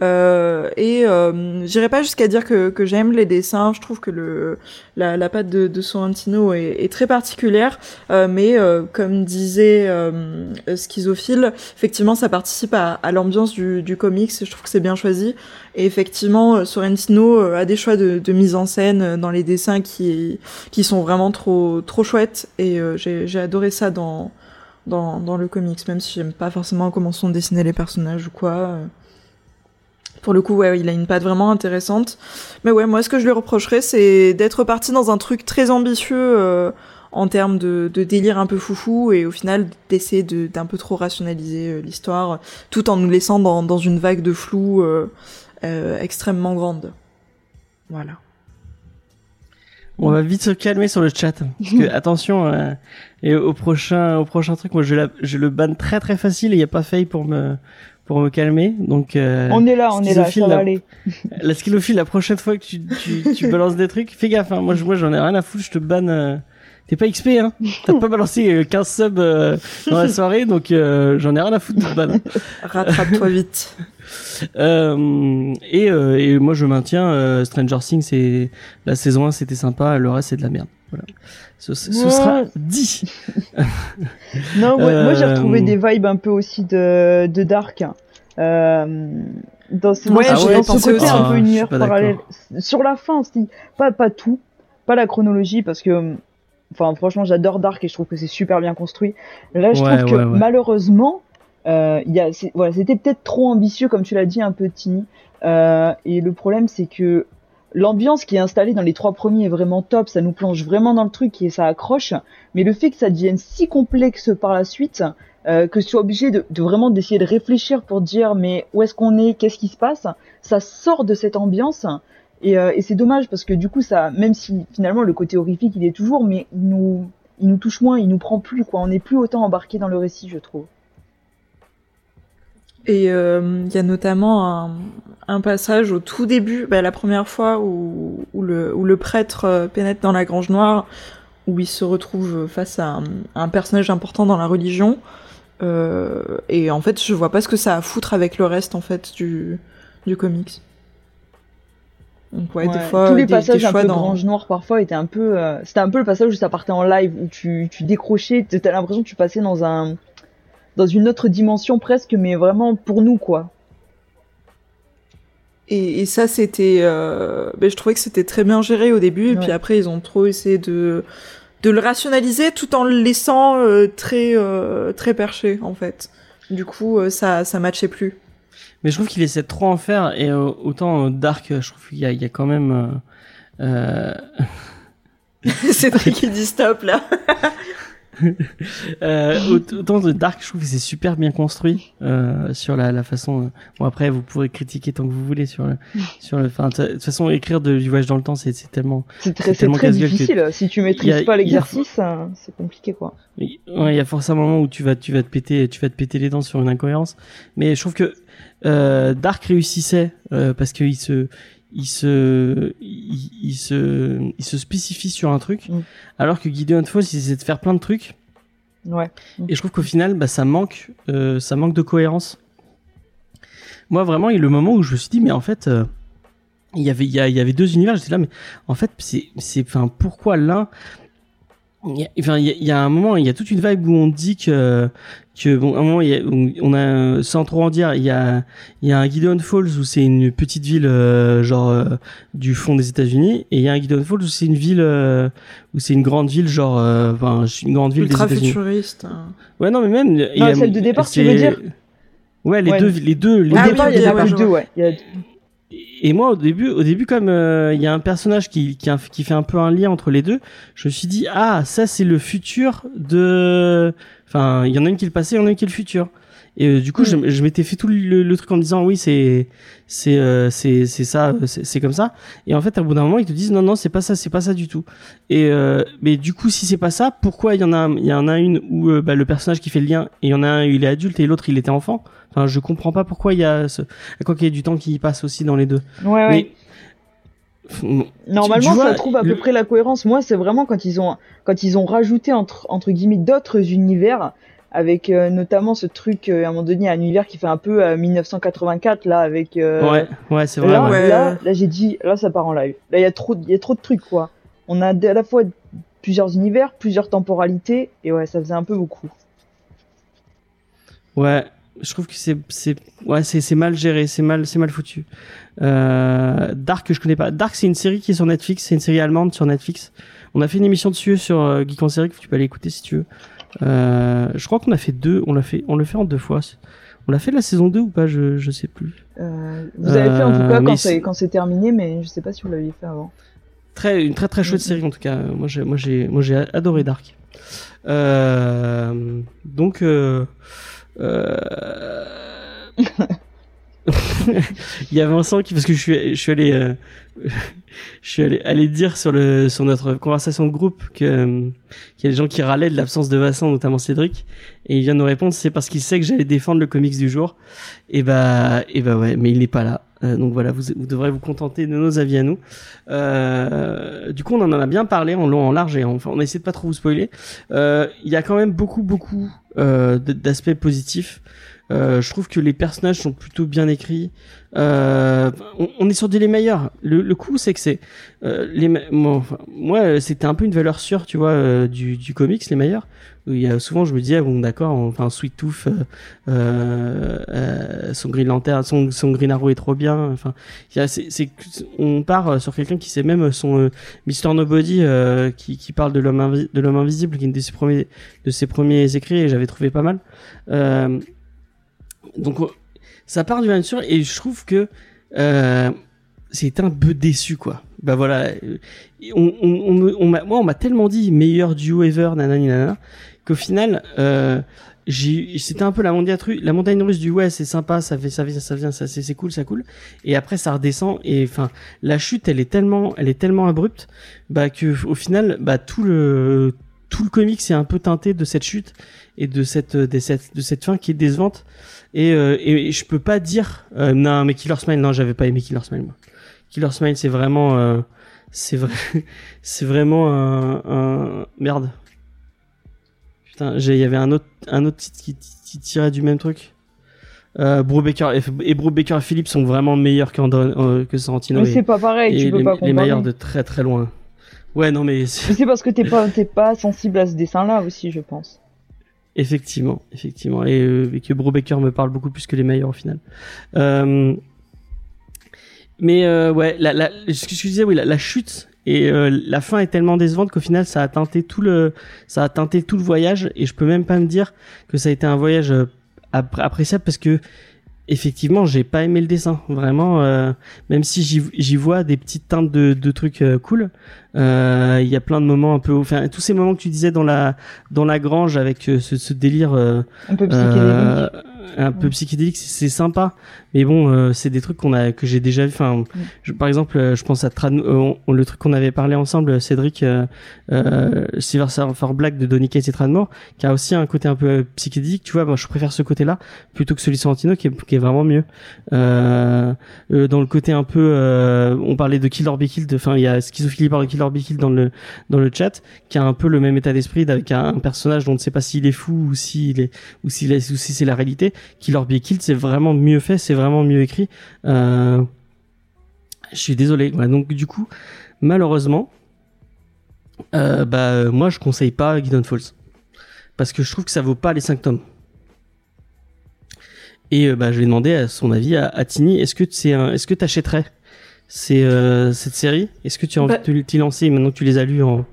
Euh, et euh, j'irai pas jusqu'à dire que, que j'aime les dessins. Je trouve que le la, la patte de, de Sorrentino est, est très particulière, euh, mais euh, comme disait euh, Schizophile, effectivement, ça participe à, à l'ambiance du, du comics. Je trouve que c'est bien choisi. Et effectivement, euh, Sorrentino a des choix de, de mise en scène dans les dessins qui qui sont vraiment trop trop chouettes. Et j'ai j'ai adoré ça dans dans dans le comics, même si j'aime pas forcément comment sont dessinés les personnages ou quoi. Pour le coup, ouais, il a une patte vraiment intéressante. Mais ouais, moi, ce que je lui reprocherais, c'est d'être parti dans un truc très ambitieux euh, en termes de, de, délire un peu foufou et au final d'essayer d'un peu trop rationaliser euh, l'histoire, tout en nous laissant dans, dans une vague de flou euh, euh extrêmement grande. Voilà. On va vite se calmer sur le chat. Parce que, *laughs* attention, euh, et au prochain, au prochain truc, moi, je, la, je le banne très très facile et il n'y a pas faille pour me, pour me calmer. Donc, euh, on est là, on est là, ça va la, aller. *laughs* La schilophile, la prochaine fois que tu, tu, tu balances des trucs, fais gaffe. Hein. Moi, moi, j'en ai rien à foutre. Je te banne. Euh, T'es pas XP, hein T'as pas balancé 15 subs euh, dans la soirée, donc euh, j'en ai rien à foutre de te ban. Rattrape-toi *laughs* vite. Euh, et, et, moi, je maintiens Stranger Things. C'est la saison 1, c'était sympa. Le reste, c'est de la merde. Voilà. Ce, ce sera dit. *laughs* non, ouais, moi j'ai retrouvé des vibes un peu aussi de, de Dark. Euh, dans, ce, ouais, dans ce côté un peu univers parallèle. Sur la fin aussi, pas, pas tout, pas la chronologie, parce que enfin franchement j'adore Dark et je trouve que c'est super bien construit. Là je trouve que malheureusement euh, il y a, voilà, c'était peut-être trop ambitieux comme tu l'as dit un peu Tini. Euh, et le problème c'est que l'ambiance qui est installée dans les trois premiers est vraiment top, ça nous plonge vraiment dans le truc et ça accroche. Mais le fait que ça devienne si complexe par la suite, euh, que je sois obligé de, vraiment d'essayer de réfléchir pour dire mais où est-ce qu'on est, qu'est-ce qui se passe, ça sort de cette ambiance. Et, euh, et c'est dommage parce que du coup ça, même si finalement le côté horrifique il est toujours, mais il nous, il nous touche moins, il nous prend plus quoi. On n'est plus autant embarqué dans le récit, je trouve. Et euh, il y a notamment un, un, passage au tout début, bah, la première fois où, où, le, où le prêtre euh, pénètre dans la grange noire, où il se retrouve face à un, un personnage important dans la religion. Euh, et en fait, je vois pas ce que ça a à foutre avec le reste en fait du, du comics. Donc ouais, des fois, tous les passages un peu dans... grange noire parfois étaient un peu, euh, c'était un peu le passage où ça partait en live où tu, tu décrochais, t'as l'impression que tu passais dans un, dans une autre dimension presque, mais vraiment pour nous quoi. Et, et ça c'était, euh... ben, je trouvais que c'était très bien géré au début, et puis après ils ont trop essayé de, de le rationaliser tout en le laissant euh, très, euh, très perché en fait. Du coup euh, ça, ça matchait plus. Mais je trouve qu'il essaie de trop en faire et euh, autant euh, Dark, je trouve qu'il y, y, a quand même. Euh... *laughs* c'est vrai *laughs* qu'il dit stop là. *laughs* euh, autant de Dark, je trouve que c'est super bien construit euh, sur la, la façon. Euh, bon après, vous pourrez critiquer tant que vous voulez sur le, sur le. Enfin, de toute façon, écrire de, du voyage dans le temps, c'est tellement. C'est très, tellement très difficile. Que... Si tu maîtrises a, pas l'exercice, a... c'est compliqué quoi. Il y a forcément un moment où tu vas, tu vas te péter, tu vas te péter les dents sur une incohérence. Mais je trouve que euh, Dark réussissait euh, parce qu'il se il se il, il, se il se spécifie sur un truc mm. alors que Gideon Falls il essaie de faire plein de trucs. Ouais. Et je trouve qu'au final bah ça manque euh, ça manque de cohérence. Moi vraiment il y a le moment où je me suis dit mais en fait euh, il y avait il y, y avait deux univers j'étais là mais en fait c'est c'est enfin pourquoi l'un il y, a, enfin, il y, a, un moment, il y a toute une vibe où on dit que que bon, un moment, y a, on a sans trop en dire, il y a il y a un Gideon Falls où c'est une petite ville euh, genre euh, du fond des États-Unis, et il y a un Gideon Falls où c'est une ville euh, où c'est une grande ville genre enfin une grande ville Ultra des États-Unis. futuriste. Hein. Ouais non mais même non, il y a, celle de départ tu veux dire? Ouais les ouais. deux les deux les Au deux, départ il y a deux ouais. Il y a et moi au début au début comme il euh, y a un personnage qui qui, qui fait un peu un lien entre les deux je me suis dit ah ça c'est le futur de enfin il y en a une qui est le passé il y en a une qui est le futur et euh, du coup mm. je, je m'étais fait tout le, le, truc en me disant oui c'est c'est euh, c'est c'est ça c'est comme ça et en fait à bout d'un moment ils te disent non non c'est pas ça c'est pas ça du tout et euh, mais du coup si c'est pas ça pourquoi il y en a il y en a une où euh, bah, le personnage qui fait le lien et il y en a un il est adulte et l'autre il était enfant? Enfin je comprends pas pourquoi il y a ce quoi qu'il y ait du temps qui passe aussi dans les deux ouais, ouais. Mais, Normalement, vois, ça trouve à le... peu près la cohérence. Moi, c'est vraiment quand ils ont quand ils ont rajouté entre entre guillemets d'autres univers avec euh, notamment ce truc euh, à un moment donné un univers qui fait un peu euh, 1984 là avec euh, ouais ouais c'est vrai là ouais. là, là j'ai dit là ça part en live. Là il y a trop il y a trop de trucs quoi. On a à la fois plusieurs univers plusieurs temporalités et ouais ça faisait un peu beaucoup. Ouais je trouve que c'est c'est ouais c'est c'est mal géré c'est mal c'est mal foutu. Euh, Dark je connais pas. Dark c'est une série qui est sur Netflix c'est une série allemande sur Netflix. On a fait une émission dessus sur euh, Geek en série que tu peux aller écouter si tu veux euh, je crois qu'on a fait deux, on l'a fait, on le fait en deux fois. On l'a fait la saison 2 ou pas je, je sais plus. Euh, vous avez fait en tout Euh, cas mais quand c'est- terminé, mais je sais pas si vous l'aviez fait avant. Très, une très très chouette Mhm. série en tout cas. Moi j'ai, moi j'ai, moi j'ai adoré Dark. Donc, euh, euh, *laughs* *laughs* il y a Vincent qui, parce que je suis, je suis allé, euh, *laughs* je suis allé, allé dire sur le, sur notre conversation de groupe que, euh, qu'il y a des gens qui râlaient de l'absence de Vincent, notamment Cédric, et il vient de nous répondre, c'est parce qu'il sait que j'allais défendre le comics du jour. Et bah, et bah ouais, mais il n'est pas là. Euh, donc voilà, vous, vous devrez vous contenter de nos avis à nous. Euh, du coup, on en a bien parlé en long, en large, et enfin, on a essayé de pas trop vous spoiler. Euh, Il y a quand même beaucoup, beaucoup d'aspects positifs. Euh, je trouve que les personnages sont plutôt bien écrits. Euh, on, on est sur des les meilleurs. Le, le coup, c'est que c'est euh, les moi, enfin, moi, c'était un peu une valeur sûre, tu vois, euh, du, du comics, les meilleurs. Où il y a souvent, je me disais, ah bon, d'accord, enfin, Sweet Tooth, euh, euh, son Green Lantern, son, son Green Arrow est trop bien. Enfin, c'est, on part sur quelqu'un qui sait même son Mister Nobody, qui, qui parle de l'homme, de l'homme invisible, qui est une de ses premiers, de ses premiers écrits, et j'avais trouvé pas mal. Euh, donc, euh, ça part du valeur sûre, et je trouve que euh, c'était un peu déçu, quoi. Bah voilà, euh, on, on, on m'a, moi, on m'a tellement dit meilleur duo ever, nanani nanana, qu'au final, euh, c'était un peu la montagne, russe, la montagne russe du ouais, c'est sympa, ça fait, ça vient, ça vient, ça, c'est, c'est cool, ça cool. Et après, ça redescend, et enfin, la chute, elle est tellement, elle est tellement abrupte, bah, que, au final, bah, tout le, tout le comic, c'est un peu teinté de cette chute et de cette, de cette, de cette fin qui est décevante. Et, euh, et, et je peux pas dire, euh, non, mais Killer Smile, non, j'avais pas aimé Killer Smile, moi. Killer Smile, c'est vraiment, euh, c'est vrai, *laughs* c'est vraiment un, un, merde. Putain, j'ai, il y avait un autre, un autre titre qui, qui tirait du même truc. Euh, Brubaker et, et Brubaker et Philippe sont vraiment meilleurs qu'Andre- euh, que Sorrentino. Mais c'est pas pareil, tu peux les, pas les comparer. meilleurs de très très loin. Ouais, non, mais c'est- parce que t'es *laughs* pas t'es pas sensible à ce dessin-là aussi, je pense. Effectivement, effectivement, et, euh, et que me parle beaucoup plus que les meilleurs au final. Euh, mais euh, ouais, la, ce que je disais, oui, la, chute et euh, la fin est tellement décevante qu'au final, ça a teinté tout le, ça a teinté tout le voyage, et je peux même pas me dire que ça a été un voyage appré- appréciable parce que effectivement, j'ai pas aimé le dessin, vraiment. euh, même si j'y vois des petites teintes de, de trucs euh, cool, euh, il y a plein de moments un peu, enfin tous ces moments que tu disais dans la dans la grange avec euh, ce, ce délire euh, Un peu psychédélique. Un peu psychédélique, c'est sympa. Mais bon, euh, c'est des trucs qu'on a que j'ai déjà vu. Enfin, je- par exemple, euh, je pense à Trad, euh, on- le truc qu'on avait parlé ensemble, Cédric, euh, euh, Silver Surfer Black de Donny Cates et Tradmore, qui a aussi un côté un peu psychédélique. Tu vois, moi, je préfère ce côté-là plutôt que celui de Sorrentino, qui est, qui est vraiment mieux. Euh, euh, dans le côté un peu, euh, on parlait de Kill or Be Killed. Enfin, il y a Schizophilie par le Kill or Be Killed dans le dans le chat, qui a un peu le même état d'esprit avec un, un personnage dont on ne sait pas s'il est fou ou s'il est ou s'il est ou si c'est la réalité. Killer Be Killed, c'est vraiment mieux fait, c'est vraiment mieux écrit. Euh, je suis désolé. Donc du coup, malheureusement, euh, bah euh, moi je conseille pas Gideon Falls parce que je trouve que ça vaut pas les 5 tomes. Et euh, bah je vais demander à son avis à, à Tini. Est-ce que c'est un, est-ce que t'achèterais c'est euh, cette série? Est-ce que tu as envie Bah- de t'y lancer maintenant que tu les as lus en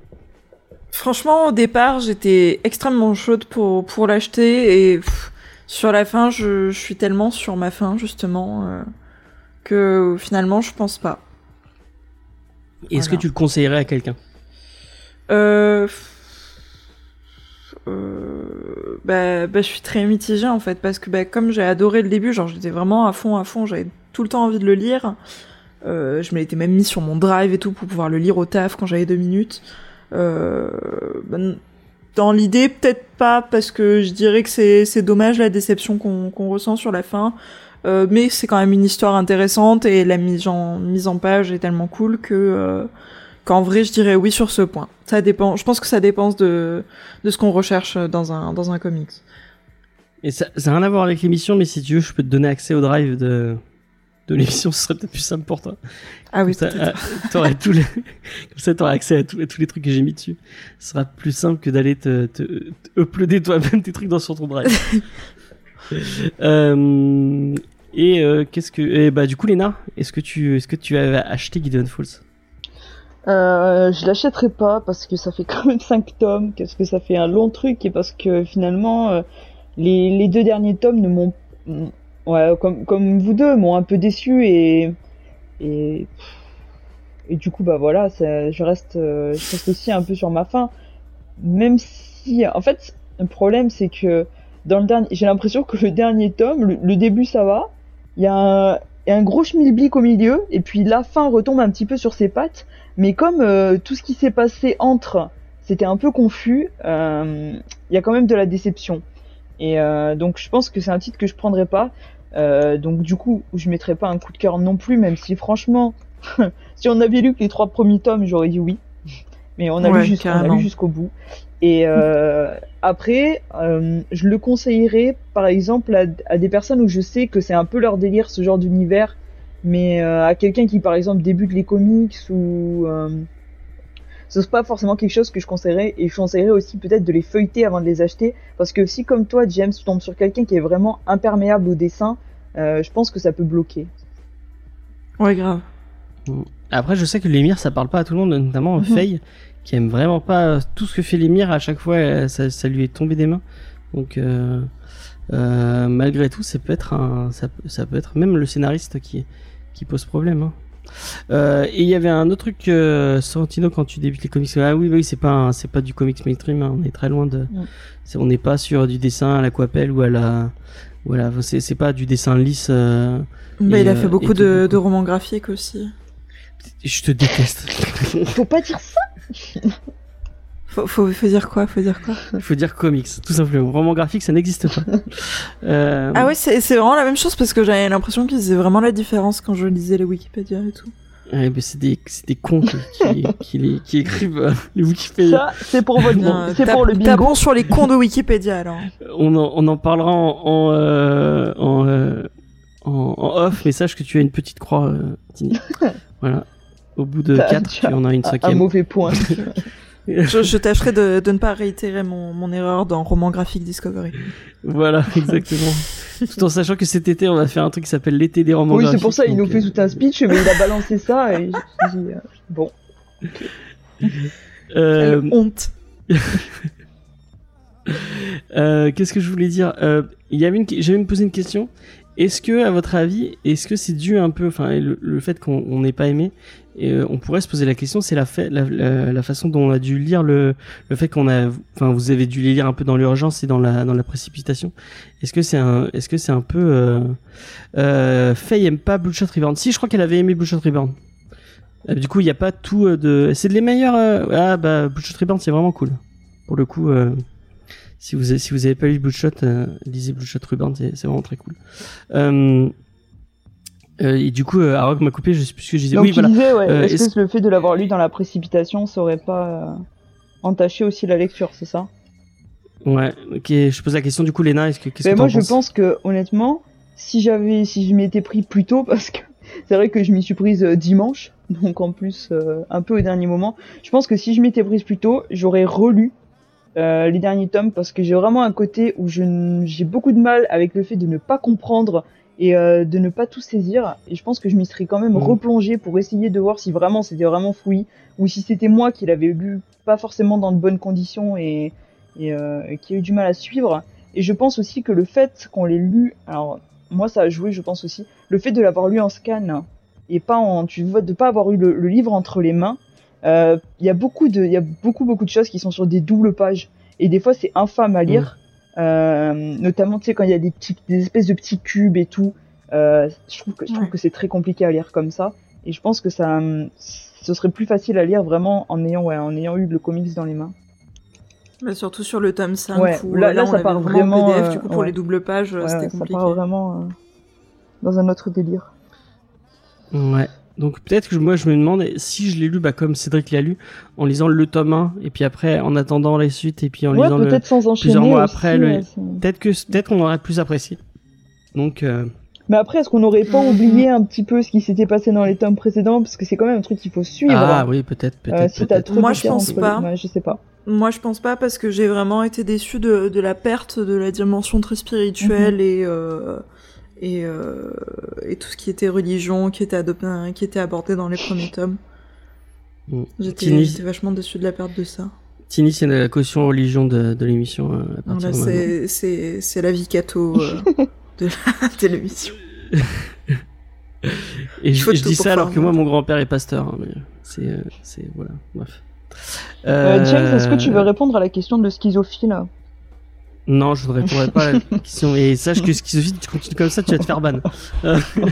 Franchement, au départ, j'étais extrêmement chaude pour, pour l'acheter et pff, sur la fin, je, je suis tellement sur ma fin, justement, euh, que finalement, je pense pas. Est-ce que tu le conseillerais à quelqu'un Euh... euh, bah, bah, je suis très mitigée en fait parce que bah, comme j'ai adoré le début, genre j'étais vraiment à fond, à fond, j'avais tout le temps envie de le lire. Euh, je me l'étais même mis sur mon drive et tout pour pouvoir le lire au taf quand j'avais deux minutes. Euh, bah, dans l'idée, peut-être pas parce que je dirais que c'est dommage la déception qu'on ressent sur la fin. Euh, mais c'est quand même une histoire intéressante et la mise en mise en page est tellement cool que euh, qu'en vrai je dirais oui sur ce point. Ça dépend. Je pense que ça dépend de de ce qu'on recherche dans un dans un comics. Et ça n'a rien à voir avec l'émission, mais si tu veux, je peux te donner accès au drive de, de l'émission, ce serait peut-être plus simple pour toi. Ah oui, Comme ça, peut-être. euh, t'aurais tous les, *laughs* comme ça, t'aurais accès à tous, à tous les trucs que j'ai mis dessus. Ce sera plus simple que d'aller te, te, te uploader toi-même *laughs* tes trucs dans sur ton drive. *laughs* euh, et euh, qu'est-ce que, et bah du coup, Léna, est-ce que tu, est-ce que tu as acheté Gideon Falls? Euh, je l'achèterai pas parce que ça fait quand même 5 tomes, parce que ça fait un long truc et parce que finalement euh, les, les deux derniers tomes ne m'ont ouais, comme, comme vous deux, m'ont un peu déçu et, et, et du coup, bah voilà, je reste, euh, je reste aussi un peu sur ma faim. Même si, en fait, le problème, c'est que dans le dernier, j'ai l'impression que le dernier tome, le, début, ça va. Il y a un, gros schmilblick au milieu, et puis la fin retombe un petit peu sur ses pattes. Mais comme euh, tout ce qui s'est passé entre, c'était un peu confus, euh, il y a quand même de la déception. Et donc je pense que c'est un titre que je prendrai pas. Euh, donc du coup, je mettrai pas un coup de cœur non plus, même si franchement, *laughs* si on avait lu que les trois premiers tomes, j'aurais dit oui. Mais on a Ouais, jusqu'au lu jusqu'au bout. Et euh, après, euh, je le conseillerais par exemple à, à des personnes où je sais que c'est un peu leur délire ce genre d'univers, mais euh, à quelqu'un qui par exemple débute les comics ou euh, ce n'est pas forcément quelque chose que je conseillerais et je conseillerais aussi peut-être de les feuilleter avant de les acheter parce que si comme toi James tu tombes sur quelqu'un qui est vraiment imperméable au dessin, euh, je pense que ça peut bloquer. Ouais, grave. Après, je sais que l'émir, ça parle pas à tout le monde, notamment Mhm. Faye, qui aime vraiment pas tout ce que fait l'émir. À chaque fois, euh, ça, ça lui est tombé des mains. Donc, euh, euh, malgré tout, ça peut être un, ça, peut- ça peut être même le scénariste qui, qui pose problème. hein. Euh, et il y avait un autre truc, euh, Sorrentino, quand tu débutes les comics. Ah oui, oui, c'est pas, c'est pas du comics mainstream. hein, on est très loin de. Mm. on n'est pas sur du dessin à l'aquapelle ou à la. Voilà, c'est c'est pas du dessin lisse. euh, Bah, Et, il a euh, fait et beaucoup de, beaucoup. de romans graphiques aussi. Je te déteste. Faut pas dire ça. *laughs* Faut, faut, faut dire quoi Faut dire quoi Il faut dire comics, tout simplement. Roman graphique, ça n'existe pas. *laughs* Euh, Ah ouais, c'est c'est vraiment la même chose parce que j'avais l'impression qu'ils faisaient vraiment la différence quand je lisais les Wikipédia et tout. ouais, mais c'est des, c'est des cons qui, qui, qui, les- qui écrivent euh, les Wikipédia. Ça, c'est pour votre Bien, c'est pour le bingo. Tapons sur les cons de Wikipédia alors. On en, on en parlera en, en, euh, en, euh, en, en off, mais sache que tu as une petite croix, euh, Tini. *laughs* voilà. Au bout de T'as- 4, tu en as une Un- Un cinquième. mauvais point. *laughs* *laughs* Je, je tâcherai de, de ne pas réitérer mon, mon erreur dans roman graphique Discovery. Voilà, *laughs* exactement. tout en sachant que cet été, on va faire un truc qui s'appelle l'été des romans oui, c'est graphiques. pour ça il nous donc, fait euh, tout un speech, mais il a balancé ça et je me suis dit, euh, bon. euh, Quelle honte. *laughs* Euh, Qu'est-ce que je voulais dire? Euh, une, j'avais me poser une question. Est-ce que, à votre avis, est-ce que c'est dû un peu, enfin, le, le fait qu'on on n'ait pas aimé, euh, on pourrait se poser la question, c'est la, façon dont on a dû lire le, fait qu'on a, enfin, vous avez dû les lire un peu dans l'urgence et dans la, précipitation. Est-ce que c'est un, est-ce que c'est un peu, euh, euh, Faye aime pas Bloodshot Reborn? Si, je crois qu'elle avait aimé Bloodshot Reborn. Euh, du coup, il n'y a pas tout euh, de, c'est de les meilleurs. Ah bah, Bloodshot Reborn, c'est vraiment cool. Pour le coup. Si vous si vous pas lu Bloodshot, lisez Bloodshot Reborn, c'est vraiment très cool. Euh, euh, et du coup, euh, m'a coupé, je sais plus ce que je disais. Donc oui, tu voilà. disais, ouais, Euh, est-ce est-ce- que le fait de l'avoir lu dans la précipitation, ça aurait pas euh, entaché aussi la lecture, c'est ça? Ouais. Ok. Je pose la question du coup, Léna. Est-ce que qu'est-ce Mais que moi, je pense que honnêtement, si j'avais, si je m'étais pris plus tôt, *laughs* parce que c'est vrai que je m'y suis prise dimanche, donc en plus un peu au dernier moment. Je pense que si je m'étais prise plus tôt, j'aurais relu euh, les derniers tomes parce que j'ai vraiment un côté où je n- j'ai beaucoup de mal avec le fait de ne pas comprendre et euh, de ne pas tout saisir. Et je pense que je m'y serais quand même Mhm. replongé pour essayer de voir si vraiment c'était vraiment fouillis ou si c'était moi qui l'avais lu pas forcément dans de bonnes conditions et, et, euh, qui a eu du mal à suivre. Et je pense aussi que le fait qu'on l'ait lu, alors moi ça a joué, je pense aussi, le fait de l'avoir lu en scan et pas en, tu vois, de pas avoir eu le, le livre entre les mains, euh, il y a beaucoup de, il y a beaucoup beaucoup de choses qui sont sur des doubles pages et des fois c'est infâme à lire, euh, notamment tu sais quand il y a des petits, des espèces de petits cubes et tout. Euh, je trouve que je trouve Ouais. que c'est très compliqué à lire comme ça et je pense que ça, hum, ce serait plus facile à lire vraiment en ayant, ouais, en ayant eu le comics dans les mains. Bah, surtout sur le tome 5 Ouais, où là- là, là, on ça part vraiment en vraiment, PDF, euh, du coup pour ouais. les doubles pages euh, Ouais, c'était ouais, ça part vraiment euh, dans un autre délire. Ouais. Donc peut-être que moi je me demande si je l'ai lu bah, comme Cédric l'a lu en lisant le tome 1 et puis après en attendant la suite et puis en ouais, lisant le peut-être sans plusieurs mois aussi, après, le- peut-être que peut-être qu'on aurait plus apprécié. Donc euh, Mais après, est-ce qu'on n'aurait pas Mhm. oublié un petit peu ce qui s'était passé dans les tomes précédents? Parce que c'est quand même un truc qu'il faut suivre. ah oui peut-être Euh, peut-être si Moi, je pense pas. les- ouais, je sais pas. Moi, je pense pas parce que j'ai vraiment été déçue de, de la perte de la dimension très spirituelle Mhm. et euh, et euh, et tout ce qui était religion, qui était adopté, qui était abordé dans les premiers tomes. Mm. J'étais Tini- j'étais vachement déçue de la perte de ça. Tini c'est la caution religion de, de l'émission euh, à partir Voilà, de maintenant. c'est c'est c'est la vie catho. euh. *laughs* de la télévision. *laughs* Et je, dis ça alors que moi, mon grand-père est pasteur. hein, mais c'est, c'est, voilà, bref. Euh, James, est-ce que tu veux répondre à la question de schizophile? Non, je ne répondrai pas à la question. Et sache que schizophile, tu continues comme ça, tu vas te faire ban. Euh, *laughs*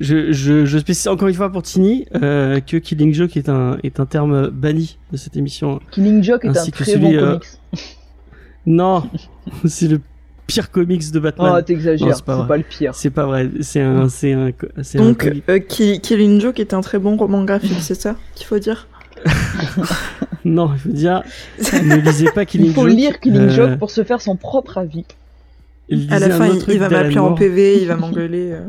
je, je, je spécifie encore une fois pour Tini euh, que Killing Joke est un, est un terme banni de cette émission. Killing Joke est un que très celui, bon euh, comics. Non, *laughs* c'est le pire comics de Batman. Oh, Non, t'exagères, c'est pas pas, vrai. le pire. c'est pas vrai. C'est un, c'est un, c'est un Donc, comic- euh, Kill- Killing Joke est un très bon roman graphique, c'est ça qu'il faut dire? *laughs* *laughs* Non, il faut dire, *laughs* ne lisez pas Killing Il faut Joke. lire Killing euh, Joke pour se faire son propre avis. À la fin, il, va m'appeler en. PV, il va *laughs* m'engueuler. euh.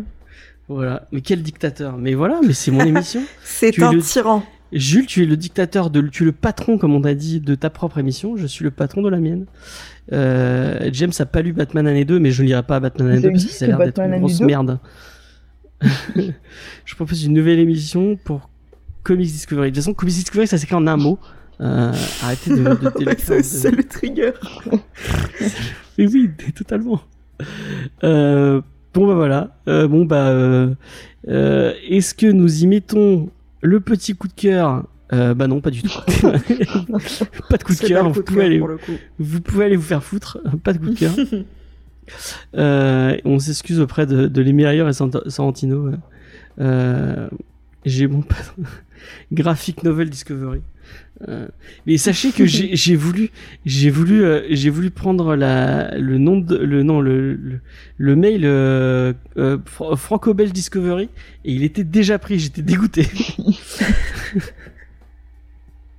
Voilà. Mais quel dictateur. Mais voilà, mais c'est mon émission. C'est un le- tyran. Jules, tu es le dictateur de, tu es le patron, comme on t'a dit, de ta propre émission. Je suis le patron de la mienne. Euh, James a pas lu Batman année 2, mais je ne lirai pas Batman année Ça 2 parce que ça a l'air d'être Batman une année grosse 2? merde. je propose une nouvelle émission pour Comics Discovery. De toute façon, Comics Discovery, ça s'écrit en un mot. Euh, arrêtez de, de *laughs* c'est c'est le trigger. *laughs* Mais oui, totalement. Euh, bon bah voilà. Euh, bon bah, est-ce que nous y mettons le petit coup de cœur? Bah non, pas du tout. *laughs* pas de coup de cœur. Vous pouvez aller, vous pouvez aller vous faire foutre. Pas de coup de cœur. Euh, on s'excuse auprès de, de l'émirailleur et Sorrentino. euh. J'ai mon graphic novel discovery. Euh, mais sachez que *laughs* j'ai voulu, j'ai voulu, euh, j'ai voulu prendre la, le nom de, le non, le, le, le mail euh, euh, Fr- Franco-Belge Discovery et il était déjà pris. J'étais dégoûté. *laughs*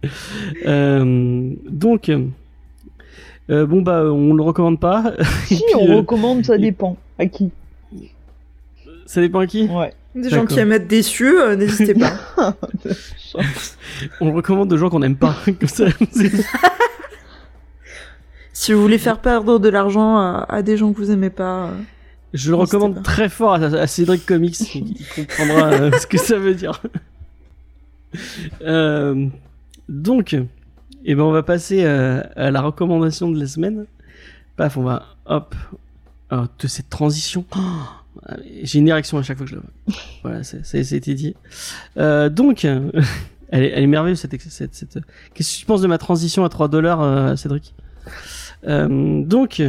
*laughs* Donc, bon bah, on le recommande pas. Si, puis, on recommande, ça dépend. À qui? Ça dépend à qui? Ouais. Des gens qui aiment être déçus, euh, n'hésitez pas. *laughs* On le recommande de gens qu'on n'aime pas. *laughs* Comme ça, *laughs* si vous voulez faire perdre de l'argent à, à des gens que vous aimez pas, euh, Je le recommande pas. très fort à, à Cédric Comics, qui comprendra euh, ce que ça veut dire. Euh, donc, eh ben on va passer à la recommandation de la semaine. Paf, on va hop. De cette transition. *gasps* Oh, J'ai une érection à chaque fois que je le vois. *laughs* Voilà, c'est- c'est- c'était dit. Euh, donc, *laughs* elle est, elle est merveilleuse cette, cette, cette- Qu'est-ce que tu penses de ma transition à 3 dollars, euh, Cédric? Euh, Donc,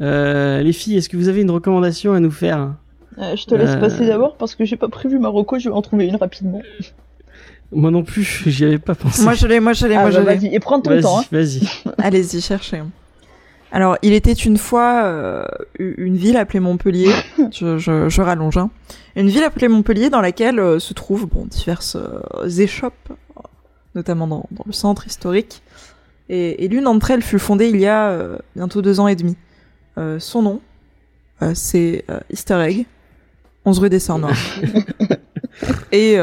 euh, les filles, est-ce que vous avez une recommandation à nous faire? Euh, je te laisse Euh. passer d'abord parce que j'ai pas prévu Marocco, je vais en trouver une rapidement. *laughs* Moi non plus, j'y avais pas pensé. moi je l'ai, moi je l'ai, Ah, moi bah, je l'ai. vas-y, et prends ton temps. Hein. vas-y. Allez-y, cherchez. Alors, il était une fois euh, une ville appelée Montpellier. *laughs* je, je, je rallonge. Hein. Une ville appelée Montpellier dans laquelle euh, se trouvent bon diverses euh, échoppes, notamment dans, dans le centre historique. Et, et l'une d'entre elles fut fondée il y a bientôt deux ans et demi. Son nom, c'est Easter Egg, 11 rue des Sœurs *laughs* Noires. et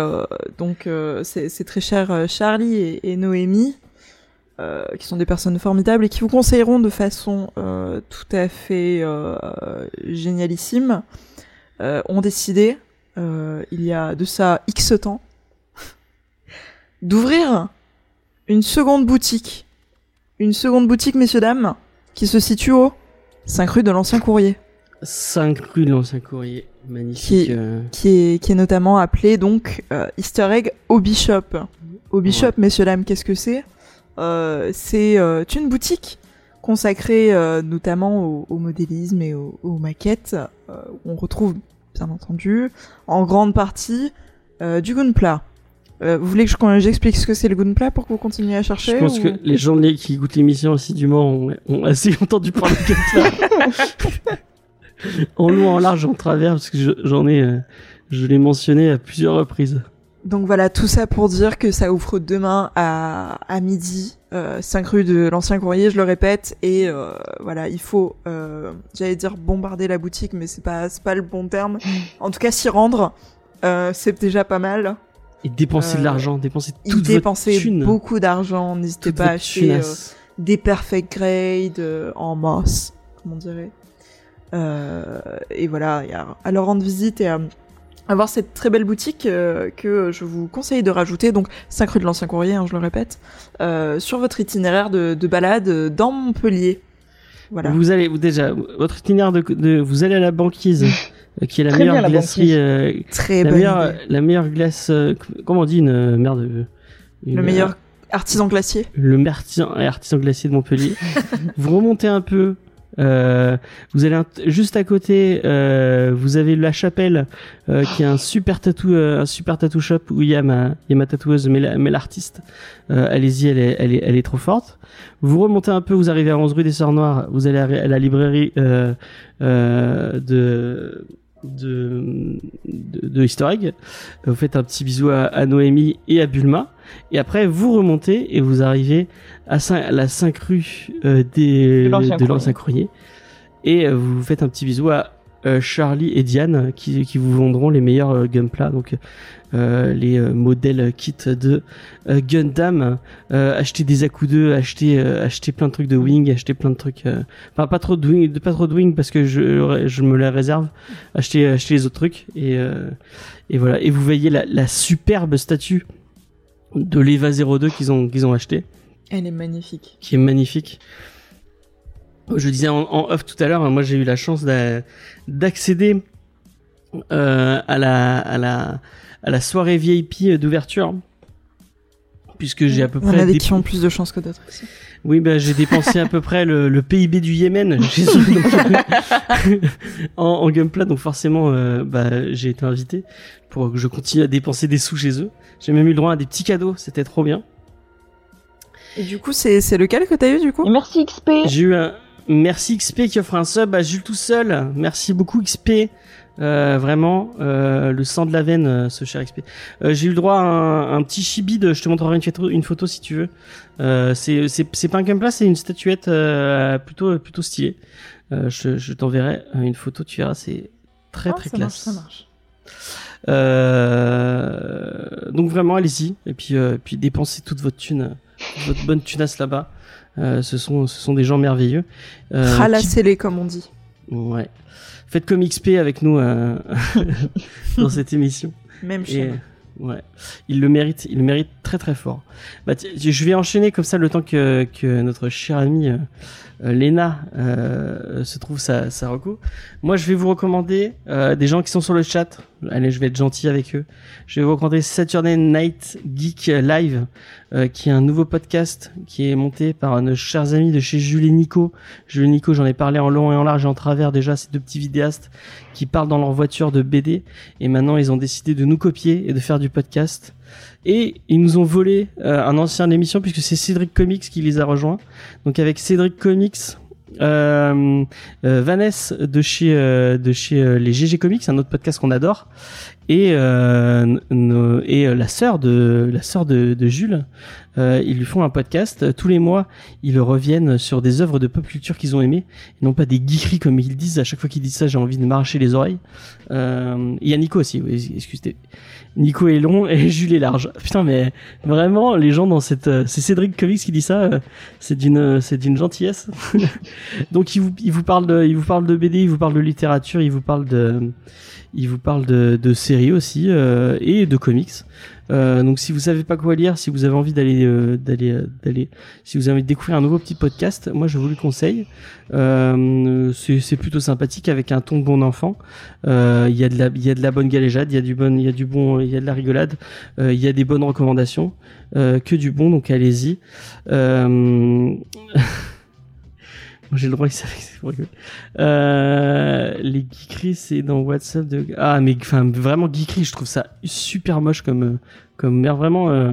donc, c'est très cher Charlie et, et Noémie euh, qui sont des personnes formidables et qui vous conseilleront de façon euh, tout à fait euh, génialissime, ont décidé, il y a de ça X temps, *laughs* d'ouvrir une seconde boutique. Une seconde boutique, messieurs, dames, qui se situe au 5 rue de l'Ancien Courrier, 5 rue de l'Ancien Courrier. Magnifique. Qui- qui est, qui est notamment appelé donc Easter Egg Hobby Shop. Hobby Ouais. Shop, messieurs, dames, qu'est-ce que c'est? C'est euh, une boutique consacrée euh, notamment au, au modélisme et au- aux maquettes. euh, on retrouve, bien entendu, en grande partie, euh, du Gunpla. Euh, vous voulez que je- que j'explique ce que c'est le Gunpla pour que vous continuiez à chercher Je pense ou- que les gens de qui écoutent l'émission assidûment ont, ont assez *laughs* entendu parler comme ça. *laughs* en long, en large, en travers, parce que je- j'en ai, euh, je l'ai mentionné à plusieurs reprises. Donc voilà, tout ça pour dire que ça ouvre demain à, à midi, euh, 5 rue de l'Ancien Courrier, je le répète, et euh, voilà, il faut, euh, j'allais dire bombarder la boutique, mais c'est pas, c'est pas le bon terme. *laughs* En tout cas, s'y rendre, euh, c'est déjà pas mal. Et dépenser de Euh, l'argent, dépenser toute dépenser votre thune. beaucoup d'argent, n'hésitez pas à acheter euh, des perfect grade euh, en masse, comme on dirait. Euh, et voilà, et à, à leur rendre visite et à, à voir cette très belle boutique euh, que je vous conseille de rajouter, donc 5 rue de l'Ancien Courrier, hein, je le répète, euh, sur votre itinéraire de, de balade dans Montpellier. voilà. Vous allez, vous, déjà, votre itinéraire de, de- vous allez à la banquise, euh, qui est la Très bien, meilleure la glacerie, Très la meilleure, idée. la meilleure glace, comment on dit une merde, une- Le meilleur artisan glacier. le meilleur artisan, artisan glacier de Montpellier. *laughs* vous remontez un peu. Euh, vous allez juste à côté, euh, vous avez la chapelle euh, qui est un super tatou, euh, un super tattoo shop où il y a ma, il y a ma tatoueuse, mais la- mais l'artiste. Euh, Allez-y, elle est, elle est, elle est trop forte. Vous remontez un peu, vous arrivez à 11 rue des Sœurs Noires, vous allez à la librairie de de, de, de. Vous faites un petit bisou à, à Noémie et à Bulma. Et après, vous remontez et vous arrivez à, à la 5 rue euh, des, De l'Ancien Courrier. Et euh, vous faites un petit bisou à euh, Charlie et Diane qui, qui vous vendront les meilleurs euh, gunpla, donc euh, les modèles kits de Gundam. Acheter des acheter, euh, acheter plein de trucs de Wing, acheter plein de trucs. Enfin, pas trop de Wing, pas trop de Wing parce que je, je me les réserve. Acheter, acheter les autres trucs et, et voilà. Et vous voyez la, la superbe statue de l'Eva 02 qu'ils ont, qu'ils ont acheté Elle est magnifique. qui est magnifique. Je disais en, en off tout à l'heure, hein, moi j'ai eu la chance d'a- d'accéder euh, à, la, à, la, à la soirée VIP d'ouverture. Puisque j'ai à peu Il y en près. a des qui ont plus de chances que d'autres aussi. Oui, ben j'ai dépensé à peu près le, le PIB du Yémen *laughs* chez eux, donc, en, en Gunpla, donc forcément, euh, bah, j'ai été invité pour que je continue à dépenser des sous chez eux. J'ai même eu le droit à des petits cadeaux, c'était trop bien. Et du coup, c'est c'est lequel que t'as eu du coup? Et merci XP. J'ai eu un merci XP qui offre un sub à Jules tout seul. Merci beaucoup XP. Euh, vraiment, euh, le sang de la veine, euh, ce cher XP. Euh, j'ai eu le droit à un, un petit chibi de, je te montrerai une photo, une photo si tu veux. Euh, c'est, pas un gunpla, c'est une statuette euh, plutôt, plutôt stylée. Euh, je, je t'enverrai une photo, tu verras, c'est très Ah, très ça classe. marche, ça marche. Euh, donc vraiment, allez-y. Et puis, euh, puis dépensez toute votre thune, votre bonne tunasse là-bas. Euh, ce sont, ce sont des gens merveilleux. Euh, qui- Ralassez-les comme on dit. Ouais. Faites comme XP avec nous euh, *laughs* dans cette émission. Même Et, chaîne. ouais, il le mérite, il le mérite très très fort. Bah, je vais enchaîner comme ça le temps que, que notre chère amie euh, Léna euh, se trouve sa, sa. Moi, je vais vous recommander euh, des gens qui sont sur le chat. Allez, je vais être gentil avec eux. Je vais vous recommander Saturday Night Geek Live, qui est un nouveau podcast qui est monté par nos chers amis de chez Jules et Nico. Jules et Nico, j'en ai parlé en long et en large et en travers déjà, ces deux petits vidéastes qui parlent dans leur voiture de BD. Et maintenant, ils ont décidé de nous copier et de faire du podcast. Et ils nous ont volé euh, un ancien de l'émission puisque c'est Cédric Comics qui les a rejoints. Donc avec Cédric Comics, euh, euh, Vanessa de chez euh, de chez les GG Comics, un autre podcast qu'on adore, et euh, nos- et euh, la sœur de la sœur de, de Jules, euh, ils lui font un podcast tous les mois. Ils reviennent sur des œuvres de pop culture qu'ils ont aimées, et non pas des geekeries comme ils disent. À chaque fois qu'ils disent ça, j'ai envie de m'arracher les oreilles. Il y a Nico aussi, oui, excusez. Nico est long et *laughs* Jules est large. Putain, mais vraiment, les gens dans cette, c'est Cédric Comics qui dit ça, c'est d'une, c'est d'une gentillesse. *laughs* Donc il vous, il vous parle de, il vous parle de BD, il vous parle de littérature, il vous parle de, il vous parle de, de séries aussi euh, et de comics. Euh, donc si vous savez pas quoi lire, si vous avez envie d'aller, euh, d'aller, euh, d'aller, si vous avez envie de découvrir un nouveau petit podcast, moi je vous le conseille. Euh, c'est, plutôt sympathique avec un ton de bon enfant. Euh, Il y a de la, il y a de la bonne galéjade, il y a du bon, il y a du bon, il y a de la rigolade, il y a des bonnes recommandations, que du bon, donc allez-y. *laughs* Euh... J'ai le droit, il savait que c'est pour rigoler. Euh, les geekeries, c'est dans WhatsApp de. Ah, mais enfin, vraiment geekeries, je trouve ça super moche comme euh, comme merde. Vraiment, euh,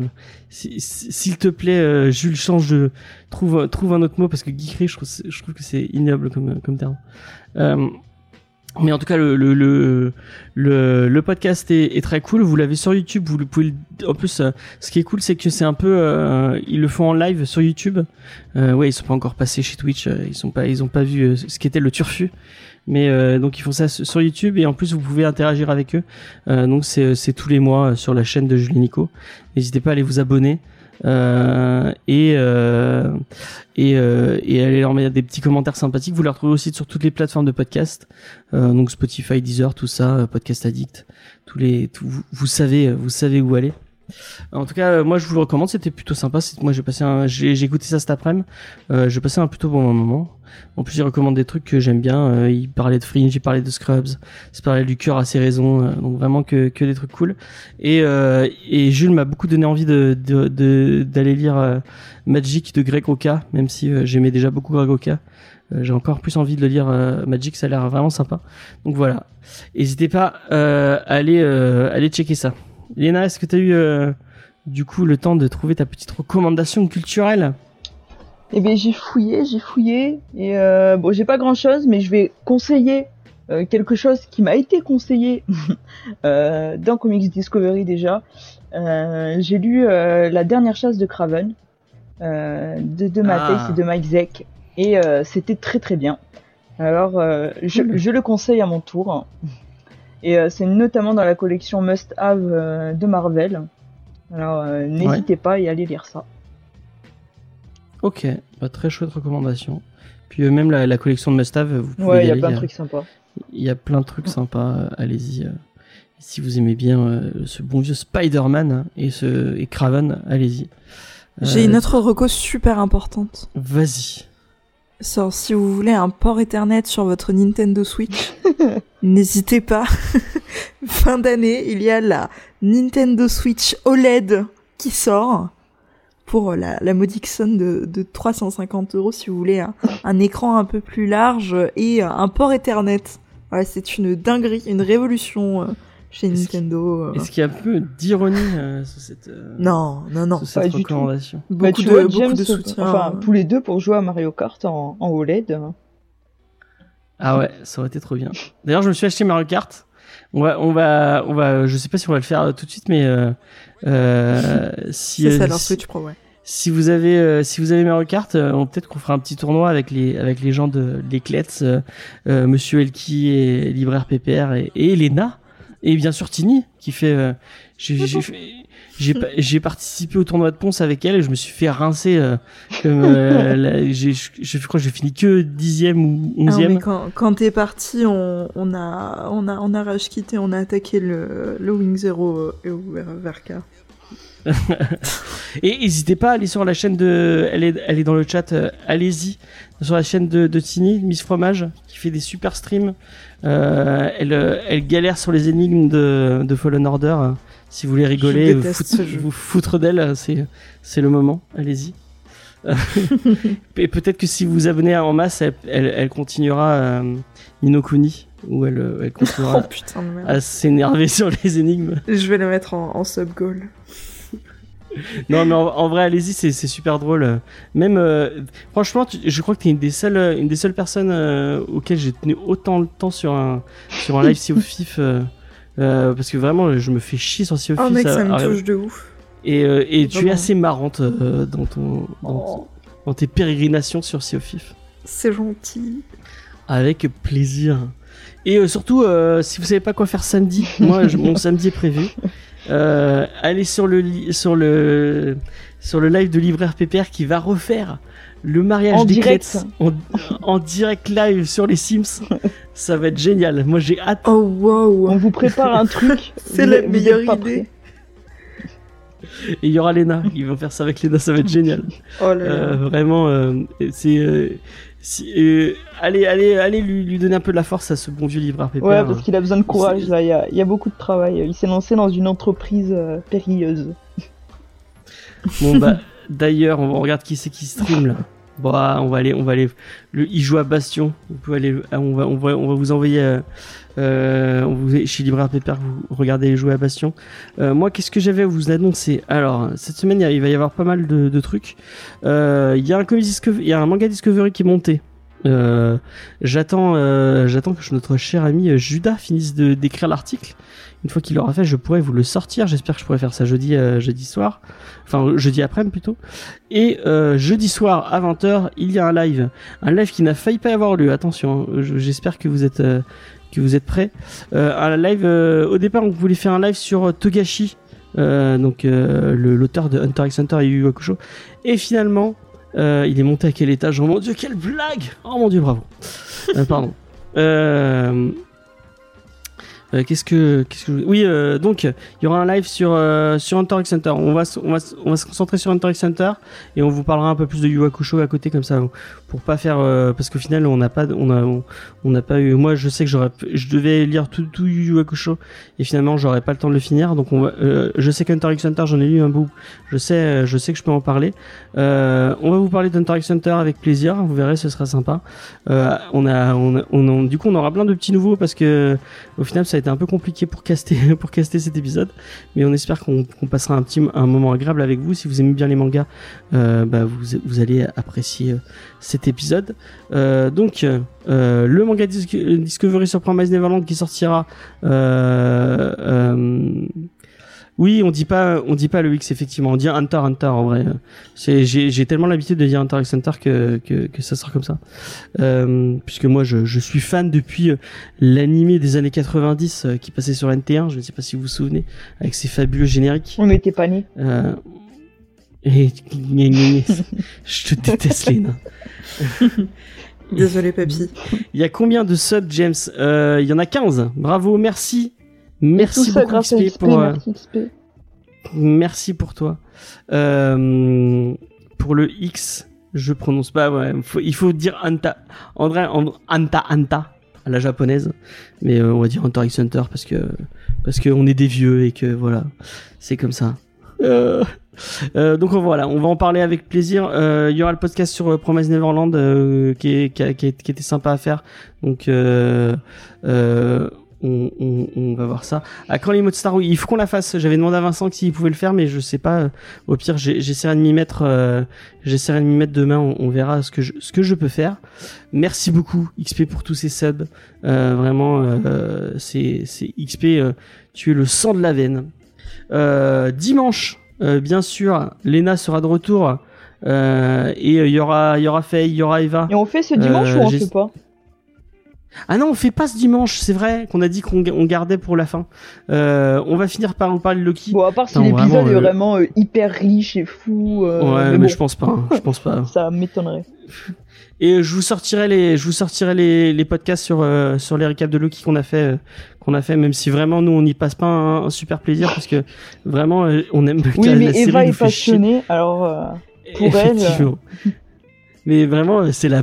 si- si- s'il te plaît, euh, Jules, change de trouve trouve un autre mot parce que geekeries, je trouve je trouve que c'est ignoble comme comme terme. Mais en tout cas, le, le, le, le, podcast est, très cool. Vous l'avez sur YouTube. Vous le pouvez. En plus, euh, ce qui est cool, c'est que c'est un peu. euh, ils le font en live sur YouTube. Euh, ouais, ils sont pas encore passés chez Twitch. Ils sont pas. Ils ont pas vu ce qu'était le turfu. Mais donc ils font ça sur YouTube et en plus vous pouvez interagir avec eux. Donc c'est tous les mois sur la chaîne de Julie Nico. N'hésitez pas à aller vous abonner. Euh, et euh, et, euh, et aller leur mettre des petits commentaires sympathiques. Vous les retrouvez aussi sur toutes les plateformes de podcast, euh, donc Spotify, Deezer, tout ça, Podcast Addict, tous les, vous savez, vous savez où aller. En tout cas, euh, moi je vous le recommande, c'était plutôt sympa. Moi j'ai passé j'ai écouté ça cet après-midi. Euh, j'ai passé un plutôt bon moment. En plus, il recommande des trucs que j'aime bien. Euh, il parlait de Fringe, il parlait de Scrubs, il parlait du cœur à ses raisons. euh, donc vraiment que, des trucs cool. Et, Jules m'a beaucoup donné envie d'aller lire Magic de Greg Oka, même si j'aimais déjà beaucoup Greg Oka. J'ai encore plus envie de le lire Magic, ça a l'air vraiment sympa. Donc voilà. N'hésitez pas à aller checker ça. Léna, est-ce que tu as eu euh, du coup le temps de trouver ta petite recommandation culturelle? Eh bien, j'ai fouillé, j'ai fouillé, et euh, bon, j'ai pas grand chose, mais je vais conseiller euh, quelque chose qui m'a été conseillé *laughs* dans Comics Discovery déjà. J'ai lu La dernière chasse de Craven de, de Matt Ah. Et de Mike Zeck, et c'était très très bien. Alors, je le conseille à mon tour. Et euh, c'est notamment dans la collection Must Have euh, de Marvel. Alors, euh, n'hésitez pas et allez lire ça. Ok, bah, très chouette recommandation. Puis euh, même la, la collection de Must Have, vous pouvez Ouais, il y a plein de trucs sympas. Il y a plein de trucs sympas, allez-y. Si vous aimez bien euh, ce bon vieux Spider-Man hein, et ce et Craven, allez-y. J'ai une autre reco super importante. Vas-y. So, si vous voulez un port Ethernet sur votre Nintendo Switch, *laughs* n'hésitez pas. *laughs* fin d'année, il y a la Nintendo Switch OLED qui sort pour la, la modique somme de, de 350 euros si vous voulez un, un écran un peu plus large et un port Ethernet. Voilà, c'est une dinguerie, une révolution euh, chez Est-ce Nintendo. euh. Est-ce qu'il y a un peu d'ironie euh, sur cette, euh, Non, non, non. sur cette Pas du tout. recommandation Bah, Beaucoup tu de, vois, beaucoup James, de soutien. enfin, tous les deux pour jouer à Mario Kart en, en OLED. hein. Ah ouais, ça aurait été trop bien. D'ailleurs, je me suis acheté Mario Kart. On va, on va, on va. Je sais pas si on va le faire euh, tout de suite, mais euh, euh, *laughs* si, ça euh, leur si, Switch Pro, ouais. si vous avez, euh, si vous avez Mario Kart, euh, on peut-être qu'on fera un petit tournoi avec les, avec les gens de l'Eclets, euh, euh, Monsieur Elki et Libraire PPR et, et Elena et bien sûr Tini qui fait. euh, j'ai, participé au tournoi de Ponce avec elle et je me suis fait rincer euh, comme euh, *laughs* la- je je crois que j'ai fini que dixième ou Ah, onzième quand, quand t'es parti, on, on a, on a, on a rage quitté, on a attaqué le, le Wing Zero et vers, vers K. Et n'hésitez pas à aller sur la chaîne de. Elle est, elle est dans le chat. euh, Allez-y sur la chaîne de, de Tini, Miss Fromage, qui fait des super streams. Euh, elle, euh, elle galère sur les énigmes de, de Fallen Order. Si vous voulez rigoler, Je vous, vous foutre d'elle, c'est le moment. Allez-y. *laughs* Et peut-être que si vous vous abonnez en masse, elle, elle, elle continuera euh, Inokuni, où elle, euh, *laughs* Oh continuera putain merde. à s'énerver *laughs* sur les énigmes. Je vais le mettre en, en sub goal. Non, mais en, en vrai, allez-y, c'est super drôle. Même, euh, franchement, tu- je crois que t'es une des seules, euh, une des seules personnes euh, auxquelles j'ai tenu autant de temps sur un, sur un live of Fif, euh, euh, parce que vraiment, je me fais chier sur Sea of Oh Fif, mec, ça ça me touche de ouf. Et, euh, et tu es assez marrante dans ton, dans, Oh, dans tes pérégrinations sur of Fif. c'est gentil. Avec plaisir. Et surtout, si vous savez pas quoi faire samedi, moi, je- mon samedi est prévu. *laughs* Euh, allez sur le sur le sur le live de libraire PPR qui va refaire le mariage En des direct. En, en direct live sur les Sims. *laughs* Ça va être génial. Moi, j'ai hâte. Oh wow. On vous prépare un truc. *laughs* C'est la meilleure idée. Et il y aura Lena. Ils vont faire ça avec Lena. Ça va être génial. Oh là là. Euh, vraiment, euh, c'est euh, si, euh, allez allez allez lui, lui donner un peu de la force à ce bon vieux libraire PPR. Ouais, parce qu'il a besoin de courage là. Il y a, il y a beaucoup de travail. Il s'est lancé dans une entreprise euh, périlleuse. Bon bah d'ailleurs on va regarder qui c'est qui stream là. Bon ah, on va aller on va aller le il joue à Bastion. Vous pouvez aller ah, on va on va on va vous envoyer euh, euh, on vous chez Libraire Pépère vous regardez les jouer à Bastion. Euh, moi qu'est-ce que j'avais à vous annoncer? Alors cette semaine il va y avoir pas mal de, trucs. Euh, Il y a un il y a un manga Discovery qui est monté. Euh, j'attends euh, j'attends que notre cher ami Judas finisse d'écrire l'article. Une fois qu'il l'aura fait, je pourrai vous le sortir. J'espère que je pourrai faire ça jeudi euh, soir enfin jeudi après-midi plutôt. Et jeudi soir à 20h, il y a un live, un live qui n'a failli pas avoir lieu. Attention, hein, je- j'espère que vous êtes que vous êtes prêts. Un live. au départ, on voulait faire un live sur Togashi, donc le- l'auteur de Hunter x Hunter et Yu Hakusho. Et finalement, euh, il est monté à quel étage? Oh mon dieu, quelle blague Oh mon dieu, bravo. Euh, pardon. Euh, qu'est-ce que, qu'est-ce que, oui, donc il y aura un live sur sur Hunter x on va se concentrer sur Hunter x Hunter et on vous parlera un peu plus de Yu Hakusho à côté comme ça, pour pas faire, euh, parce qu'au final on n'a pas, on a, on on n'a pas eu. Moi, je sais que j'aurais, je devais lire tout tout Yu Yu Hakusho et finalement j'aurais pas le temps de le finir. Donc on va, euh, je sais qu'Hunter x Hunter, j'en ai lu un bout. Je sais, euh, je sais que je peux en parler. Euh, on va vous parler d'Hunter x Hunter avec plaisir. Vous verrez, ce sera sympa. Euh, on a, on a, on a- du coup, on aura plein de petits nouveaux parce que au final, ça a été un peu compliqué pour caster, *laughs* pour caster cet épisode. Mais on espère qu'on qu'on passera un petit, un moment agréable avec vous. Si vous aimez bien les mangas, euh, bah, vous, vous allez apprécier cet épisode. Euh, donc, euh, le manga Dis- Discovery sur Promise Neverland qui sortira. Euh, oui, on dit pas, on dit pas le X effectivement, on dit Hunter Hunter en vrai. J'ai, tellement l'habitude de dire Hunter x Hunter que, que, que ça sort comme ça. Puisque moi, je, je suis fan depuis l'animé des années 90 euh, qui passait sur NT1. Je ne sais pas si vous vous souvenez, avec ses fabuleux génériques. On n'était pas nés. Je te déteste les *laughs* nains. Désolé, papy. Il y a combien de subs, James? Euh, Il y en a 15. Bravo, merci. Merci beaucoup XP XP, pour, euh, merci XP. Merci pour toi. Euh, pour le X, je prononce pas. Ouais, faut- il faut dire Anta. André, And- Anta, Anta à la japonaise, mais euh, on va dire Hunter x Hunter parce que parce que on est des vieux et que voilà, c'est comme ça. Euh, euh, donc voilà, on va en parler avec plaisir. Euh, Il y aura le podcast sur euh, Promise Neverland euh, qui, est, qui, qui, qui était sympa à faire. Donc euh, euh, on, on, on va voir ça. À quand les mots de Star Wars? Il faut qu'on la fasse. J'avais demandé à Vincent s'il pouvait le faire, mais je sais pas. Au pire, j'essaierai de m'y mettre. euh, j'essaierai de m'y mettre demain. On, verra ce que je, ce que je peux faire. Merci beaucoup XP pour tous ces subs. Euh, vraiment, euh, c'est XP. euh, tu es le sang de la veine. Euh, dimanche, euh, bien sûr, Lena sera de retour. Euh, et il y aura, y aura Faye, il y aura Eva. Et on fait ce dimanche ou on fait pas? Ah non, on fait pas ce dimanche, c'est vrai qu'on a dit qu'on on gardait pour la fin. Euh, on va finir par vous parler de Loki. Bon, à part si l'épisode est euh, vraiment euh, hyper riche et fou. ouais, mais, mais bon, je pense pas. hein, je pense pas. ça m'étonnerait. *laughs* Et je vous sortirai les, je vous sortirai les, les podcasts sur euh, sur les récaps de Loki qu'on a fait, euh, qu'on a fait, même si vraiment nous on n'y passe pas un, un super plaisir parce que vraiment euh, on aime. Oui, mais la Eva est passionnée, alors. euh, pour elle, mais vraiment, c'est la.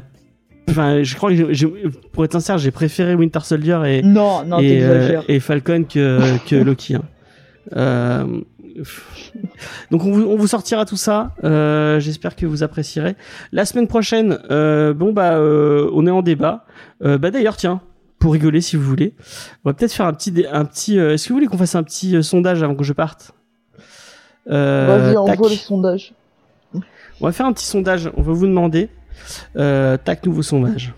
Enfin, je crois que j'ai- j'ai- pour être sincère, j'ai préféré Winter Soldier et Non, non, et, t'exagères. et Falcon que, que Loki. hein. *laughs* Donc on vous, on vous sortira tout ça. Euh, J'espère que vous apprécierez. La semaine prochaine, euh, bon bah euh, on est en débat. Bah d'ailleurs tiens, pour rigoler si vous voulez, on va peut-être faire un petit un petit. Est-ce que vous voulez qu'on fasse un petit sondage avant que je parte? Vas-y, tac. envoie le sondage. On va faire un petit sondage. On va vous demander. Tac, nouveau sondage.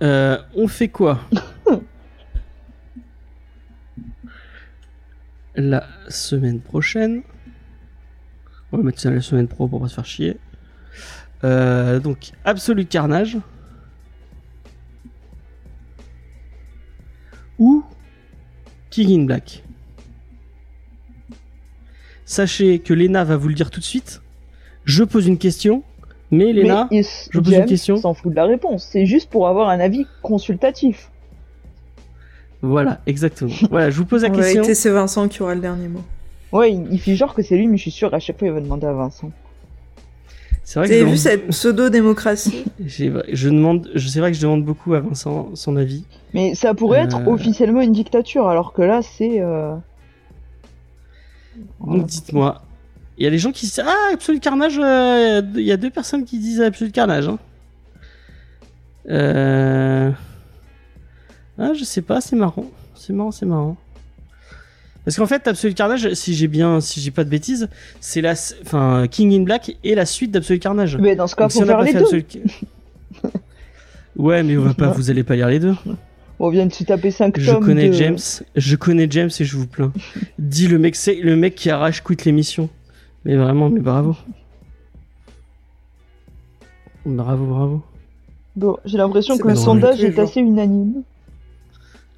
On fait quoi? La semaine prochaine. On va mettre ça la semaine pro pour pas se faire chier. Euh, donc, Absolute Carnage. Ou King in Black. Sachez que Lena va vous le dire tout de suite. Je pose une question, mais Lena, mais je pose une question. s'en fout de la réponse. C'est juste pour avoir un avis consultatif. Voilà, exactement. Voilà, je vous pose la *laughs* En question. réalité, c'est Vincent qui aura le dernier mot. Ouais, il, il fait genre que c'est lui, mais je suis sûr, à chaque fois, il va demander à Vincent. C'est vrai Vous que vu demande- cette pseudo-démocratie? *laughs* Je demande, je c'est vrai que je demande beaucoup à Vincent son avis. Mais ça pourrait Euh. être officiellement une dictature, alors que là, c'est. euh, Donc dites-moi, il y a des gens qui disent ah Absolute Carnage, euh, il y a deux personnes qui disent Absolute Carnage. Hein. Euh... Ah, je sais pas, c'est marrant, c'est marrant, c'est marrant. Parce qu'en fait, Absolute Carnage, si j'ai bien, si j'ai pas de bêtises, c'est la, enfin, King in Black et la suite d'Absolute Carnage. Mais dans ce cas, Donc, si faut on n'a faire pas les fait deux. Absolute- *laughs* ouais, mais on va pas, vous allez pas lire les deux. On vient de se taper 5 Je tomes. connais de- James, je connais James et je vous plains. Dis le mec, c'est le mec qui arrache quitte l'émission. Mais vraiment, mais bravo. Bravo, bravo. Bon, j'ai l'impression que le sondage est assez unanime.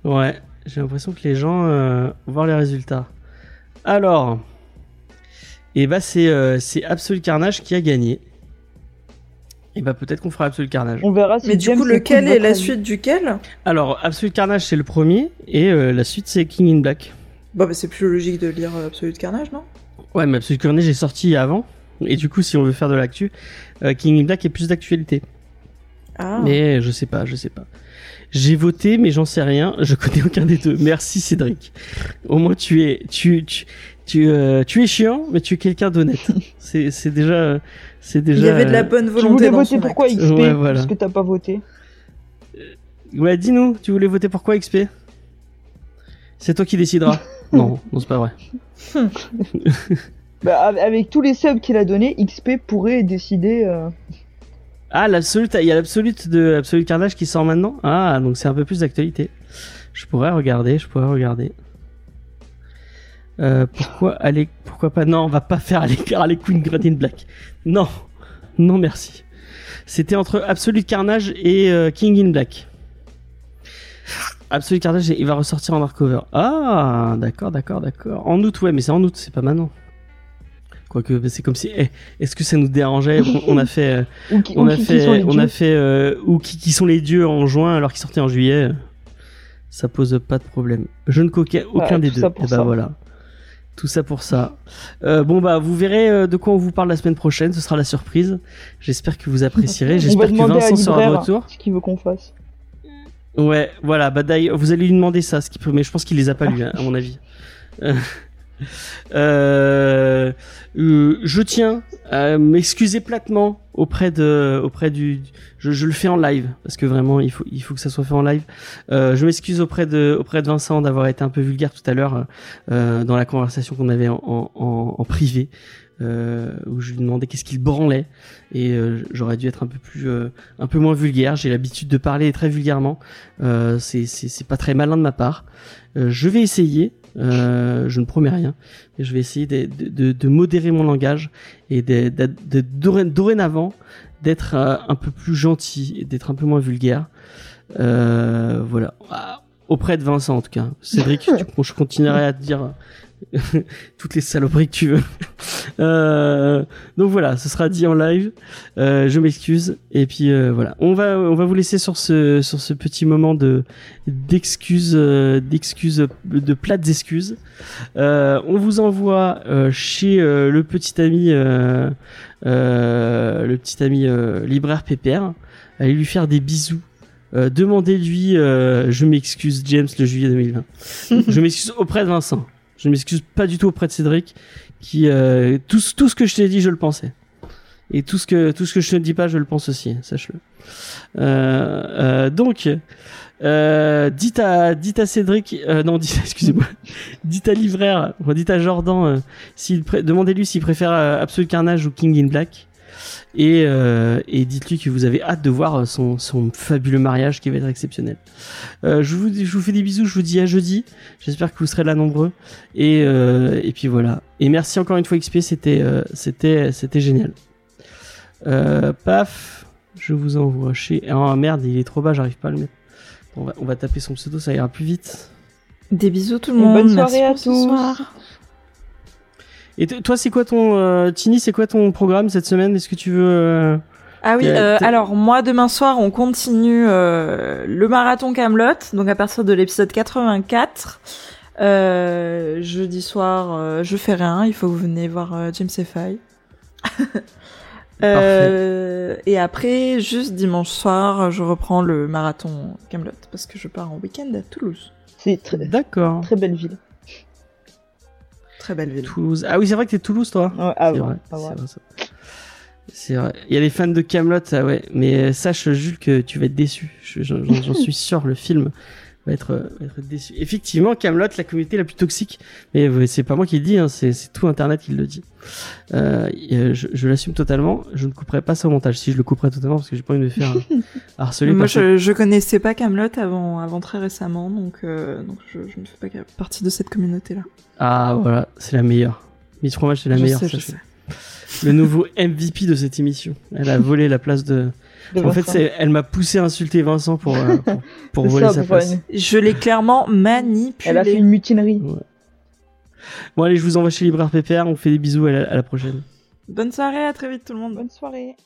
Ouais, j'ai l'impression que les gens euh, vont voir les résultats. Alors, et bah c'est euh, c'est Absolute Carnage qui a gagné. Et bah peut-être qu'on fera Absolute Carnage. On verra si Mais du coup, lequel est la avis. suite duquel? Alors Absolute Carnage c'est le premier et euh, la suite c'est King in Black. Bah, bah c'est plus logique de lire euh, Absolute Carnage, non? Ouais mais Absolute Carnage est sorti avant et du coup si on veut faire de l'actu, euh, King in Black est plus d'actualité. Ah. Mais je sais pas, je sais pas. J'ai voté, mais j'en sais rien. Je connais aucun des deux. Merci Cédric. Au moins tu es, tu, tu, tu, euh, tu es chiant, mais tu es quelqu'un d'honnête. *laughs* c'est, c'est déjà, c'est déjà. Il y avait de la euh, bonne Tu volonté voulais dans voter son pourquoi. XP Ouais, voilà. Parce que t'as pas voté. Ouais, dis-nous. Tu voulais voter pour quoi, XP C'est toi qui décideras. *laughs* non, non, c'est pas vrai. *laughs* Bah, av- avec tous les subs qu'il a donné, XP pourrait décider. euh, Ah, l'absolute, il y a l'absolute de Absolute Carnage qui sort maintenant? Ah, donc c'est un peu plus d'actualité. Je pourrais regarder, je pourrais regarder. Euh, pourquoi aller, pourquoi pas? Non, on va pas faire Harley, Harley Quinn Green Black. Non, non merci. C'était entre Absolute Carnage et euh, King in Black. Absolute Carnage, il va ressortir en hardcover. Ah, d'accord, d'accord, d'accord. En août, ouais, mais c'est en août, c'est pas maintenant. Quoique, c'est comme si. eh, Est-ce que ça nous dérangeait *laughs* on, a fait. euh, qui, on ou a qui- qui fait, on a fait, euh, ou qui, qui sont les dieux en juin alors qu'ils sortaient en juillet. Ça pose pas de problème. Je ne coquais aucun Ouais, des deux. Et bah ça. voilà. Tout ça pour ça. Euh, bon bah vous verrez euh, de quoi on vous parle la semaine prochaine. Ce sera la surprise. J'espère que vous apprécierez. *laughs* J'espère que Vincent sera de retour. ce qu'il veut qu'on fasse. Ouais, voilà. Bah d'ailleurs, vous allez lui demander ça, ce qu'il peut, mais je pense qu'il les a pas lus, hein, à mon avis. Euh, euh, je tiens à m'excuser platement auprès de, auprès du, je, je le fais en live parce que vraiment il faut, il faut que ça soit fait en live. Euh, je m'excuse auprès de, auprès de Vincent d'avoir été un peu vulgaire tout à l'heure euh, dans la conversation qu'on avait en, en, en- en privé. Où je lui demandais qu'est-ce qu'il branlait et j'aurais dû être un peu plus un peu moins vulgaire j'ai l'habitude de parler très vulgairement c'est c'est pas très malin de ma part je vais essayer euh, je ne promets rien. Mais je vais essayer de, de, modérer mon langage et de, de, de- doré- dorénavant d'être euh, un peu plus gentil et d'être un peu moins vulgaire. Euh, voilà. Ah, auprès de Vincent en tout cas. Cédric *laughs* tu- je continuerai à te dire *laughs* toutes les saloperies que tu veux *laughs* euh, donc voilà, ce sera dit en live. Euh, je m'excuse. Et puis euh, voilà, on va on va vous laisser sur ce sur ce petit moment de d'excuses d'excuses de plates excuses. On vous envoie chez le petit ami le petit ami libraire Pépère. Allez lui faire des bisous. Demandez-lui, je m'excuse James le juillet 2020. je m'excuse auprès de Vincent. Je m'excuse pas du tout auprès de Cédric qui euh, tout, tout ce que je t'ai dit je le pensais. Et tout ce que tout ce que je te dis pas je le pense aussi sache-le. Euh, euh, donc dites à dites à Cédric non *laughs* dites excusez-moi. Dites à Livraire dites à Jordan demandez-lui s'il préfère Absolute Carnage ou King in Black et, euh, et dites-lui que vous avez hâte de voir son, son fabuleux mariage qui va être exceptionnel. Euh, je, vous, je vous fais des bisous, je vous dis à jeudi. J'espère que vous serez là nombreux. Et, euh, et puis voilà. Et merci encore une fois XP, c'était euh, c'était c'était génial. Euh, paf, je vous envoie chez. Oh merde, il est trop bas, j'arrive pas à le mettre. On va, on va taper son pseudo, ça ira plus vite. Des bisous tout le monde. bonne Merci soirée à pour ce tous. Et toi, c'est quoi ton euh, Tini, c'est quoi ton programme cette semaine? Est-ce que tu veux euh, Ah oui, euh, alors moi demain soir on continue euh, le marathon Camelot, donc à partir de l'épisode 84. Euh, jeudi soir, euh, je fais rien, il faut que vous venez voir euh, James. *laughs* Euh, et après, juste dimanche soir, je reprends le marathon Camelot parce que je pars en week-end à Toulouse. C'est très, D'accord. très belle ville. Très belle ville. Toulouse. Ah oui, c'est vrai que t'es de Toulouse, toi. Ouais, ah, c'est vrai. c'est vrai. C'est. Il y a les fans de Camelot, ça ouais. Mais euh, sache Jules que tu vas être déçu. Je- J'en j'en suis sûr. Le film va être, va être déçu. Effectivement, Camelot, la communauté la plus toxique. Mais c'est pas moi qui le dis. Hein, c'est tout Internet qui le dit. Euh, euh, je je l'assume totalement. Je ne couperai pas ça au montage. Si je le couperai totalement, parce que j'ai pas envie de me faire euh, *laughs* harceler. Moi, je, je connaissais pas Camelot avant, avant très récemment, donc, euh, donc je, je ne fais pas partie de cette communauté-là. Ah voilà, c'est la meilleure. Miss Fromage, c'est la meilleure. sais. Le nouveau MVP de cette émission. Elle a volé la place de. En fait, elle m'a poussé à insulter Vincent pour, euh, pour, *laughs* pour C'est voler ça, sa place. Je l'ai clairement manipulé. Elle a fait une mutinerie. Bon, allez, je vous envoie chez Libraire Pépère. On fait des bisous à la, à la prochaine. Bonne soirée, à très vite tout le monde. Bonne soirée.